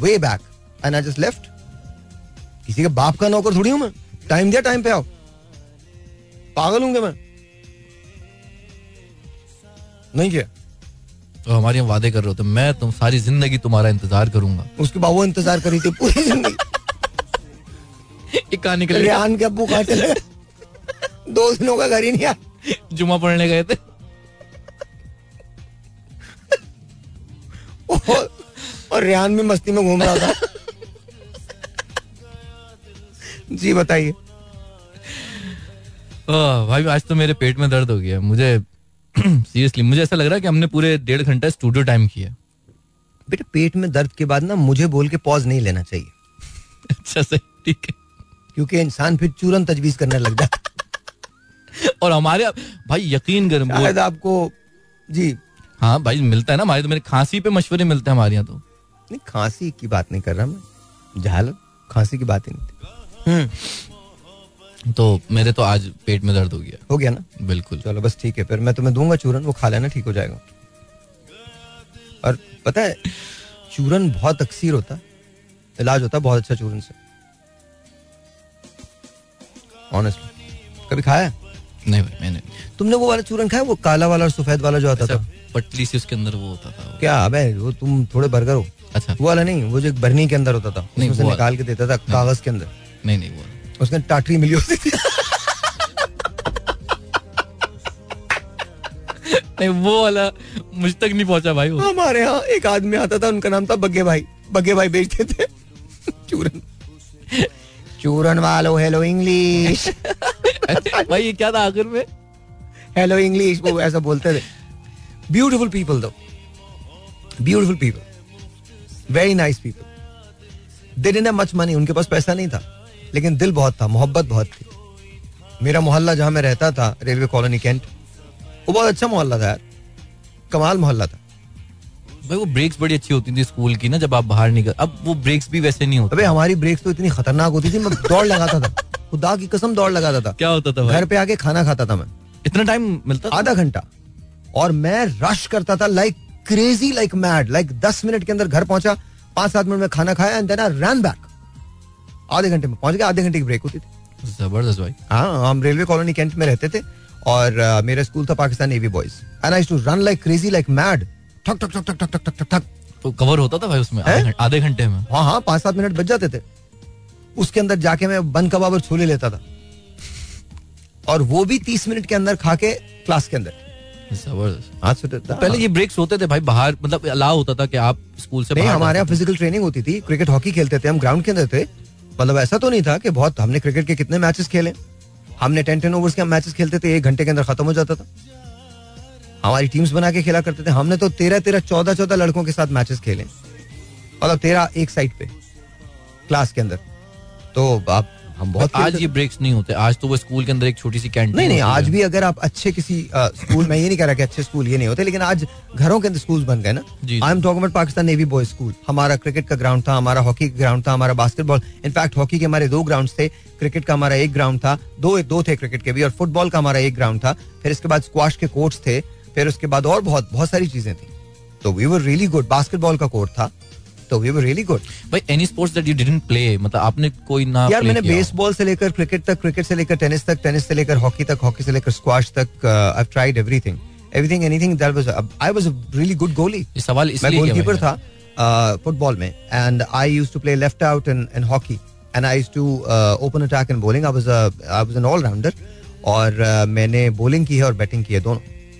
Way back and I just left किसी के बाप का नौकर थोड़ी हूँ मैं। टाइम दिया टाइम पे आओ। पागल हूँगे मैं? नहीं किया।
तो हमारे यहाँ वादे कर रहे हैं, मैं तुम सारी ज़िंदगी तुम्हारा इंतज़ार करूँगा।
उसके बाद वो इंतज़ार करी थी पूरी ज़िंदगी।
ये कहाँ निकल
के अब्बू कहाँ चले दो दिनों का घर ही नहीं आया।
जुमा पढ़ने गए थे।
और रेहान भी मस्ती में घूम रहा था। जी बताइए।
भाई आज तो मेरे पेट में दर्द हो गया। मुझे सीरियसली मुझे ऐसा लग रहा है कि हमने पूरे डेढ़ घंटा स्टूडियो टाइम किया।
बेटा पेट में दर्द के बाद ना मुझे बोल के पॉज नहीं लेना चाहिए।
अच्छा सही ठीक है।
क्योंकि इंसान फिर चूरन तजवीज करने लग जाता
और हमारे भाई यकीन कर
शायद आपको जी।
हाँ भाई मिलता है ना हमारे तो मेरे खांसी पे मशवरे मिलते हैं हमारे यहाँ तो।
नहीं खांसी की बात नहीं कर रहा मैं। झाल खांसी की बात ही नहीं थी। हम्म।
तो मेरे तो आज पेट में दर्द हो गया।
हो गया ना?
बिल्कुल।
चलो बस ठीक है फिर मैं तुम्हें दूँगा चूरन वो खा लेना ठीक हो जाएगा। और पता है चूरन बहुत अक्सीर होता इलाज होता बहुत अच्छा चूरन से। ऑनेस्टली कभी खाया?
नहीं भाई मैंने
तुमने वो वाला चूरन खाया वो काला वाला और सफ़ेद वाला जो आता
अच्छा
था?
पटली सी उसके अंदर वो होता था
क्या अबे वो तुम थोड़े बर्गर हो।
अच्छा।
वो वाला नहीं वो जो एक बर्नी के अंदर होता था
नहीं,
उसमें से निकाल के देता था कागज़ के अंदर।
नहीं नहीं वो
उसके टाटरी मिली होती थी।
नहीं वो वाला मुझ तक नहीं पहुँचा भाई वो।
हमारे यहाँ एक आदमी आता था उनका नाम था बग्गे भाई। बग्गे भाई बेचते थे चूरन। चूरन वालो हेलो इंग्लिश
भाई ये क्या था आखिर में?
हेलो इंग्लिश वो ऐसा बोलते थे। ब्यूटीफुल पीपल दो beautiful people very nice people they didn't much money उनके पास पैसा नहीं था लेकिन दिल बहुत था मोहब्बत बहुत थी। मेरा मोहल्ला जहाँ मैं रहता था रेलवे कॉलोनी कैंट वो बहुत अच्छा मोहल्ला था यार कमाल मोहल्ला था।
भाई वो ब्रेक्स बड़ी अच्छी होती थी स्कूल की ना जब आप बाहर निकल अब वो ब्रेक्स भी वैसे नहीं होते।
अबे हमारी ब्रेक्स तो इतनी खतरनाक होती थी मैं दौड़ लगाता था खुदा की कसम दौड़ लगाता था।
क्या होता था
घर पे आके खाना खाता था मैं।
इतना टाइम मिलता
आधा घंटा। और मैं रश करता था like crazy like mad like दस मिनट के अंदर घर पहुँचा पाँच सात मिनट में खाना खाया and then I run back आधे घंटे में पहुँच गया आधे घंटे की ब्रेक होती थी।
ज़बरदस्त भाई।
हाँ हम रेलवे कॉलोनी कैंट में रहते थे और uh, मेरा स्कूल था Pakistan navy boys and I to run like crazy like mad ठक ठक ठक ठक ठक ठक ठक ठक।
तो कवर होता था भाई उसमें? आधे घंटे- आधे घंटे में।
हाँ हाँ पाँच सात मिनट बच जाते थे। उसके अंदर जाके मैं बन कबाब और छोले लेता था। और वो भी तीस मिनट के अंदर खा के क्लास के अंदर।
ज़बरदस्त।
आज से
पहले ये ब्रेक्स होते थे भाई बाहर मतलब अलाउ होता था कि आप स्कूल से
नहीं हमारे यहाँ फ़िज़िकल ट्रेनिंग होती थी क्रिकेट हॉकी खेलते थे हम ग्राउंड के अंदर थे। मतलब ऐसा तो नहीं था कि बहुत हमने क्रिकेट के कितने मैचेस खेले। हमने टेन टेन ओवर्स के मैचेस खेलते थे एक घंटे के अंदर खत्म हो जाता था। हमारी टीम्स बना के खेला करते थे। हमने तो तेरह तेरह चौदह चौदह लड़कों के साथ मैचेस खेले। मतलब तेरह एक साइड पे क्लास के अंदर। तो आप हम बहुत
आज ये ब्रेक्स नहीं होते आज तो वो स्कूल के अंदर एक छोटी सी कैंटीन
नहीं नहीं आज भी अगर आप अच्छे किसी स्कूल में ये नहीं कह रहा कि अच्छे स्कूल ये नहीं होते लेकिन आज घरों के अंदर स्कूल बन गए ना। I am talking about Pakistan navy boy school हमारा क्रिकेट का ग्राउंड था हमारा हॉकी का ग्राउंड था हमारा बास्केटबॉल इनफैक्ट हॉकी के हमारे दो ग्राउंड थे क्रिकेट का हमारा एक ग्राउंड था दो दो थे क्रिकेट के भी और फुटबॉल का हमारा एक ग्राउंड था। फिर इसके बाद स्क्वाश के कोर्ट्स थे फिर उसके बाद और बहुत बहुत सारी चीज़ें थी। तो we were really good basketball का कोर्ट था तो वी वर रियली गुड
भाई any sports that you didn't play मतलब आपने कोई ना
यार मैंने बेसबॉल से लेकर क्रिकेट तक क्रिकेट से लेकर टेनिस तक टेनिस से लेकर हॉकी तक हॉकी से लेकर स्क्वाश तक I tried everything everything anything that was I was a really good गोली
सवाल इसलिए किया
गोलकीपर था फुटबॉल में and I used to play left out in in hockey and I used to open attack and bowling I was I was an allrounder और uh, मैंने bowling की है और बैटिंग की है दोनों।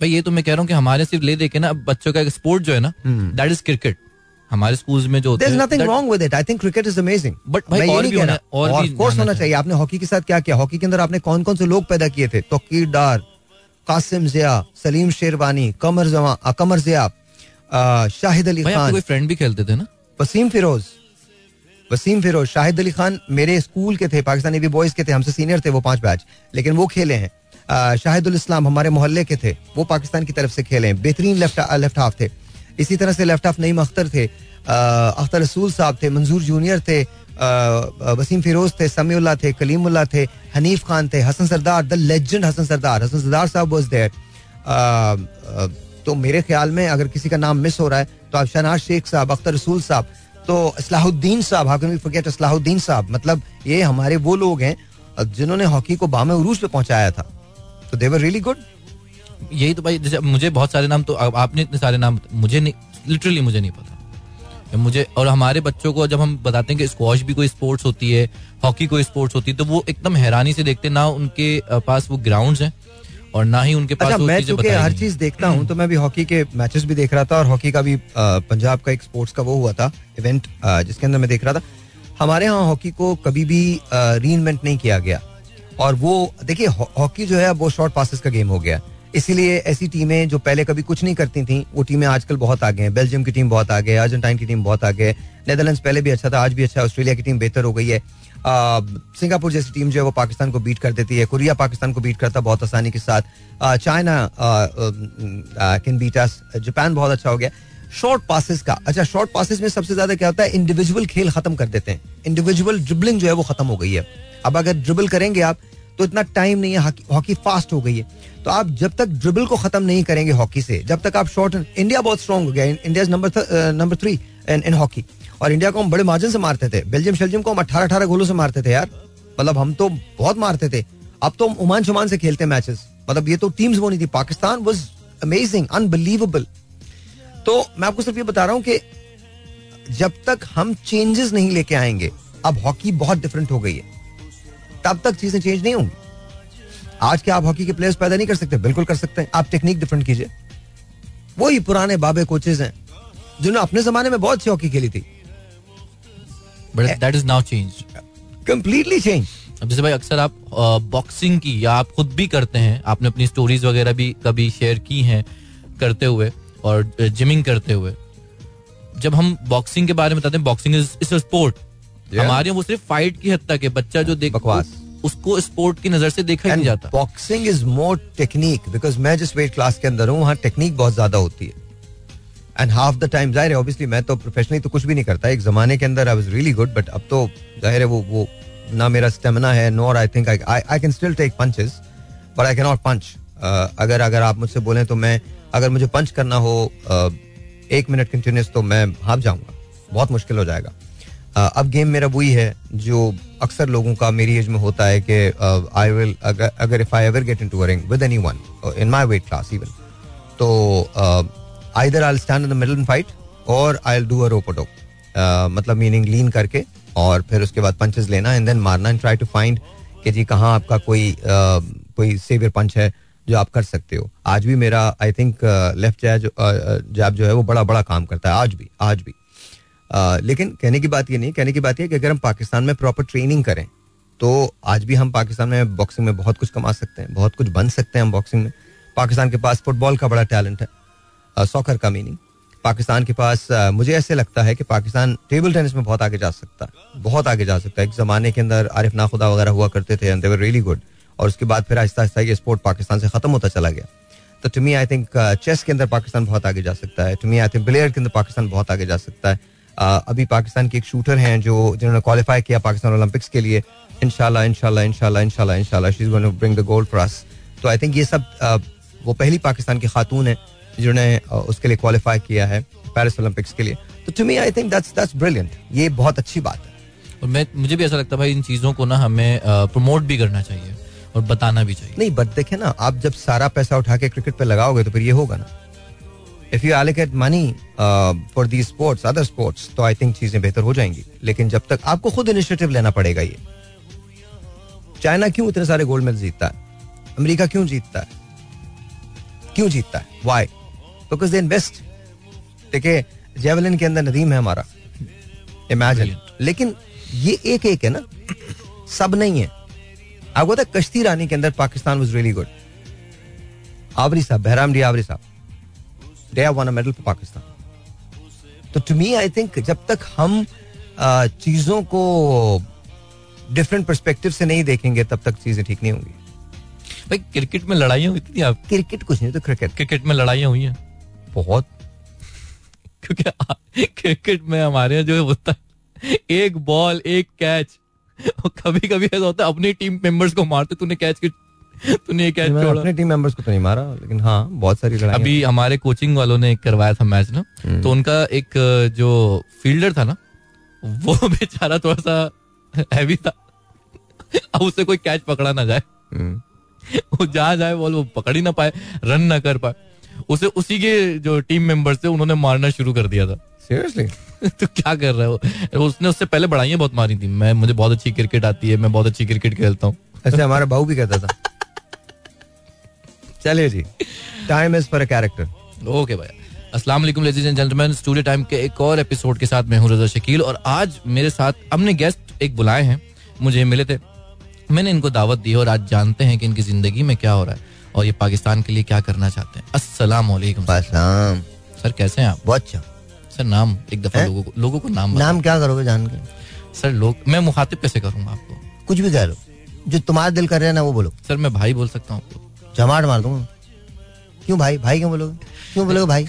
भाई ये तो मैं कह रहा हूँ कि हमारे सिर्फ़ ले दे के ना बच्चों का एक स्पोर्ट जो है ना दैट इज़ क्रिकेट हमारे स्कूल्स में जो होते हैं
nothing
that-
wrong with it. I think cricket is
भाई और भी होना- और
course
जाना
होना
चाहिए।
आपने हॉकी के साथ क्या किया? हॉकी के अंदर आपने कौन कौन से लोग पैदा किए थे? तोकीर डार कासिम जिया सलीम शेरवानी कमर जमा कमर जिया शाहिद अली खान।
कोई फ्रेंड भी खेलते थे ना?
वसीम फिरोज। वसीम फिरोज शाहिद अली खान मेरे स्कूल के थे पाकिस्तानी भी बॉयज़ के थे हमसे सीनियर थे वो पाँच बैच लेकिन वो खेले हैं। शाहिदुल इस्लाम हमारे मोहल्ले के थे, वो पाकिस्तान की तरफ़ से खेले बेहतरीन लेफ़्ट लेफ़्ट हाफ़ थे। इसी तरह से लेफ़्ट हाफ़ नईम अख्तर थे अख्तर रसूल साहब थे, मंजूर जूनियर थे वसीम फिरोज थे समीउल्ला थे कलीमुल्ला थे, हनीफ खान थे, हसन सरदार, द लेजेंड हसन सरदार हसन सरदार साहब वाज देयर तो मेरे ख्याल में अगर किसी का नाम मिस हो रहा है तो आप शहनाज शेख साहब, अख्तर रसूल साहब तो असलाहुद्दीन साहब how can we forget Islahuddin साहब? मतलब ये हमारे वो लोग हैं, जिन्होंने हॉकी को बामे उरूज पे पहुँचाया था। तो दे वर रियली गुड
यही तो भाई जैसे मुझे बहुत सारे नाम तो आपने इतने सारे नाम मुझे नहीं लिटरली मुझे नहीं पता। मुझे और हमारे बच्चों को जब हम बताते हैं कि स्क्वाश भी कोई स्पोर्ट्स होती है हॉकी कोई स्पोर्ट्स होती है तो वो एकदम हैरानी से देखते हैं ना उनके पास वो ग्राउंड्स हैं और ना ही उनके पास
अच्छा मैं चूँकि हर चीज़ देखता हूँ तो मैं भी हॉकी के मैचेस भी देख रहा था और हॉकी का भी पंजाब का एक स्पोर्ट्स का वो हुआ था इवेंट जिसके अंदर मैं देख रहा था। हमारे यहाँ हॉकी को कभी भी री इन्वेंट नहीं किया गया। और वो, देखिए हॉकी जो है वो शॉर्ट पासिस का गेम हो गया। इसीलिए ऐसी टीमें जो पहले कभी कुछ नहीं करती थी, वो टीमें आजकल बहुत आगे हैं। बेल्जियम की टीम बहुत आगे है, अर्जेंटाइन की टीम बहुत आगे है। नेदरलैंड्स पहले भी अच्छा था, आज भी अच्छा है। ऑस्ट्रेलिया की टीम बेहतर हो गई है। सिंगापुर जैसी टीम जो है, वो पाकिस्तान को बीट कर देती है। कोरिया पाकिस्तान को बीट करता बहुत आसानी के साथ। China can beat us Japan बहुत अच्छा हो गया। शॉर्ट पासेस का। अच्छा शॉर्ट पासेस में सबसे ज़्यादा क्या होता है? इंडिविजुअल खेल खत्म कर देते हैं। इंडिविजुअल ड्रिबलिंग जो है वो खत्म हो गई है। अब अगर ड्रिबल करेंगे आप तो इतना टाइम नहीं है। हॉकी- फास्ट हो गई है। तो आप जब तक ड्रिबल को खत्म नहीं करेंगे हॉकी से, जब तक आप शॉर्ट इंडिया बहुत स्ट्रांग हो गया। India number number three in hockey और इंडिया को हम बड़े मार्जिन से मारते थे। बेल्जियम शेल्जियम को हम अठारह अठारह गोलों से मारते थे यार। मतलब हम तो बहुत मारते थे। अब तो हम उमान शुमान से खेलते मैचेस मतलब ये तो टीम्स वो नहीं थी। पाकिस्तान वॉज़ अमेजिंग अनबिलीवेबल तो मैं आपको सिर्फ़ ये बता रहा हूँ कि जब तक हम चेंजेस नहीं लेके आएँगे अब हॉकी बहुत डिफरेंट हो गई है। तब तक चीज़ें चेंज नहीं होंगी। आज के आप हॉकी के प्लेयर्स पैदा नहीं कर सकते? बिल्कुल कर सकते हैं। आप टेक्निक डिफरेंट कीजिए। वही पुराने बाबे कोचेज हैं जिन्होंने अपने जमाने में बहुत सी हॉकी खेली थी।
But that is now change
completely change
अब जैसे भाई अक्सर आप बॉक्सिंग की या आप खुद भी करते हैं आपने अपनी स्टोरीज वगैरह भी कभी शेयर की हैं करते हुए। और जिमिंग करते हुए। जब हम बॉक्सिंग के बारे में बताते हैं boxing is is a
sport
हमारे वो सिर्फ़ फाइट की हद तक है। बच्चा जो देख
बकवास।
उसको स्पोर्ट की नज़र से देखा नहीं जाता।
Boxing is more technique because मैं जिस वेट क्लास के अंदर हूँ वहाँ टेक्निक बहुत ज़्यादा होती है। एंड हाफ़ द टाइम ज़ाहिर है ऑब्वियसली मैं तो प्रोफेशनली तो कुछ भी नहीं करता। एक जमाने के अंदर I was really good but अब तो ज़ाहिर है वो वो ना मेरा स्टेमिना है nor I think I I can still take punches but I can not punch अगर अगर आप मुझसे बोलें तो मैं अगर मुझे पंच करना हो एक मिनट कंटिन्यूस तो मैं भाप जाऊँगा। बहुत मुश्किल हो जाएगा। अब गेम मेरा वही है जो अक्सर लोगों का मेरी एज में होता है कि आई विल अगर if I ever get into a ring with anyone in my weight class even तो either I stand in the middle fight और आई डू अ रोप मतलब मीनिंग लीन करके और फिर उसके बाद पंचेस लेना एंड देन मारना एंड ट्राई टू फाइंड कि जी कहाँ आपका कोई uh, कोई सेवियर पंच है। जो आप कर सकते हो। आज भी मेरा आई थिंक लेफ़्ट जैब जैब जो है वो बड़ा बड़ा काम करता है। आज भी आज भी। Uh, लेकिन कहने की बात ये नहीं कहने की बात ये कि अगर हम पाकिस्तान में प्रॉपर ट्रेनिंग करें तो आज भी हम पाकिस्तान में बॉक्सिंग में बहुत कुछ कमा सकते हैं बहुत कुछ बन सकते हैं हम बॉक्सिंग में। पाकिस्तान के पास फुटबॉल का बड़ा टैलेंट है सॉकर का मीनिंग पाकिस्तान के पास मुझे ऐसे लगता है कि पाकिस्तान टेबल टेनिस में बहुत आगे जा सकता है बहुत आगे जा सकता है। एक जमाने के अंदर आरिफ नाखुदा वगैरह हुआ करते थे एंड रियली गुड और उसके बाद फिर आहिस्ता आहिस्ता ये स्पोर्ट पाकिस्तान से खत्म होता चला गया। तो to me I think chess के अंदर पाकिस्तान बहुत आगे जा सकता है। To me I think player के अंदर पाकिस्तान बहुत आगे जा सकता है। Uh, अभी पाकिस्तान के एक शूटर हैं जो जिन्होंने क्वालिफाई किया पाकिस्तान ओलंपिक्स के लिए। इनशाला इनशाला इनशाला इनशाला इनशाला she is going to bring the gold for us तो आई थिंक ये सब uh, वो पहली पाकिस्तान की खातून है जिन्होंने uh, उसके लिए क्वालिफाई किया है पेरिस ओलंपिक्स के लिए। तो to me I think that's that's brilliant ये बहुत अच्छी बात है।
और मैं मुझे भी ऐसा लगता है भाई इन चीज़ों को ना हमें प्रमोट भी करना चाहिए। और बताना भी चाहिए।
नहीं बट देखे ना आप जब सारा पैसा उठा के क्रिकेट पे लगाओगे तो फिर ये होगा ना। If you allocate money for the sports other sports तो आई थिंक चीज़ें बेहतर हो जाएँगी। लेकिन जब तक आपको खुद इनिशिएटिव लेना पड़ेगा ये। चाइना क्यों इतने सारे गोल्ड मेडल जीतता है? अमेरिका क्यों जीतता है? क्यों जीतता है? वाई बिकॉज़ दे इन्वेस्ट देखिए जेवलिन के अंदर नदीम है हमारा। इमेजिन लेकिन ये एक एक है ना। सब नहीं है। आपको पता कश्ती रानी के अंदर पाकिस्तान वाज रियली गुड आवरी साहब बहराम डी आवरी साहब they have won medal for Pakistan तो टू मी आई थिंक जब तक हम चीज़ों को डिफरेंट परस्पेक्टिव से नहीं देखेंगे तब तक चीज़ें ठीक नहीं होंगी।
भाई क्रिकेट में लड़ाइयाँ हुई थी आप?
क्रिकेट कुछ नहीं तो क्रिकेट
क्रिकेट में लड़ाइयाँ हुई हैं।
बहुत।
क्योंकि क्रिकेट में हमारे यहाँ जो होता है एक बॉल एक कैच कभी कभी ऐसा होता है अपनी टीम मेंबर्स को मारते तूने कैच की तूने ये कैच छोड़ा।
अपने टीम मेंबर्स को तो नहीं मारा लेकिन हाँ बहुत सारी लड़ाई
अभी हमारे कोचिंग वालों ने करवाया था मैच ना हम्म। तो उनका एक जो फील्डर था ना वो बेचारा थोड़ा सा हैवी था। अब उसे कोई कैच पकड़ा ना जाए। हम्म। वो जहाँ जाए बॉल वो पकड़ ही ना पाए रन ना कर पाए। उसे उसी के जो टीम मेंबर्स थे उन्होंने मारना शुरू कर दिया था।
सीरियसली
तो क्या कर रहा है उसने उससे पहले बढ़ाइयाँ बहुत मारी थी। मैं मुझे बहुत अच्छी क्रिकेट आती है मैं बहुत अच्छी क्रिकेट खेलता हूँ।
ऐसे हमारा भाऊ भी कहता था। चलिए जी। Time is for a character
okay भाई। अस्सलाम वालेकुम ladies and gentleman studio time के एक और एपिसोड के साथ मैं हूँ रजा शकील और आज मेरे साथ हमने गेस्ट एक बुलाए हैं। मुझे मिले थे। मैंने इनको दावत दी और आज जानते हैं कि इनकी ज़िंदगी में क्या हो रहा है और ये पाकिस्तान के लिए क्या करना चाहते हैं। अस्सलाम वालेकुम सर कैसे हैं आप?
बहुत अच्छा।
सर नाम एक दफ़ा लोगों को लोगों को नाम
नाम क्या करोगे जान के?
सर लोग मैं मुखातिब कैसे करूँगा आपको?
कुछ भी कह लो। जो तुम्हारा दिल कर रहे हैं ना वो बोलो।
सर मैं भाई बोल सकता हूँ आपको।
जमाट मार दूँगा। क्यों भाई? भाई क्यों बोलोगे? क्यों बोलोगे भाई?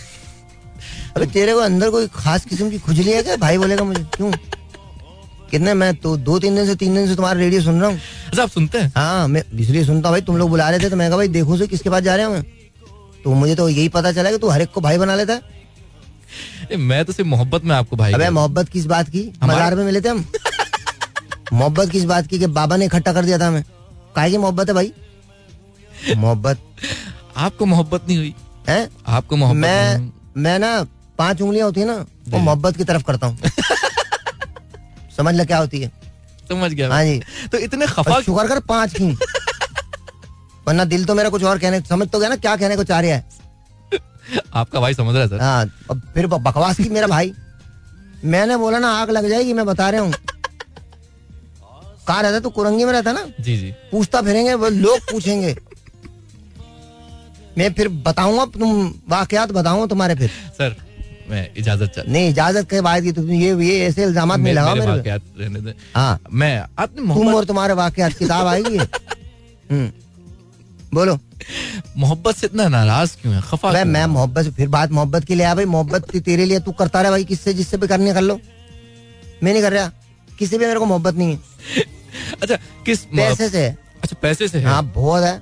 अरे तेरे को अंदर कोई खास किस्म की खुजली है क्या? भाई बोलेगा मुझे। क्यों? कितने मैं तो दो तीन दिन से तीन दिन से तुम्हारा रेडियो सुन रहा हूँ।
अच्छा आप सुनते हैं?
हाँ मैं इसलिए सुनता हूँ भाई तुम लोग बुला रहे थे तो मैं कहा भाई देखो से किसके पास जा रहे हो तो मुझे तो यही पता चला कि तू हर एक को भाई बना लेता
है। मैं तो सिर्फ़ मोहब्बत में आपको भाई
अबे मोहब्बत किस बात की? मजार में मिले थे हम? मोहब्बत किस बात की कि बाबा ने इकट्ठा कर दिया था हमें? काहे की मोहब्बत है भाई? मोहब्बत।
आपको मोहब्बत नहीं हुई?
है?
आपको मोहब्बत
मैं मैं ना पाँच उंगलियाँ होती है ना वो मोहब्बत की तरफ़ करता हूँ। समझ ल क्या होती है?
समझ गया।
हाँ जी।
तो इतने खफा
शुक्र कर पाँच की। वरना दिल तो मेरा कुछ और कहने समझ तो गया ना क्या कहने को चाह रहा है।
आपका भाई समझ रहा है सर?
हाँ अब फिर बकवास की मेरा भाई। मैंने बोला ना आग लग जाएगी मैं बता रहा हूँ। कहा रहता तू कुरंगी में रहता ना?
जी जी।
पूछता फिरेंगे वो लोग पूछेंगे। मैं फिर बताऊँगा तुम वाकयात बताऊँगा तुम्हारे फिर।
सर मैं इजाज़त
नहीं इजाज़त के बाद तुम ये ये ऐसे इल्ज़ाम में लगा मेरे
वाकयात रहने दे।
हाँ।
मैं
तुम और तुम्हारे वाकयात किताब आएगी। हम्म। बोलो।
मोहब्बत से इतना नाराज़ क्यों है? खफा
मैं मैं मोहब्बत से फिर बात मोहब्बत की ले आ भाई। मोहब्बत तेरे लिए तू करता रहा भाई। किससे जिससे भी करनी कर लो। मैं नहीं कर रहा। किसी भी मेरे को मोहब्बत नहीं है।
अच्छा किस
पैसे से।
अच्छा पैसे से है।
हाँ बहुत है।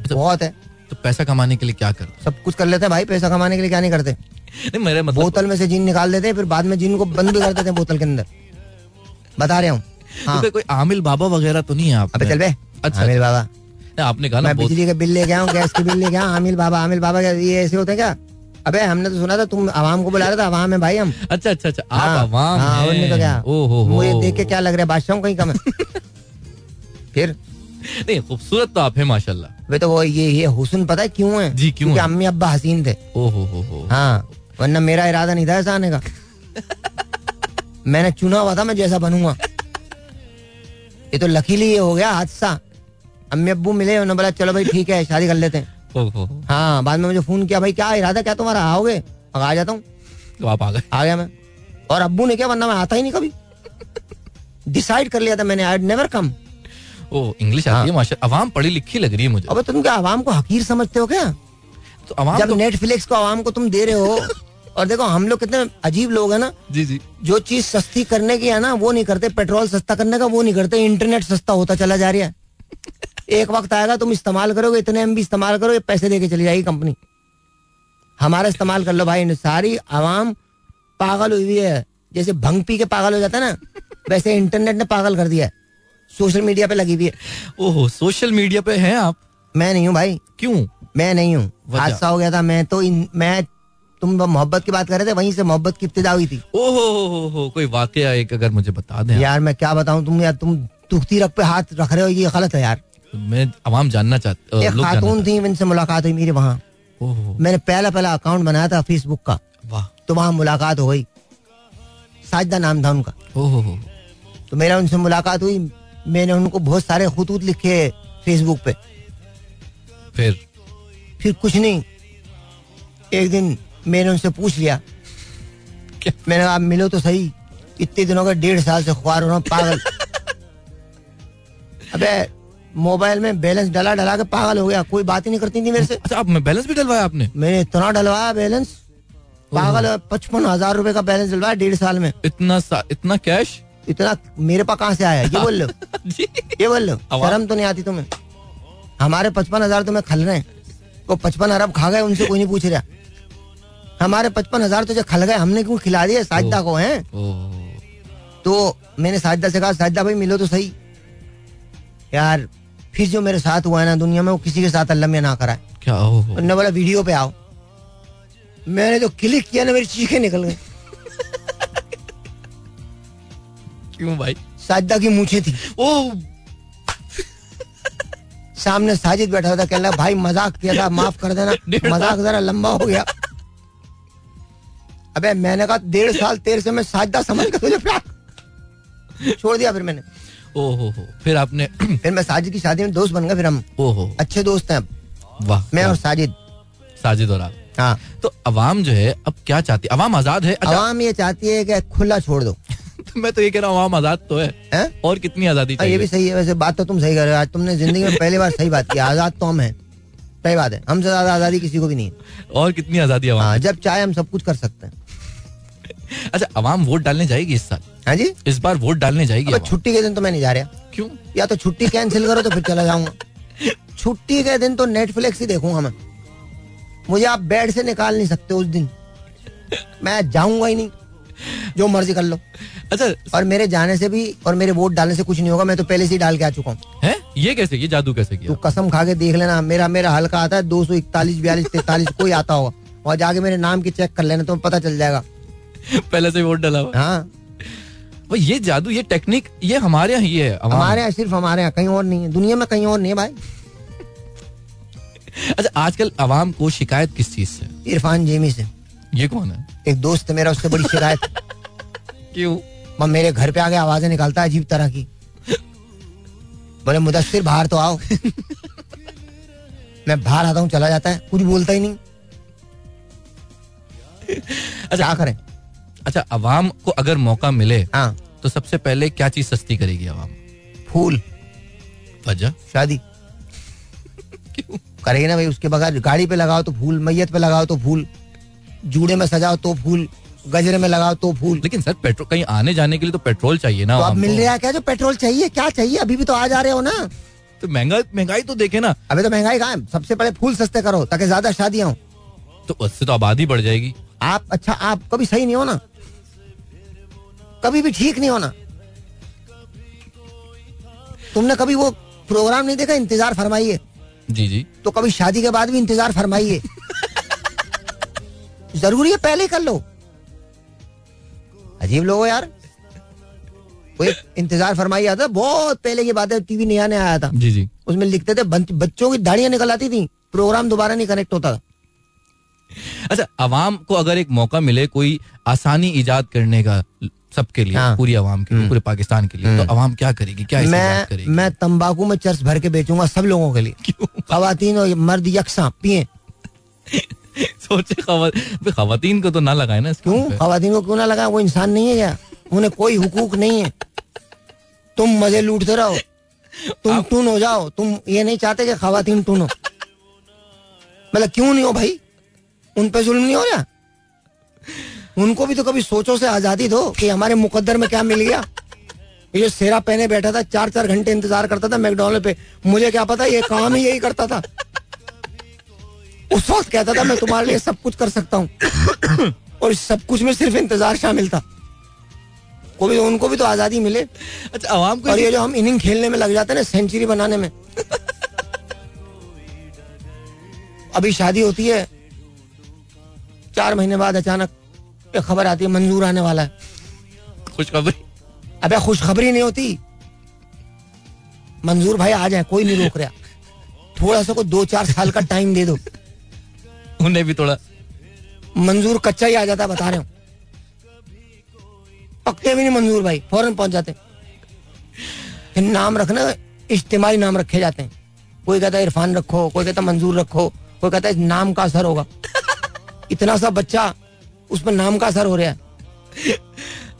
अच्छा, बहुत है।
तो पैसा कमाने के लिए क्या करते
सब कुछ कर लेते हैं भाई। पैसा कमाने के लिए क्या नहीं करते।
नहीं मेरे मतलब
बोतल में से जीन निकाल देते हैं फिर बाद में जीन को बंद भी कर देते हैं बोतल के अंदर। बता रहा हूँ। हाँ।
तो कोई आमिल बाबा वगैरह तो नहीं है आप
अबे चल बे।
अच्छा।
आमिल बाबा।
आपने कहा ना
बिजली के बिल लेके आऊँ गैस के बिल लेके आऊँ आमिल बाबा आमिल बाबा ये ऐसे होते हैं क्या? अबे हमने तो सुना था तुम आवाम को बुला रहे था आवाम है भाई हम।
अच्छा अच्छा अच्छा आप
हाँ,
अवाम
हाँ, और तो क्या?
ओ हो हो।
मुझे देख के क्या लग रहा है बादशाह कहीं कम है। फिर?
नहीं खूबसूरत तो आप है माशाल्लाह।
वे तो वो ये ये हुसन पता है क्यों है?
जी, क्यों
क्योंकि अम्मी अब्बा हसीन थे।
ओ हो हो हो।
हाँ वरना मेरा इरादा नहीं था ऐसा आने का। मैंने चुना हुआ था मैं जैसा बनूँगा। ये तो लकीली ये हो गया हादसा। अम्मी अबू मिले उन्होंने बोला चलो भाई ठीक है शादी कर लेते हैं.
हो हो।
हाँ बाद में मुझे फ़ोन किया भाई क्या इरादा क्या तुम्हारा? आओगे? आ जाता हूँ.
तो आप आ गए।
आ गया मैं। और अब्बू ने क्या वरना मैं आता ही नहीं कभी। डिसाइड कर लिया था मैंने I never come
O English
हाँ।
आती है माशा अवाम पढ़ी लिखी लग रही है मुझे।
अब तुम क्या आवाम को हकीर समझते हो क्या?
तो अवाम
जब
तो
नेटफ्लिक्स को आवाम को तुम दे रहे हो और देखो हम लोग कितने अजीब लोग हैं ना।
जी जी।
जो चीज़ सस्ती करने की है ना वो नहीं करते। पेट्रोल सस्ता करने का वो नहीं करते। इंटरनेट सस्ता होता चला जा रहा है। एक वक्त आएगा तुम इस्तेमाल करोगे इतने एम इस्तेमाल करोगे पैसे देके चली जाएगी कंपनी। हमारा इस्तेमाल कर लो भाई सारी आवाम पागल हुई हुई है। जैसे भंग पी के पागल हो जाता है ना वैसे इंटरनेट ने पागल कर दिया है। सोशल मीडिया पे लगी हुई है।
ओहो सोशल मीडिया पे हैं आप?
मैं नहीं हूँ भाई।
क्यों?
मैं नहीं हूँ। हादसा हो गया था मैं तो इन, मैं तुम मोहब्बत की बात कर रहे थे वहीं से मोहब्बत की इब्तिदा हुई थी।
ओहो हो हो हो कोई वाकया एक अगर मुझे बता दें
यार मैं क्या बताऊँ तुम यार तुम दुखती रख पे हाथ रख रहे हो ये गलत है यार।
मैं अवाम जानना चाहते
एक खातून थी इनसे मुलाकात हुई मेरी वहाँ। मैंने पहला पहला अकाउंट बनाया था फेसबुक का।
वाह।
तो वहाँ मुलाकात हो गई। साजदा नाम था उनका।
ओहो
तो मेरा उनसे मुलाकात हुई। मैंने उनको बहुत सारे खतूत लिखे फेसबुक पे।
फिर?
फिर कुछ नहीं। एक दिन मैंने उनसे पूछ लिया।
क्या?
मैंने आप मिलो तो सही। इतने दिनों का डेढ़ साल से ख्वार हो रहा पागल। अबे मोबाइल में बैलेंस डला डला के पागल हो गया। कोई बात ही नहीं करती थी मेरे से।
अच्छा आप मैं बैलेंस भी डलवाया आपने?
मैंने इतना डलवाया बैलेंस। पागल पचपन हज़ार रुपए का बैलेंस डलवाया डेढ़ साल में।
इतना सा, इतना कैश
इतना मेरे पास कहाँ से आया? ये बोल लो। ये बोल लो। शर्म तो नहीं आती तुम्हें? हमारे पचपन हज़ार तुम्हें खल रहे हैं। को पचपन अरब खा गए उनसे कोई नहीं पूछ रहा। हमारे पचपन हज़ार तुझे खल गए हमने क्यों खिला दिए? साजदा को हैं? तो मैंने साजदा से कहा साजदा भाई मिलो तो सही। यार फिर जो मेरे साथ हुआ है ना दुनिया में वो किसी के साथ अल्लाह में ना कराए।
क्या
उन्होंने बोला वीडियो पे आओ। मैंने जो क्लिक किया ना मेरी चीखें निकल गई।
क्यों भाई?
साजदा की मूछें थी।
ओ।
सामने साजिद बैठा था कहला भाई मज़ाक किया था माफ़ कर देना। मज़ाक जरा लंबा हो गया। अबे मैंने कहा डेढ़ साल तेरे से मैं साजदा समझ कर तुझे प्यार छोड़ दिया फिर मैंने।
ओहो हो फिर आपने
फिर मैं साजिद की शादी में दोस्त बन गया फिर हम
ओहो।
अच्छे दोस्त हैं अब।
वाह
मैं और साजिद।
साजिद और आप।
हाँ।
तो अवाम जो है अब क्या चाहती है? अवाम आज़ाद है? अच्छा।
अवाम ये चाहती है कि खुला छोड़ दो।
तो मैं तो ये कह रहा हूँ अवाम आज़ाद तो है।
हैं?
और कितनी आज़ादी
हाँ, ये भी सही है वैसे बात तो तुम सही कर रहे हो। आज तुमने ज़िंदगी में पहली बार सही बात की आज़ाद तो हम हैं। सही बात है। हमसे ज़्यादा आज़ादी किसी को भी नहीं है।
और कितनी आज़ादी अवाम
हाँ जब चाहे हम सब कुछ कर सकते हैं।
अच्छा अवाम वोट डालने जाएगी इस साल?
हाँ जी?
इस बार वोट डालने जाएगी
छुट्टी के दिन तो मैं नहीं जा रहा।
क्यों?
या तो छुट्टी कैंसिल करो तो फिर चला जाऊँगा। छुट्टी के दिन तो नेटफ्लिक्स ही देखूँगा मैं। मुझे आप बेड से निकाल नहीं सकते उस दिन। मैं जाऊँगा ही नहीं। जो मर्ज़ी कर लो।
अच्छा
और मेरे जाने से भी और मेरे वोट डालने से कुछ नहीं होगा मैं तो पहले से ही डाल के आ चुका हूँ।
ये कैसे ये जादू कैसे
तू
किया
कसम खा के देख लेना। मेरा मेरा हल्का आता है दो सौ इकतालीस बयालीस तैतालीस कोई आता होगा। और जाके मेरे नाम की चेक कर लेना तो पता चल जाएगा।
पहले से वोट डाला
हाँ।
वो ये जादू ये टेक्निक ये हमारे यहाँ ही है
हमारे यहाँ सिर्फ़ हमारे यहाँ कहीं और नहीं है। दुनिया में कहीं और नहीं है भाई।
अच्छा आजकल आवाम को शिकायत किस चीज़ से?
इरफान जेमी से।
ये कौन है?
एक दोस्त है मेरा उससे बड़ी शिकायत।
क्यों?
मैं मेरे घर पे आके आवाज़ें निकालता है अजीब तरह की। बोले मुदस्सिर बाहर तो आओ। मैं बाहर आता हूँ चला जाता है कुछ बोलता ही नहीं। अच्छा क्या करें?
अच्छा अवाम को अगर मौका मिले
हाँ।
तो सबसे पहले क्या चीज़ सस्ती करेगी अवाम?
फूल।
वजह?
शादी। करेगी ना भाई उसके बगैर गाड़ी पे लगाओ तो फूल मैयत पे लगाओ तो फूल जूड़े में सजाओ तो फूल गजरे में लगाओ तो फूल।
लेकिन सर पेट्रोल कहीं आने जाने के लिए तो पेट्रोल चाहिए ना
तो अब मिल। रहा है क्या जो पेट्रोल चाहिए? क्या चाहिए? अभी भी तो आ जा रहे हो ना।
तो महँगाई महँगाई तो देखे ना।
अभी तो महँगाई कहाँ सबसे पहले फूल सस्ते करो ताकि ज़्यादा शादियाँ हो।
तो उससे तो आबादी बढ़ जाएगी।
आप अच्छा आप कभी सही नहीं हो ना। कभी भी ठीक नहीं होना। तुमने कभी वो प्रोग्राम नहीं देखा? इंतज़ार फरमाइए।
जी जी।
तो कभी शादी के बाद भी इंतज़ार फरमाइए। ज़रूरी है पहले कर लो। अजीब लोग यार। एक इंतज़ार फरमाई आता बहुत पहले की बात है टीवी नया नया आया था।
जी जी।
उसमें लिखते थे बच्चों की दाढ़ियाँ निकल आती थी प्रोग्राम दोबारा नहीं कनेक्ट होता था।
अच्छा आवाम को अगर एक मौका मिले कोई आसानी इजाद करने का सबके लिए
हाँ।
पूरी आवाम के लिए पूरे पाकिस्तान के लिए। तो आवाम क्या करेगी? क्या
मैं
करेगी?
मैं तंबाकू में चर्च भर के बेचूँगा सब लोगों के लिए। खातन और मर्द यकसा पिए।
सोचे खवातीन को तो ना लगाए ना
क्यों? खातन को क्यों ना लगा वो इंसान नहीं है क्या? उन्हें कोई हुकूक नहीं है। तुम मज़े लूटते रहो। तुम टून हो जाओ। तुम ये नहीं चाहते कि खातन टून। हो मतलब क्यों नहीं हो भाई? उन पे जुल्म नहीं हो रहा? उनको भी तो कभी सोचो से आज़ादी दो कि हमारे मुकद्दर में क्या मिल गया। ये जो सेरा पहने बैठा था चार चार घंटे इंतज़ार करता था मैकडोनल्ड पे। मुझे क्या पता ये काम ही यही करता था। उस वक्त कहता था मैं तुम्हारे लिए सब कुछ कर सकता हूँ। और सब कुछ में सिर्फ़ इंतज़ार शामिल था। को भी उनको भी तो आज़ादी मिले।
अच्छा आवाम को
और ये जो हम इनिंग खेलने में लग जाते हैं ना सेंचुरी बनाने में। अभी शादी होती है चार महीने बाद अचानक एक खबर आती है मंजूर आने वाला है।
खुशखबरी?
अबे खुशखबरी नहीं होती। मंजूर भाई आ जाए कोई नहीं रोक रहा। थोड़ा सा को दो चार साल का टाइम दे दो।
उन्हें भी थोड़ा।
मंजूर कच्चा ही आ जाता बता रहे हो। पकते भी नहीं मंजूर भाई फ़ौरन पहुँच जाते फिर नाम रखना इज्तिमाही नाम रखे जाते हैं। कोई कहता है इरफान रखो कोई कहता मंजूर रखो कोई कहता है नाम का असर होगा। इतना सा बच्चा उस पर नाम का असर हो रहा है।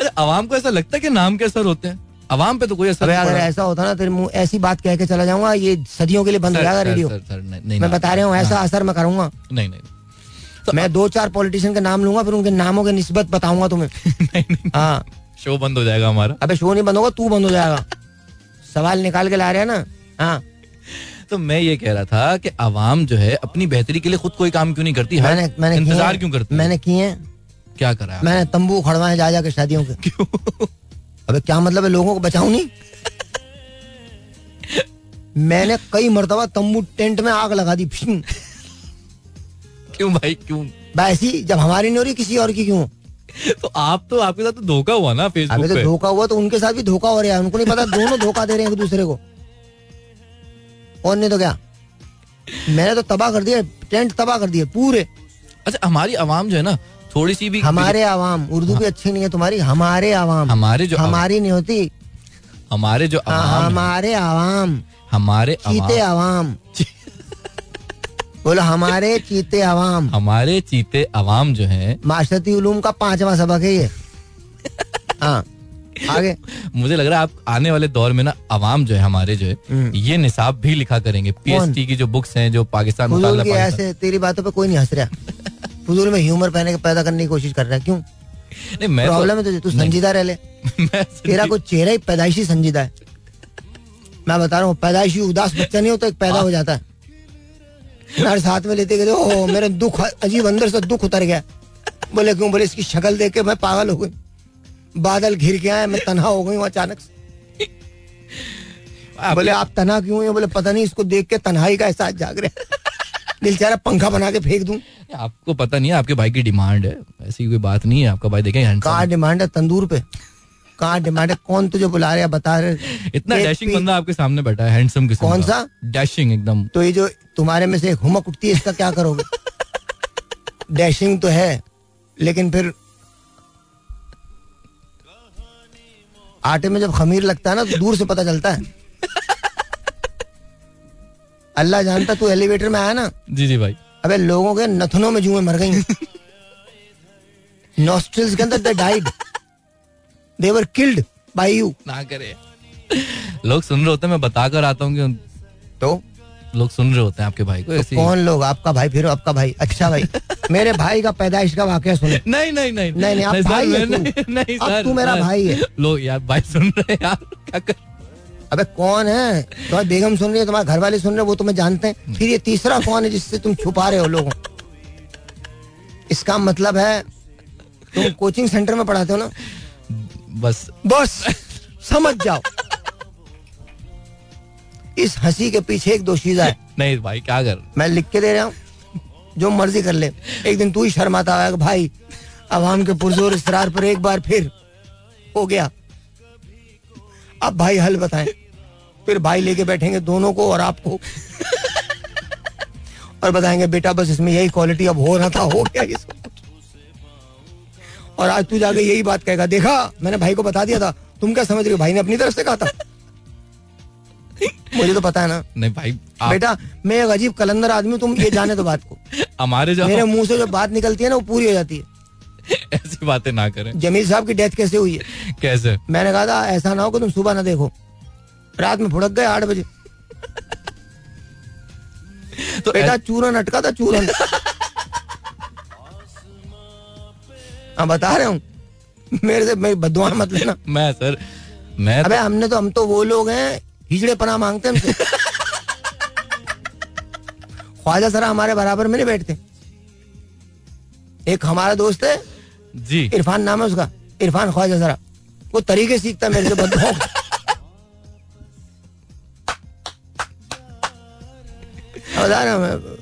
अच्छा आवाम को ऐसा लगता है कि नाम के असर होते हैं? आवाम पे तो कोई असर
अगर ऐसा होता ना तेरे मुँह ऐसी बात कह के चला जाऊँगा ये सदियों के लिए बंद हो। जाएगा रेडियो मैं बता रहा हूँ ऐसा असर मैं करूँगा।
नहीं नहीं तो
मैं दो चार पॉलिटिशियन के नाम लूँगा फिर उनके नामों के निस्बत बताऊँगा तुम्हें। हाँ।
शो बंद हो जाएगा हमारा।
अबे शो नहीं बंद होगा तू बंद हो जाएगा। सवाल निकाल के ला रहे हैं ना। हाँ।
तो मैं ये कह रहा था कि आवाम जो है अपनी बेहतरी के लिए खुद कोई काम क्यों नहीं करती?
मैंने मैंने
इंतज़ार क्यों करती
मैंने किए हैं।
क्या करा है?
मैंने तंबू खड़वाए जा जा के शादियों के।
क्यों?
अबे क्या मतलब है लोगों को बचाऊं नहीं? मैंने कई मरतबा तंबू टेंट में आग लगा दी
क्यों भाई क्यों?
ऐसी जब हमारी नहीं हो रही किसी और की क्यों?
तो आप तो आपके साथ तो धोखा हुआ ना फेसबुक
तो धोखा हुआ तो उनके साथ भी धोखा हो रहा है उनको नहीं पता दोनों धोखा दे रहे हैं एक दूसरे को। और नहीं तो क्या? मैंने तो तबाह कर दिया टेंट तबाह कर दिए पूरे।
अच्छा हमारी आवाम जो है ना थोड़ी सी भी
हमारे आवाम उर्दू भी अच्छी नहीं है तुम्हारी हमारे आवाम।
हमारे जो
हमारी नहीं होती।
हमारे जो
हाँ,
आवाम।
हमारे आवाम।
हमारे
चीते
आवाम।
बोलो हमारे चीते आवाम।
हमारे चीते आवाम जो है।
माशरती उलूम का पांचवा सबक है ये। हाँ आगे।
मुझे लग रहा है आप आने वाले दौर में ना आवाम जो है हमारे जो है
हम्म।
ये निसाब भी लिखा करेंगे। पीएसटी की जो बुक्स हैं जो पाकिस्तान।
ऐसे तेरी बातों पे कोई नहीं हंस रहा। फजूल में ह्यूमर पहने के पैदा करने की कोशिश कर रहा है क्यों?
नहीं मैं तो-
प्रॉब्लम है तुझे तू संजीदा रह ले। तेरा कोई चेहरा ही पैदाइशी संजीदा है। मैं बता रहा हूँ पैदाइशी उदास बच्चा नहीं होता एक पैदा हो। जाता है। नर्स हाथ में लेते गए ओ मेरे दुख अजीब अंदर से दुख उतर गया। बोले क्यों? बोले इसकी शक्ल देख के मैं पागल हो गई। बादल घिर के आए मैं तनहा हो गई हूँ अचानक से। बोले आप तना क्यों हैं? बोले पता नहीं इसको देख के तन्हाई का एहसास जाग रहा है। दिल चाह रहा पंखा बना के फेंक दूँ।
आपको पता नहीं है आपके भाई की डिमांड है। ऐसी कोई बात नहीं है आपका भाई देखें
कहाँ डिमांड है? तंदूर पे। कहा डिमांड है? कौन तुझे बुला रहा है? बता रहे।
इतना डैशिंग बंदा आपके सामने बैठा है हैंडसम किस्म
कौन सा?
डैशिंग एकदम।
तो ये जो तुम्हारे में से हुमक उठती है इसका क्या करोगे? डैशिंग तो है लेकिन फिर आटे में जब खमीर लगता है ना तो दूर से पता चलता है। अल्लाह जानता तू एलिवेटर में आया ना?
जी जी भाई।
अबे लोगों के नथनों में जुएँ मर गई नॉस्ट्रल्स के अंदर they died they were killed by you
ना करे। लोग सुन रहे होते हैं मैं बताकर आता हूँ कि
तो?
लोग सुन रहे होते हैं आपके भाई को
तो कौन लोग? आपका भाई फिर आपका भाई। अच्छा भाई मेरे भाई का पैदाइश का वाकया सुने।
नहीं नहीं नहीं।
नहीं, नहीं,
सर,
भाई।
नहीं, नहीं
तू मेरा भाई है।
लोग यार भाई सुन रहे यार क्या कर
अबे कौन है? तुम्हारी बेगम सुन रही है तुम्हारे घर वाले सुन रहे हैं वो तुम्हें जानते हैं। फिर ये तीसरा कौन है जिससे तुम छुपा रहे हो लोगों? इसका मतलब है तुम कोचिंग सेंटर में पढ़ाते हो ना?
बस।
बस समझ जाओ। इस हँसी के पीछे एक दोशीजा है।
नहीं भाई क्या कर
मैं लिख के दे रहा हूँ जो मर्ज़ी कर ले। एक दिन तू ही शर्माता है भाई अवाम के पुरजोर इसरार पर एक बार फिर हो गया। अब भाई हल बताएँ। फिर भाई लेके बैठेंगे दोनों को और आपको। और बताएँगे बेटा बस इसमें यही क्वालिटी अब हो रहा था हो गया ये और आज तू जाके यही बात कहेगा देखा मैंने भाई को बता दिया था। तुम क्या समझ रहे हो? भाई ने अपनी तरफ़ से कहा था? मुझे तो पता है ना।
नहीं भाई आप
बेटा मैं एक अजीब कलंदर आदमी हूँ, तुम ये जाने दो बात को।
हमारे जो
मेरे मुँह से जो बात निकलती है ना वो पूरी हो जाती है।
ऐसी बातें ना करें।
जमील साहब की डेथ कैसे हुई है?
कैसे?
मैंने कहा था ऐसा ना हो कि तुम सुबह ना देखो। रात में भुड़क गए आठ बजे।
तो
बेटा चूरन अटका था चूरन। हाँ बता रहे हूँ। मेरे से मेरी बदुआ मत लेना।
मैं सर मैं
अबे हमने तो हम तो वो लोग हैं हिजड़े पना मांगते हैं हमसे। ख्वाजा सरा हमारे बराबर में नहीं बैठते। एक हमारा दोस्त है
जी।
इरफान नाम है उसका इरफान ख्वाजा सरा। वो तरीके सीखता मेरे से बदुआओं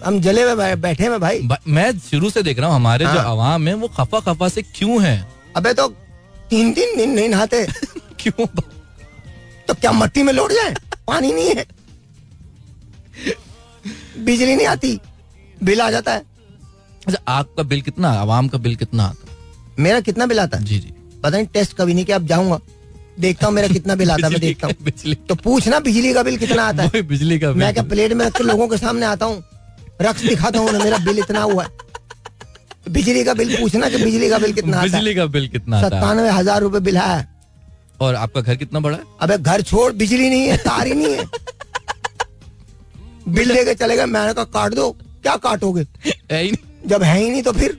हम जले हुए बैठे हैं भाई।
मैं शुरू से देख रहा हूँ हमारे जो
हाँ।
आवाम है वो खफा खफा से क्यों है?
अबे तो तीन तीन दिन नहीं नहाते।
क्यों?
तो क्या मट्टी में लौट जाए? पानी नहीं है। बिजली नहीं आती। बिल आ जाता है।
अच्छा आपका बिल कितना? आवाम का बिल कितना आता
मेरा कितना बिल आता है?
जी जी।
पता नहीं टेस्ट कभी नहीं किया अब जाऊँगा। देखता हूँ मेरा कितना बिल आता है मैं देखता हूँ। तो पूछना बिजली का बिल कितना आता है?
बिजली का
मैं क्या प्लेट में रख के लोगों के सामने आता हूँ? रक्स दिखाता हूँ मेरा बिल इतना हुआ है। बिजली का बिल पूछना कि बिजली का बिल कितना आता है।
बिजली का बिल कितना
सत्तानवे हज़ार रूपए बिल है।
और आपका घर कितना बड़ा है?
अबे घर छोड़ बिजली नहीं है तार ही नहीं है। बिल लेके चले गए मैंने कहा काट दो क्या काटोगे?
है ही नहीं।
जब है ही नहीं तो फिर।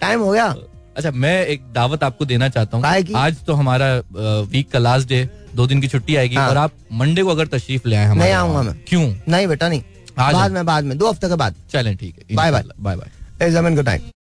टाइम हो गया।
अच्छा मैं एक दावत आपको देना चाहता हूँ। आज तो हमारा वीक का लास्ट डे दो दिन की छुट्टी आएगी
हाँ।
और आप मंडे को अगर तशरीफ़ ले आए हमारे
नहीं आऊँगा मैं।
क्यों?
नहीं बेटा नहीं।
आज
बाद में बाद में दो हफ़्ते के बाद।
चलें ठीक है।
Bye bye.
बाय बाय
ज़मीन को टाइम